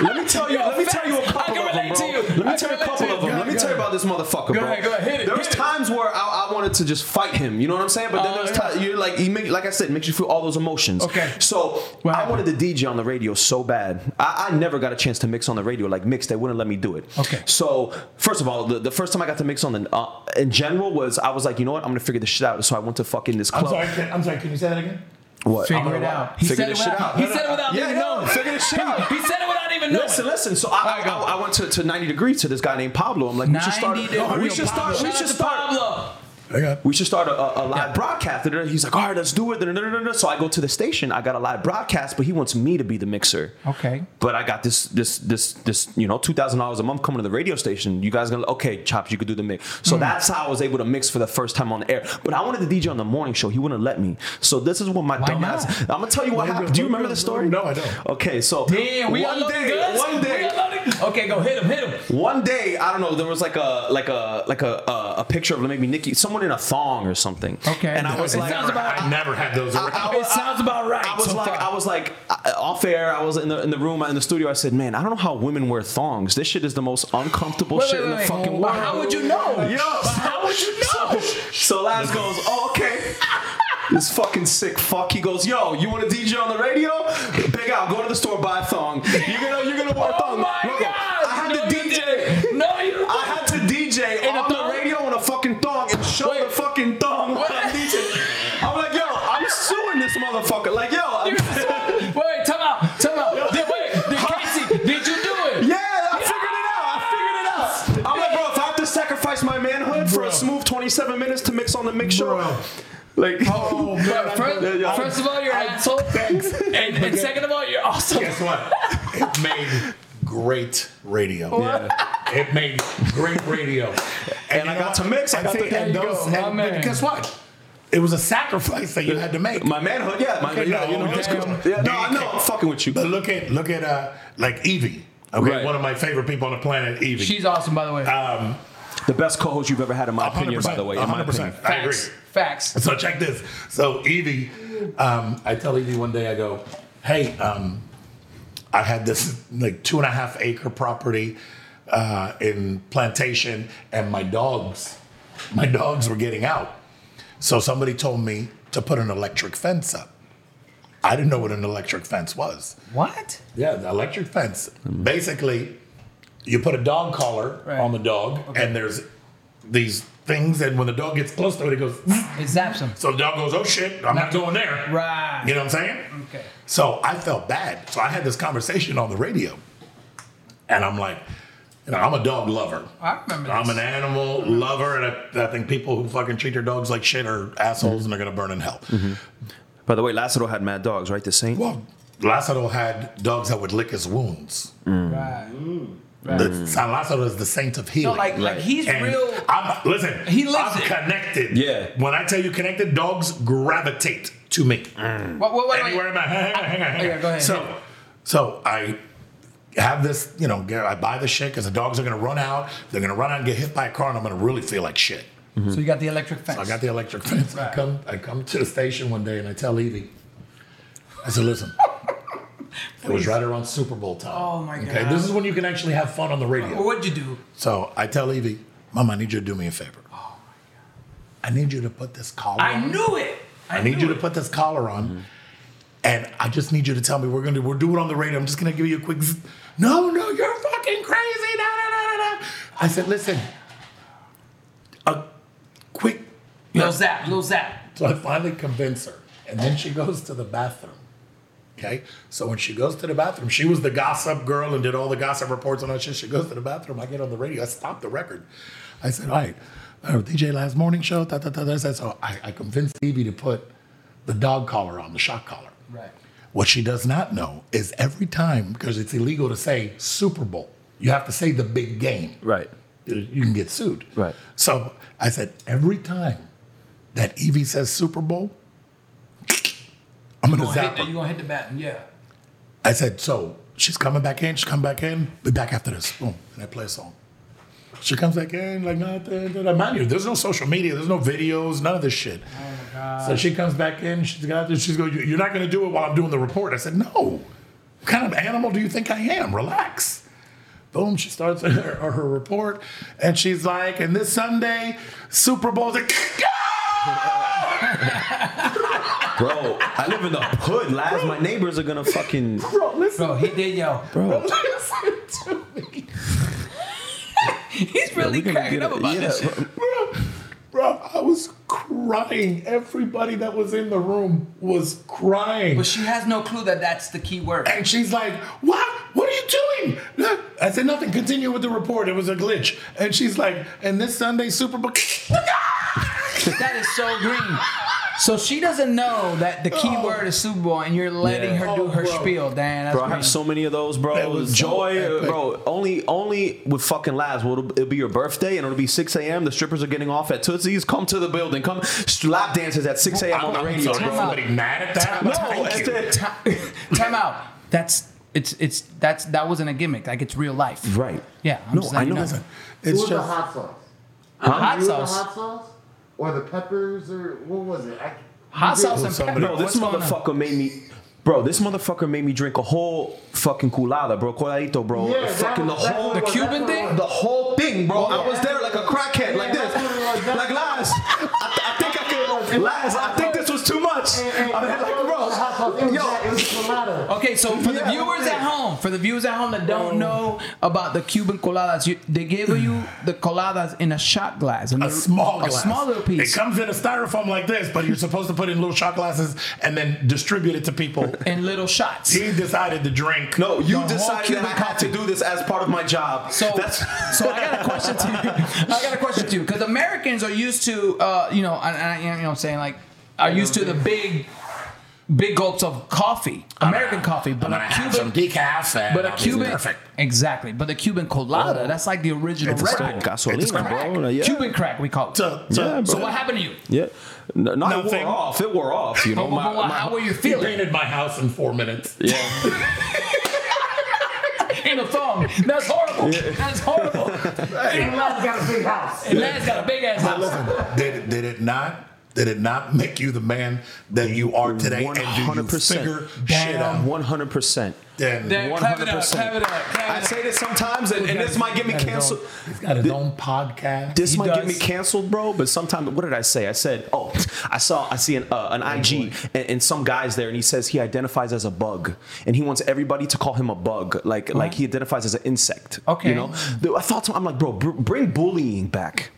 Let me tell you. Yo, let me tell you a facts. I couple can of them, bro. to you. Let me I tell you a couple of them. you. Let me Go tell you about this motherfucker, Go bro. ahead, go ahead. Hit it, There was it. times where I, I wanted to just fight him. You know what I'm saying? But then Oh, there's times you're like, he make, like I said, it makes you feel all those emotions. Okay. So I wanted to DJ on the radio so bad. I, I never got a chance to mix on the radio. Like mix, they wouldn't let me do it. Okay. So first of all, the, the first time I got to mix on the uh, in general was I was like, you know what, I'm gonna figure this shit out. So I went to fucking this club. I'm sorry. I'm sorry. Can you say that again? What? Figure I'm it gonna- out. He Figure said it this shit without. out. He No, no, said it without yeah, leaving no, known. figure this shit out. He said it without even knowing. Listen, listen. So I, Alright, go. I, I went to, to 90 degrees to this guy named Pablo. I'm like, we should start. We should start. We should to start. Pablo. We should start a, a, a live broadcast. He's like, all right, let's do it. So I go to the station. I got a live broadcast, but he wants me to be the mixer. Okay. But I got this, this, this, this, you know, two thousand dollars a month coming to the radio station. You guys gonna okay, chops, you could do the mix. So hmm. that's how I was able to mix for the first time on the air. But I wanted to DJ on the morning show. He wouldn't let me. So this is what my Why dumb not? ass. I'm gonna tell you what Let happened. Do you remember the story? No, I don't. Okay, so Damn, we one day, guns. one day, Okay, go hit him. Hit him. one day, I don't know. There was like a like a like a a, a picture of maybe Nikki, someone in a thong or something. Okay. and I was It like, sounds about- I never had those around. I- I- It sounds about right. I was so like, far. I was like, uh, off air. I was in the in the room in the studio. I said, man, I don't know how women wear thongs. This shit is the most uncomfortable Wait, shit wait, in the wait, fucking world. How would you know? Yo, how would you know? So, so Laz goes, oh, okay. This fucking sick fuck. He goes, yo, you want to DJ on the radio? Big out. Go to the store, buy a thong. You're gonna you're gonna wear a thong. Motherfucker. Like, yo, I'm, wait, wait, time out, time out. Did, wait, did Casey, did you do it? yeah, I figured it out. I figured it out. I'm like, bro, if I have to sacrifice my manhood for Bro. a smooth 27 minutes to mix on the mix show, Bro. like, Oh, man, But I- first, Yeah, yeah. first of all, you're an asshole. And, and second of all, you're awesome. Guess what? It made great radio. Yeah. It made great radio. And I you know got to mix. I And got see, to- and There those- go, my and. Guess what? It was a sacrifice that you had to make. my manhood, yeah, my, Okay, yeah, no, you know, that's it's good. good. Yeah, no, I know, I'm fucking with you. But look at look at uh like Evie. Okay, Right. one of my favorite people on the planet, Evie. She's awesome, by the way. um, The best co-host you've ever had, in my opinion, by the way. In my 100%. opinion. I agree. Facts. Facts. So check this. So Evie, um, I tell Evie one day, I go, hey, um, I had this like two and a half acre property uh, in plantation, and my dogs, my dogs were getting out. So somebody told me to put an electric fence up. I didn't know what an electric fence was. What? Yeah, the electric fence. Basically, you put a dog collar Right. on the dog, and there's these things, and when the dog gets close to it, it goes. It zaps him. So the dog goes, "Oh shit, I'm not going there." Right. You know what I'm saying? Okay. So I felt bad. So I had this conversation on the radio, and I'm like, you know, I'm a dog lover. I remember I'm this. an animal mm-hmm. lover, and I, I think people who fucking treat their dogs like shit are assholes, and they're gonna burn in hell. Mm-hmm. By the way, Lázaro had mad dogs, right? The Saint. Well, Lázaro had dogs that would lick his wounds. Mm. Mm. Right. The, San Lázaro is the saint of No, healing. like, like he's And real. I'm, listen, He lives I'm it. connected. Yeah. When I tell you connected, dogs gravitate to me. What, what, what, Anywhere in my hang on, hang on, hang on. Yeah, go ahead. So, so I have this, you know, I buy the shit because the dogs are gonna run out. They're gonna run out and get hit by a car, and I'm gonna really feel like shit. Mm-hmm. So you got the electric fence. So I got the electric fence. I come, I come to the station one day and I tell Evie, I said, listen. It was right around Super Bowl time. Oh, my Okay, this is when you can actually have fun on the radio. Well, what'd you do? So I tell Evie, Mom, I need you to do me a favor. Oh I need you to put this collar on. I on. knew it. I need you knew to put this collar on. Mm-hmm. And I just need you to tell me we're gonna we'll do it on the radio. I'm just gonna give you a quick zzz. No, no, you're fucking crazy. Da, da, da. I said, listen, a quick Little zap, little zap. so I finally convince her. And then she goes to the bathroom. Okay? So when she goes to the bathroom, she was the gossip girl and did all the gossip reports on that shit. She goes to the bathroom. I get on the radio. I stop the record. I said, all right, uh, DJ Laz morning show. Da, da, da, da. I said, So I, I convinced Evie to put the dog collar on, the shock collar. Right. What she does not know is every time, because it's illegal to say Super Bowl, you have to say the big game Right. you can get sued. Right. So I said, every time that Evie says Super Bowl, I'm gonna gonna, zap hit the, you her. gonna hit the baton, yeah. I said, so she's coming back in, she's coming back in, be back after this. Boom. And I play a song. She comes back in like nothing. da, da. Mind you, there's no social media, there's no videos, none of this shit. Oh my god. So she comes back in, she's got this, she's going, You're not gonna do it while I'm doing the report. I said, No. What kind of animal do you think I am? Relax. Boom, she starts her, her report, and she's like, and this Sunday, Super Bowl's like, Bro, I live in the hood, Laz. My neighbors are gonna fucking. bro, listen, Bro, he did yo. Bro. listen to me. He's really we gonna cracking up it. about Yeah, this. Bro, bro, I was crying. Everybody that was in the room was crying. But she has no clue that that's the key word. And she's like, what? what are you doing? Look, I said, nothing. Continue with the report. It was a glitch. And she's like, and this Sunday Super Bowl. That is so green. So she doesn't know that the key word is Super Bowl, and you're letting Yeah. her do Oh, her bro. spiel. Dan, that's Bro, I have so many of those, bro. That was Joy, uh, epic. bro. Only, only with fucking Laz. Will it'll, it'll be your birthday and it'll be 6 a.m. The strippers are getting off at Tootsie's. Come to the building. Come lap dances at 6 a.m. on the radio, sorry, bro. somebody mad at that? No, Thank it's you. the- Ti- Time out. That's it's it's that's that wasn't a gimmick. Like it's real life. right. Yeah. I'm No, just I letting you know. Listen, Who it's was the just. hot sauce? Hot You were the sauce. hot sauce? Or the peppers or what was it? I, Hot sauce and somebody- pepper. Bro, this What's motherfucker made me. Bro, this motherfucker made me drink a whole fucking colada, bro. Coladito, bro. Yeah, that fucking was- the whole. The Cuban that's what it thing? The whole thing, bro. I was there like a crackhead, like this. that's what it was. Like last. I, I think I could. Last, I think this was too much. And- and- I mean, like, bro. hot. It was, Yo. that- it was colada. Okay, so for the viewers okay. at home, for the viewers at home that don't know about the Cuban coladas, you, they give you the coladas in a shot glass, in A small a glass. small little piece, It comes in a styrofoam like this, but you're supposed to put it in little shot glasses and then distribute it to people. in little shots. he decided to drink. No, you The whole decided Cuban that I had to do this as part of my job. So, that's so I got a question to you. I got a question to you because Americans are used to, uh, you know, and, and, you know, what I'm saying like, are used to the big, big gulps of coffee, American coffee, but I'm a gonna have some Cuban, decaf. And but a I'll be Cuban, perfect. exactly, but the Cuban colada, oh. that's like the original It's Red crack. Gasolina, It's crack. bro. Yeah. Cuban crack, we call it. So, Yeah, so, bro. so what happened to you? Yeah. No, no, it wore off. It wore off. You know, But- but- my, my- how were you he feeling? painted my house in four minutes. yeah. in a thong. That's horrible. That's horrible. And Lad's got a big house. And Lad's got a big ass house. Listen, did, did it not? Did it not make you the man that you are today? And do you 100%. figure shit out? One hundred percent. Then Damn. Clap it up, clap it up, clap it I say this sometimes, and, and this might get me He's got his canceled. own- He's got his own podcast. This He might get me canceled, bro. But sometimes, what did I say? I said, "Oh, I saw, I see an uh, an IG, and, and some guys there, and he says he identifies as a bug, and he wants everybody to call him a bug, like like he identifies as an insect. Okay. you know. I thought to, I'm like, bro, br- bring bullying back.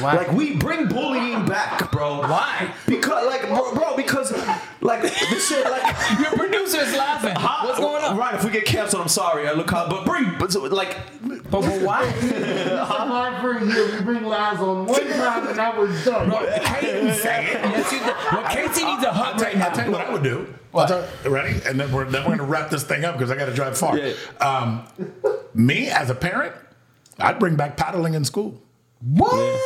Why? Like we bring bullying back, bro. Why? Because, like, bro, bro because, like, this shit, like, Your producer is laughing. What's going on? Right, if we get canceled, I'm sorry. I look, how- but bring, but so, like, But, but why? It's hard for a year. We bring lies on one time and that was done. Yes, you do. Well, Casey needs a hug I'll right you, I'll tell you now. what I would do. What? I'll tell- ready? And then we're then we're gonna wrap this thing up because I got to drive far. Yeah. Um, me as a parent, I'd bring back paddling in school. What?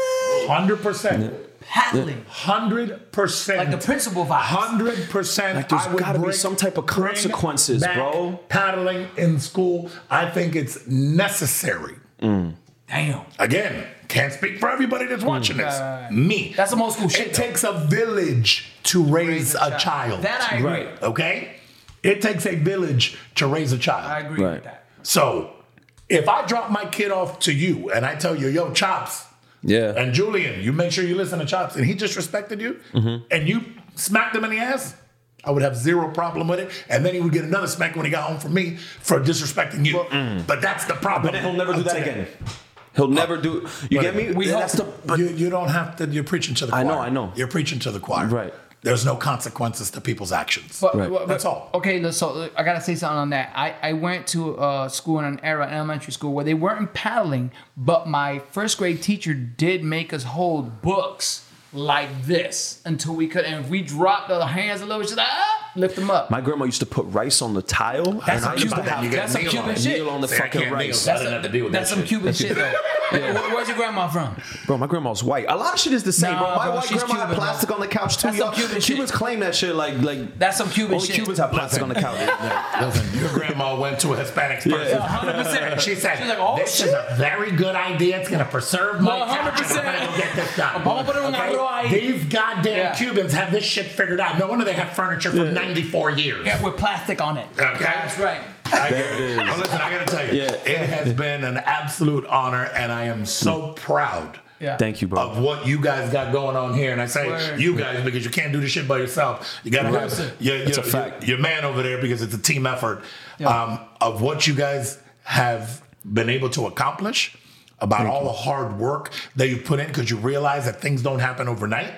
Hundred percent. Paddling. Hundred percent. Like the principal vibes. Hundred percent. Like, there's gotta be some type of consequences, bro. Paddling in school, I think it's necessary. Damn. Again, can't speak for everybody that's watching mm. this. Right, right, right. Me. That's the most school shit, It though. takes a village to raise, a a, child. child. That I agree. Right. Okay? It takes a village to raise a child. I agree Right. with that. So, if I drop my kid off to you and I tell you, yo, Chops, Yeah. and Julian, you make sure you listen to Chops, and he disrespected you, Mm-hmm. and you smacked him in the ass, I would have zero problem with it. And then he would get another smack when he got home from me for disrespecting you. But that's the problem. but he'll never do I'm that saying. again. He'll never do. You but get me? we That's the. But you, you don't have to. You're preaching to the I choir. know, I know. You're preaching to the choir. Right. There's no consequences to people's actions. But, Right. but- That's all. Okay, so I gotta say something on that. I, I went to uh, school in an era, elementary school, where they weren't paddling, but my first grade teacher did make us hold books like this until we could. And if we dropped the hands a little, she's like, ah, lift them up. my grandma used to put rice on the tile. That's and some I used to Cuban- have that's some Cuban shit. kneel on the See, fucking rice. I That's, didn't have to deal with that's that some shit. Cuban shit, though. Where- Where's your grandma from? Bro, my grandma's white. A lot of shit is the same, Nah, bro. My bro, white she's grandma Cuban, had plastic bro. on the couch too. That's some yo. Cuban shit. Cubans claim that shit like like That's some Cuban only shit. Cubans have plastic on the couch. Listen, your grandma went to a Hispanic person. Yeah, 100%. She said, She's like, oh, this is a very good idea. It's going to preserve my No, couch. 100%. I'm going to get this done. Vamos a poner un arroz ahí. These goddamn Cubans have this shit figured out. No wonder they have furniture for 94 years. Yeah, with plastic on it. Okay. That's right. I get it. Well, listen, I got to tell you, Yeah. it has been an absolute honor, and I am so proud Yeah. Thank you, bro. of what you guys got going on here. And I say Word. you guys because you can't do this shit by yourself. You got to have Listen. your, your, It's a fact. your man over there because it's a team effort Yeah. um, of what you guys have been able to accomplish. About all the hard work that you put in because you realize that things don't happen overnight.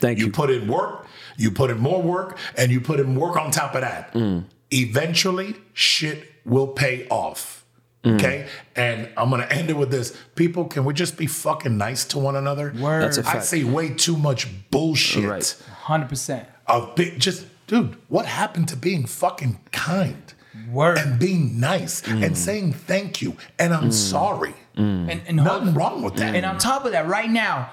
Thank You you. put in work, you put in more work, and you put in work on top of that. Mm. Eventually, shit will pay off. Mm. Okay. And I'm going to end it with this. People, can we just be fucking nice to one another? Word. That's a I fact. see way too much bullshit Right. Hundred percent. of big, just, dude, what happened to being fucking kind Word. and being nice Mm. and saying thank you and I'm sorry? And, and Nothing wrong with that. And on top of that, right now,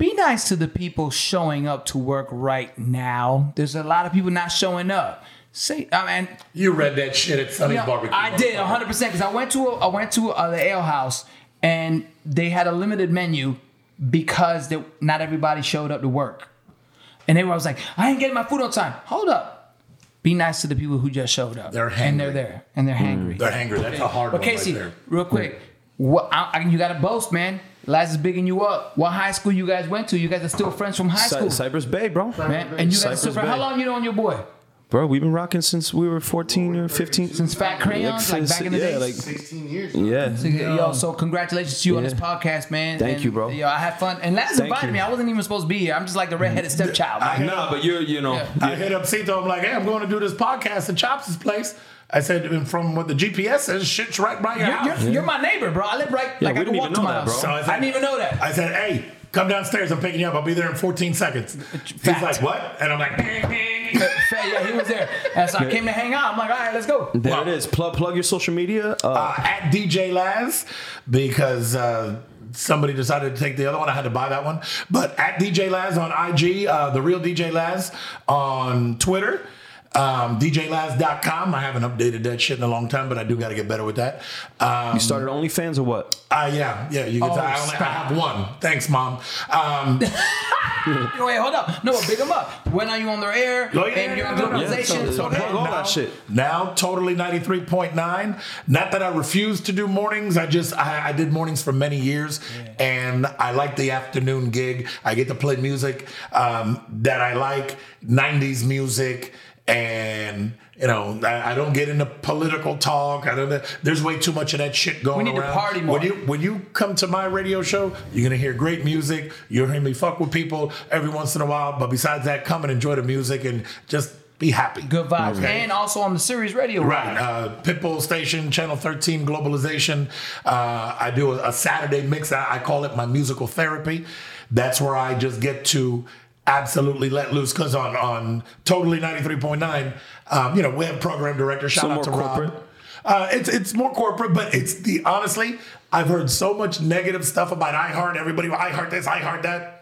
be nice to the people showing up to work right now. There's a lot of people not showing up. Say, I mean, you read that shit at Sonny's you know, barbecue. I did 100 percent because I went to a, I went to uh, the ale house and they had a limited menu because they, not everybody showed up to work, and everyone was like, "I ain't getting my food on time." Hold up, be nice to the people who just showed up. They're and they're there and they're hangry. They're hangry. That's a hard But one Casey, right there. real quick, what I, I, you got to boast, man. Laz is bigging you up. What high school you guys went to? You guys are still friends from high Cy- school, Cypress Bay, bro. man. And you guys are still friends. How Bay. long you known your boy? Bro, we've been rocking since we were 14 or 15. Since Fat Crayons, like since- back in the yeah, days. like 16 years. yeah. So, Yo, so congratulations to you on this podcast, man. Thank And, you, bro. Yo, I had fun. And Laz Thank invited you. me. I wasn't even supposed to be here. I'm just like the redheaded stepchild. man. Nah, but you're, you know, Yeah. I hit up Cito. I'm like, hey, I'm going to do this podcast at Chops' place. I said, and from what the GPS says, shit's right by your You're, house. you're, you're my neighbor, bro. I live right. Yeah, like we I can didn't walk even to know my that, house. So I I, said- didn't even know that. I said, hey, come downstairs. I'm picking you up. I'll be there in 14 seconds. He's like, what? And I'm like, yeah, he was there. And so I came to hang out. I'm like, all right, let's go. there Well- it is. Plug plug your social media. Uh, uh, at DJ Laz because uh, somebody decided to take the other one. I had to buy that one. But at DJ Laz on IG, uh, the real DJ Laz on Twitter. Um, DJLaz.com. I haven't updated that shit in a long time, but I do got to get better with that. Um, you started OnlyFans or what? uh, yeah, yeah, you can Oh. I, only, I have one. Thanks, mom. Um, Wait, hold up. No, big him up. When are you on their air? Oh, yeah, and yeah, no. Yeah, so- so okay. all now, that shit. Now, totally 93.9. Not that I refuse to do mornings. I just, I, I did mornings for many years and I like the afternoon gig. I get to play music um, that I like, 90s music. And, you know, I, I don't get into political talk. I don't, there's way too much of that shit going on. We need to party more. When you, when you come to my radio show, you're going to hear great music. You'll hear me fuck with people every once in a while. But besides that, come and enjoy the music and just be happy. Good vibes. Okay. And also on the Sirius Radio. Right. Uh, Pitbull Station, Channel 13, Globalization. Uh, I do a, a Saturday mix. I, I call it my musical therapy. That's where I just get to absolutely let loose. Because on, on Totally 93.9, um, you know, we have program director. Shout So out more to corporate? Rob. Uh, it's it's more corporate, but it's the honestly, I've heard so much negative stuff about iHeart. Everybody, iHeart this, iHeart that.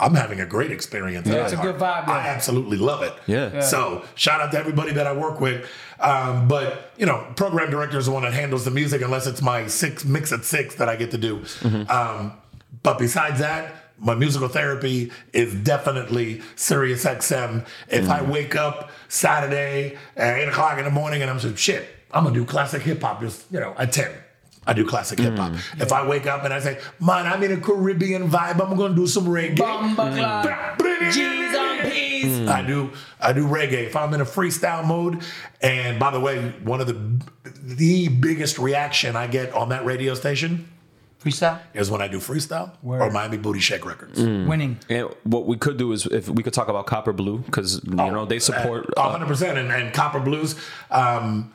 I'm having a great experience. at It's a good vibe, yeah. I absolutely love it. Yeah. Yeah. So shout out to everybody that I work with. Um, but you know, program director is the one that handles the music, unless it's my six mix at six that I get to do. Um, but besides that, my musical therapy is definitely Sirius XM. If I mm. wake up Saturday at eight o'clock in the morning and I'm saying, shit, I'm gonna do classic hip hop just, you know, at 10. I do classic hip hop. Mm. If I wake up and I say, man, I'm in a Caribbean vibe, I'm gonna do some reggae. Bumba mm. Club. G's on peas. I do I do reggae. If I'm in a freestyle mode, and by the way, one of the the biggest reaction I get on that radio station Freestyle. is when I do freestyle or Miami Booty Shake Records. Winning. And what we could do is if we could talk about Copper Blue because you know they support. Uh, uh, 100% and, and Copper Blues. Um,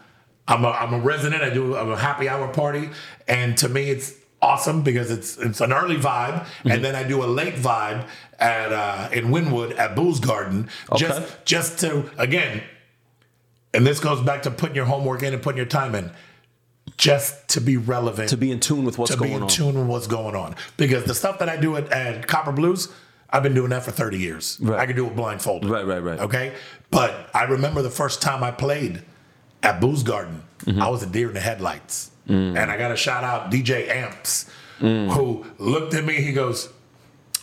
I'm a, I'm a resident. I do I'm a happy hour party, and to me it's awesome because it's it's an early vibe, Mm-hmm. and then I do a late vibe at uh, in Wynwood at Booze Garden, Okay. just just to again, and this goes back to putting your homework in and putting your time in, just to be relevant, to be in tune with what's to going on, to be in on. tune with what's going on. Because the stuff that I do at, at Copper Blues, I've been doing that for 30 years. Right. I can do it blindfolded. Right, right, right. Okay. But I remember the first time I played at Booze Garden, Mm-hmm. I was a deer in the headlights. Mm. And I got to shout out DJ Amps, who looked at me. He goes,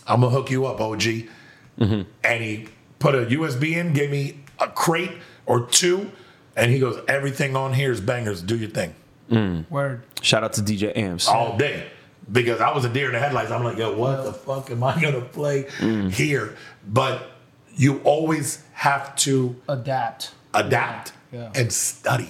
I'm to hook you up, OG. Mm-hmm. And he put a USB in, gave me a crate or two. And he goes, Everything on here is bangers. Do your thing Mm. Word. Shout out to DJ Amps. all day because I was a deer in the headlights. I'm like, yo, what the fuck am I gonna play mm. here? But you always have to Adapt. adapt Yeah. and study.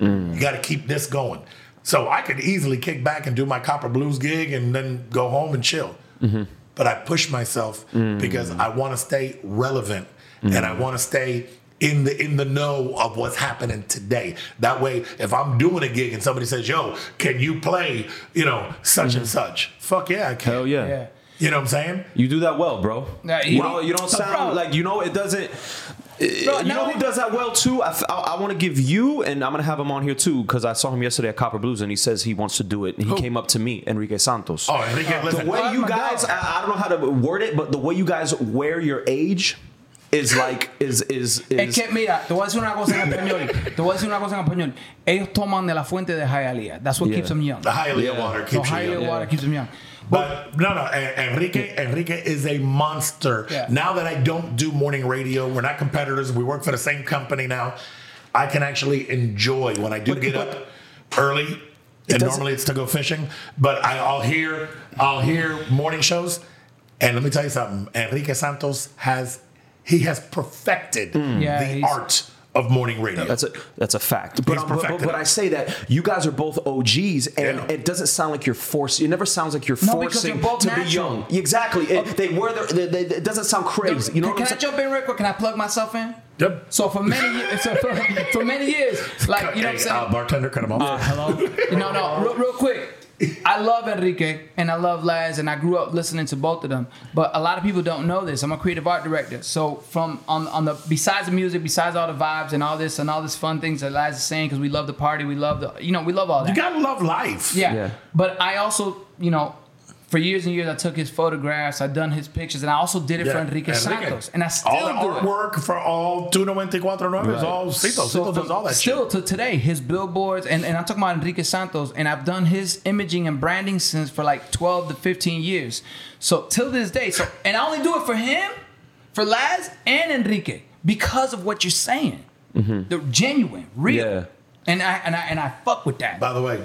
Mm. You got to keep this going. So I could easily kick back and do my Copper Blues gig and then go home and chill. Mm-hmm. But I push myself because I want to stay relevant and I want to stay in the in the know of what's happening today. That way, if I'm doing a gig and somebody says, "Yo, can you play?" You know, such and mm-hmm. such. Fuck yeah, I can. Hell yeah. Yeah. You know what I'm saying? You do that well, bro. Yeah, you, you- don't, you don't sound Bro. like you know it doesn't. Eh, bro, you know who does that well too? I, want to give you, and I'm gonna have him on here too because I saw him yesterday at Copper Blues, and he says he wants to do it. And he came up to me, Enrique Santos. Oh, Enrique, oh, the listen. way Oh, you guys, I, I, don't know how to word it, but the way you guys wear your age is like is is is Es is. que mira, te voy a decir una cosa en español. Te voy a decir una cosa en español. Ellos toman de la fuente de Hialeah. That's what Yeah. keeps them young. the Hialeah Yeah. water The keeps you Hialeah young. water keeps them young. But no, no, Enrique, Enrique is a monster. Yeah. Now that I don't do morning radio, we're not competitors. We work for the same company now. I can actually enjoy when I do But- get but- up early. And doesn't- normally it's to go fishing, but I, I'll hear, I'll hear morning shows. And let me tell you something. Enrique Santos has, he has perfected Yeah, the art of morning radio. That's a that's a fact. But, um, but, but, but. I say that you guys are both OGs, and Yeah. it doesn't sound like you're forcing. It never sounds like you're No, forcing you're both to be young. Exactly. It, They were. their. They, they, it doesn't sound crazy. You know can, what I'm can I jump in real quick? Can I plug myself in? Yep. So for many years, so for, for many years, like you know what I'm saying. uh, bartender, cut him off. Hello. no, no, real, real quick. I love Enrique and I love Laz, and I grew up listening to both of them. But a lot of people don't know this. I'm a creative art director. So from on on the besides the music, besides all the vibes and all this and all this fun things that Laz is saying, because we love the party, we love the you know we love all that. you gotta love life. Yeah. Yeah. But I also, you know, for years and years, I took his photographs, I done his pictures, and I also did it for Enrique, Santos, and I still all the do it. artwork for all 294 is all Cito. Cito does all that still shit. to today, his billboards, and, and I'm talking about Enrique Santos, and I've done his imaging and branding since for like 12 to 15 years. So till this day, so and I only do it for him, for Laz and Enrique because of what you're saying. Mm-hmm. They're genuine, real, Yeah. and I and I and I fuck with that. By the way,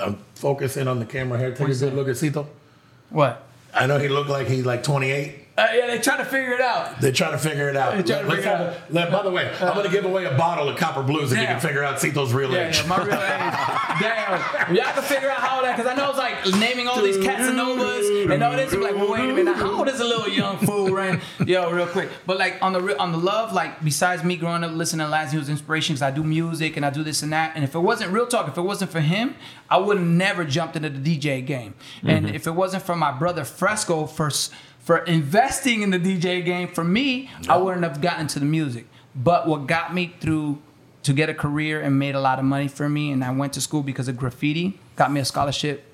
I'm focusing on the camera here. Take a good look at Cito. What? I know he looked like he's like 28. Uh, yeah, they try to figure it out. They try to figure it out. They're to Let's figure have it a- let- by the way, I'm going to give away a bottle of Copper Blues if you can figure out Cito's real Yeah, age. yeah, my real age. Damn. Y'all can figure out how that, because I know it's like naming all these Casanovas and all this. I'm like, well, wait a minute. How old is a little young fool, right? Yo, real quick. But like on the real, on the love, like besides me growing up listening to Laz, he was inspiration because I do music and I do this and that. And if it wasn't real talk, if it wasn't for him, I would have never jumped into the DJ game. And if it wasn't for my brother Fresco for s- for investing in the DJ game, for me, I wouldn't have gotten to the music. But what got me through to get a career and made a lot of money for me. And I went to school because of graffiti, got me a scholarship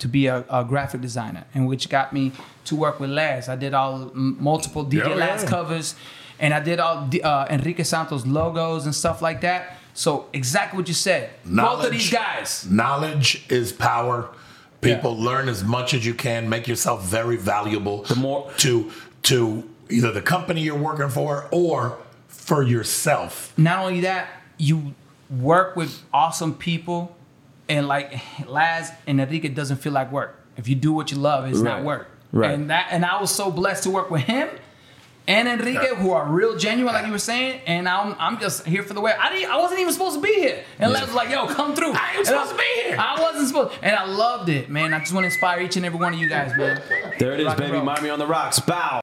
to be a, a graphic designer, and which got me to work with Laz. I did all m- multiple DJ Yeah, Laz yeah. covers, and I did all uh, Enrique Santos logos and stuff like that. So exactly what you said. Both of these guys. Knowledge is power. People learn as much as you can. Make yourself very valuable. The more- to to either the company you're working for or for yourself. Not only that, you work with awesome people, and like Laz and Enrique doesn't feel like work. If you do what you love, it's not work. Right. And that and I was so blessed to work with him and Enrique, Yeah. who are real genuine, like you were saying. And I'm I'm just here for the way. I didn't, I wasn't even supposed to be here. And Laz was like, "Yo, come through." I ain't supposed to be here. I wasn't supposed, and I loved it, man. I just want to inspire each and every one of you guys, man. There it is, Rock baby. Miami on the rocks. Bow.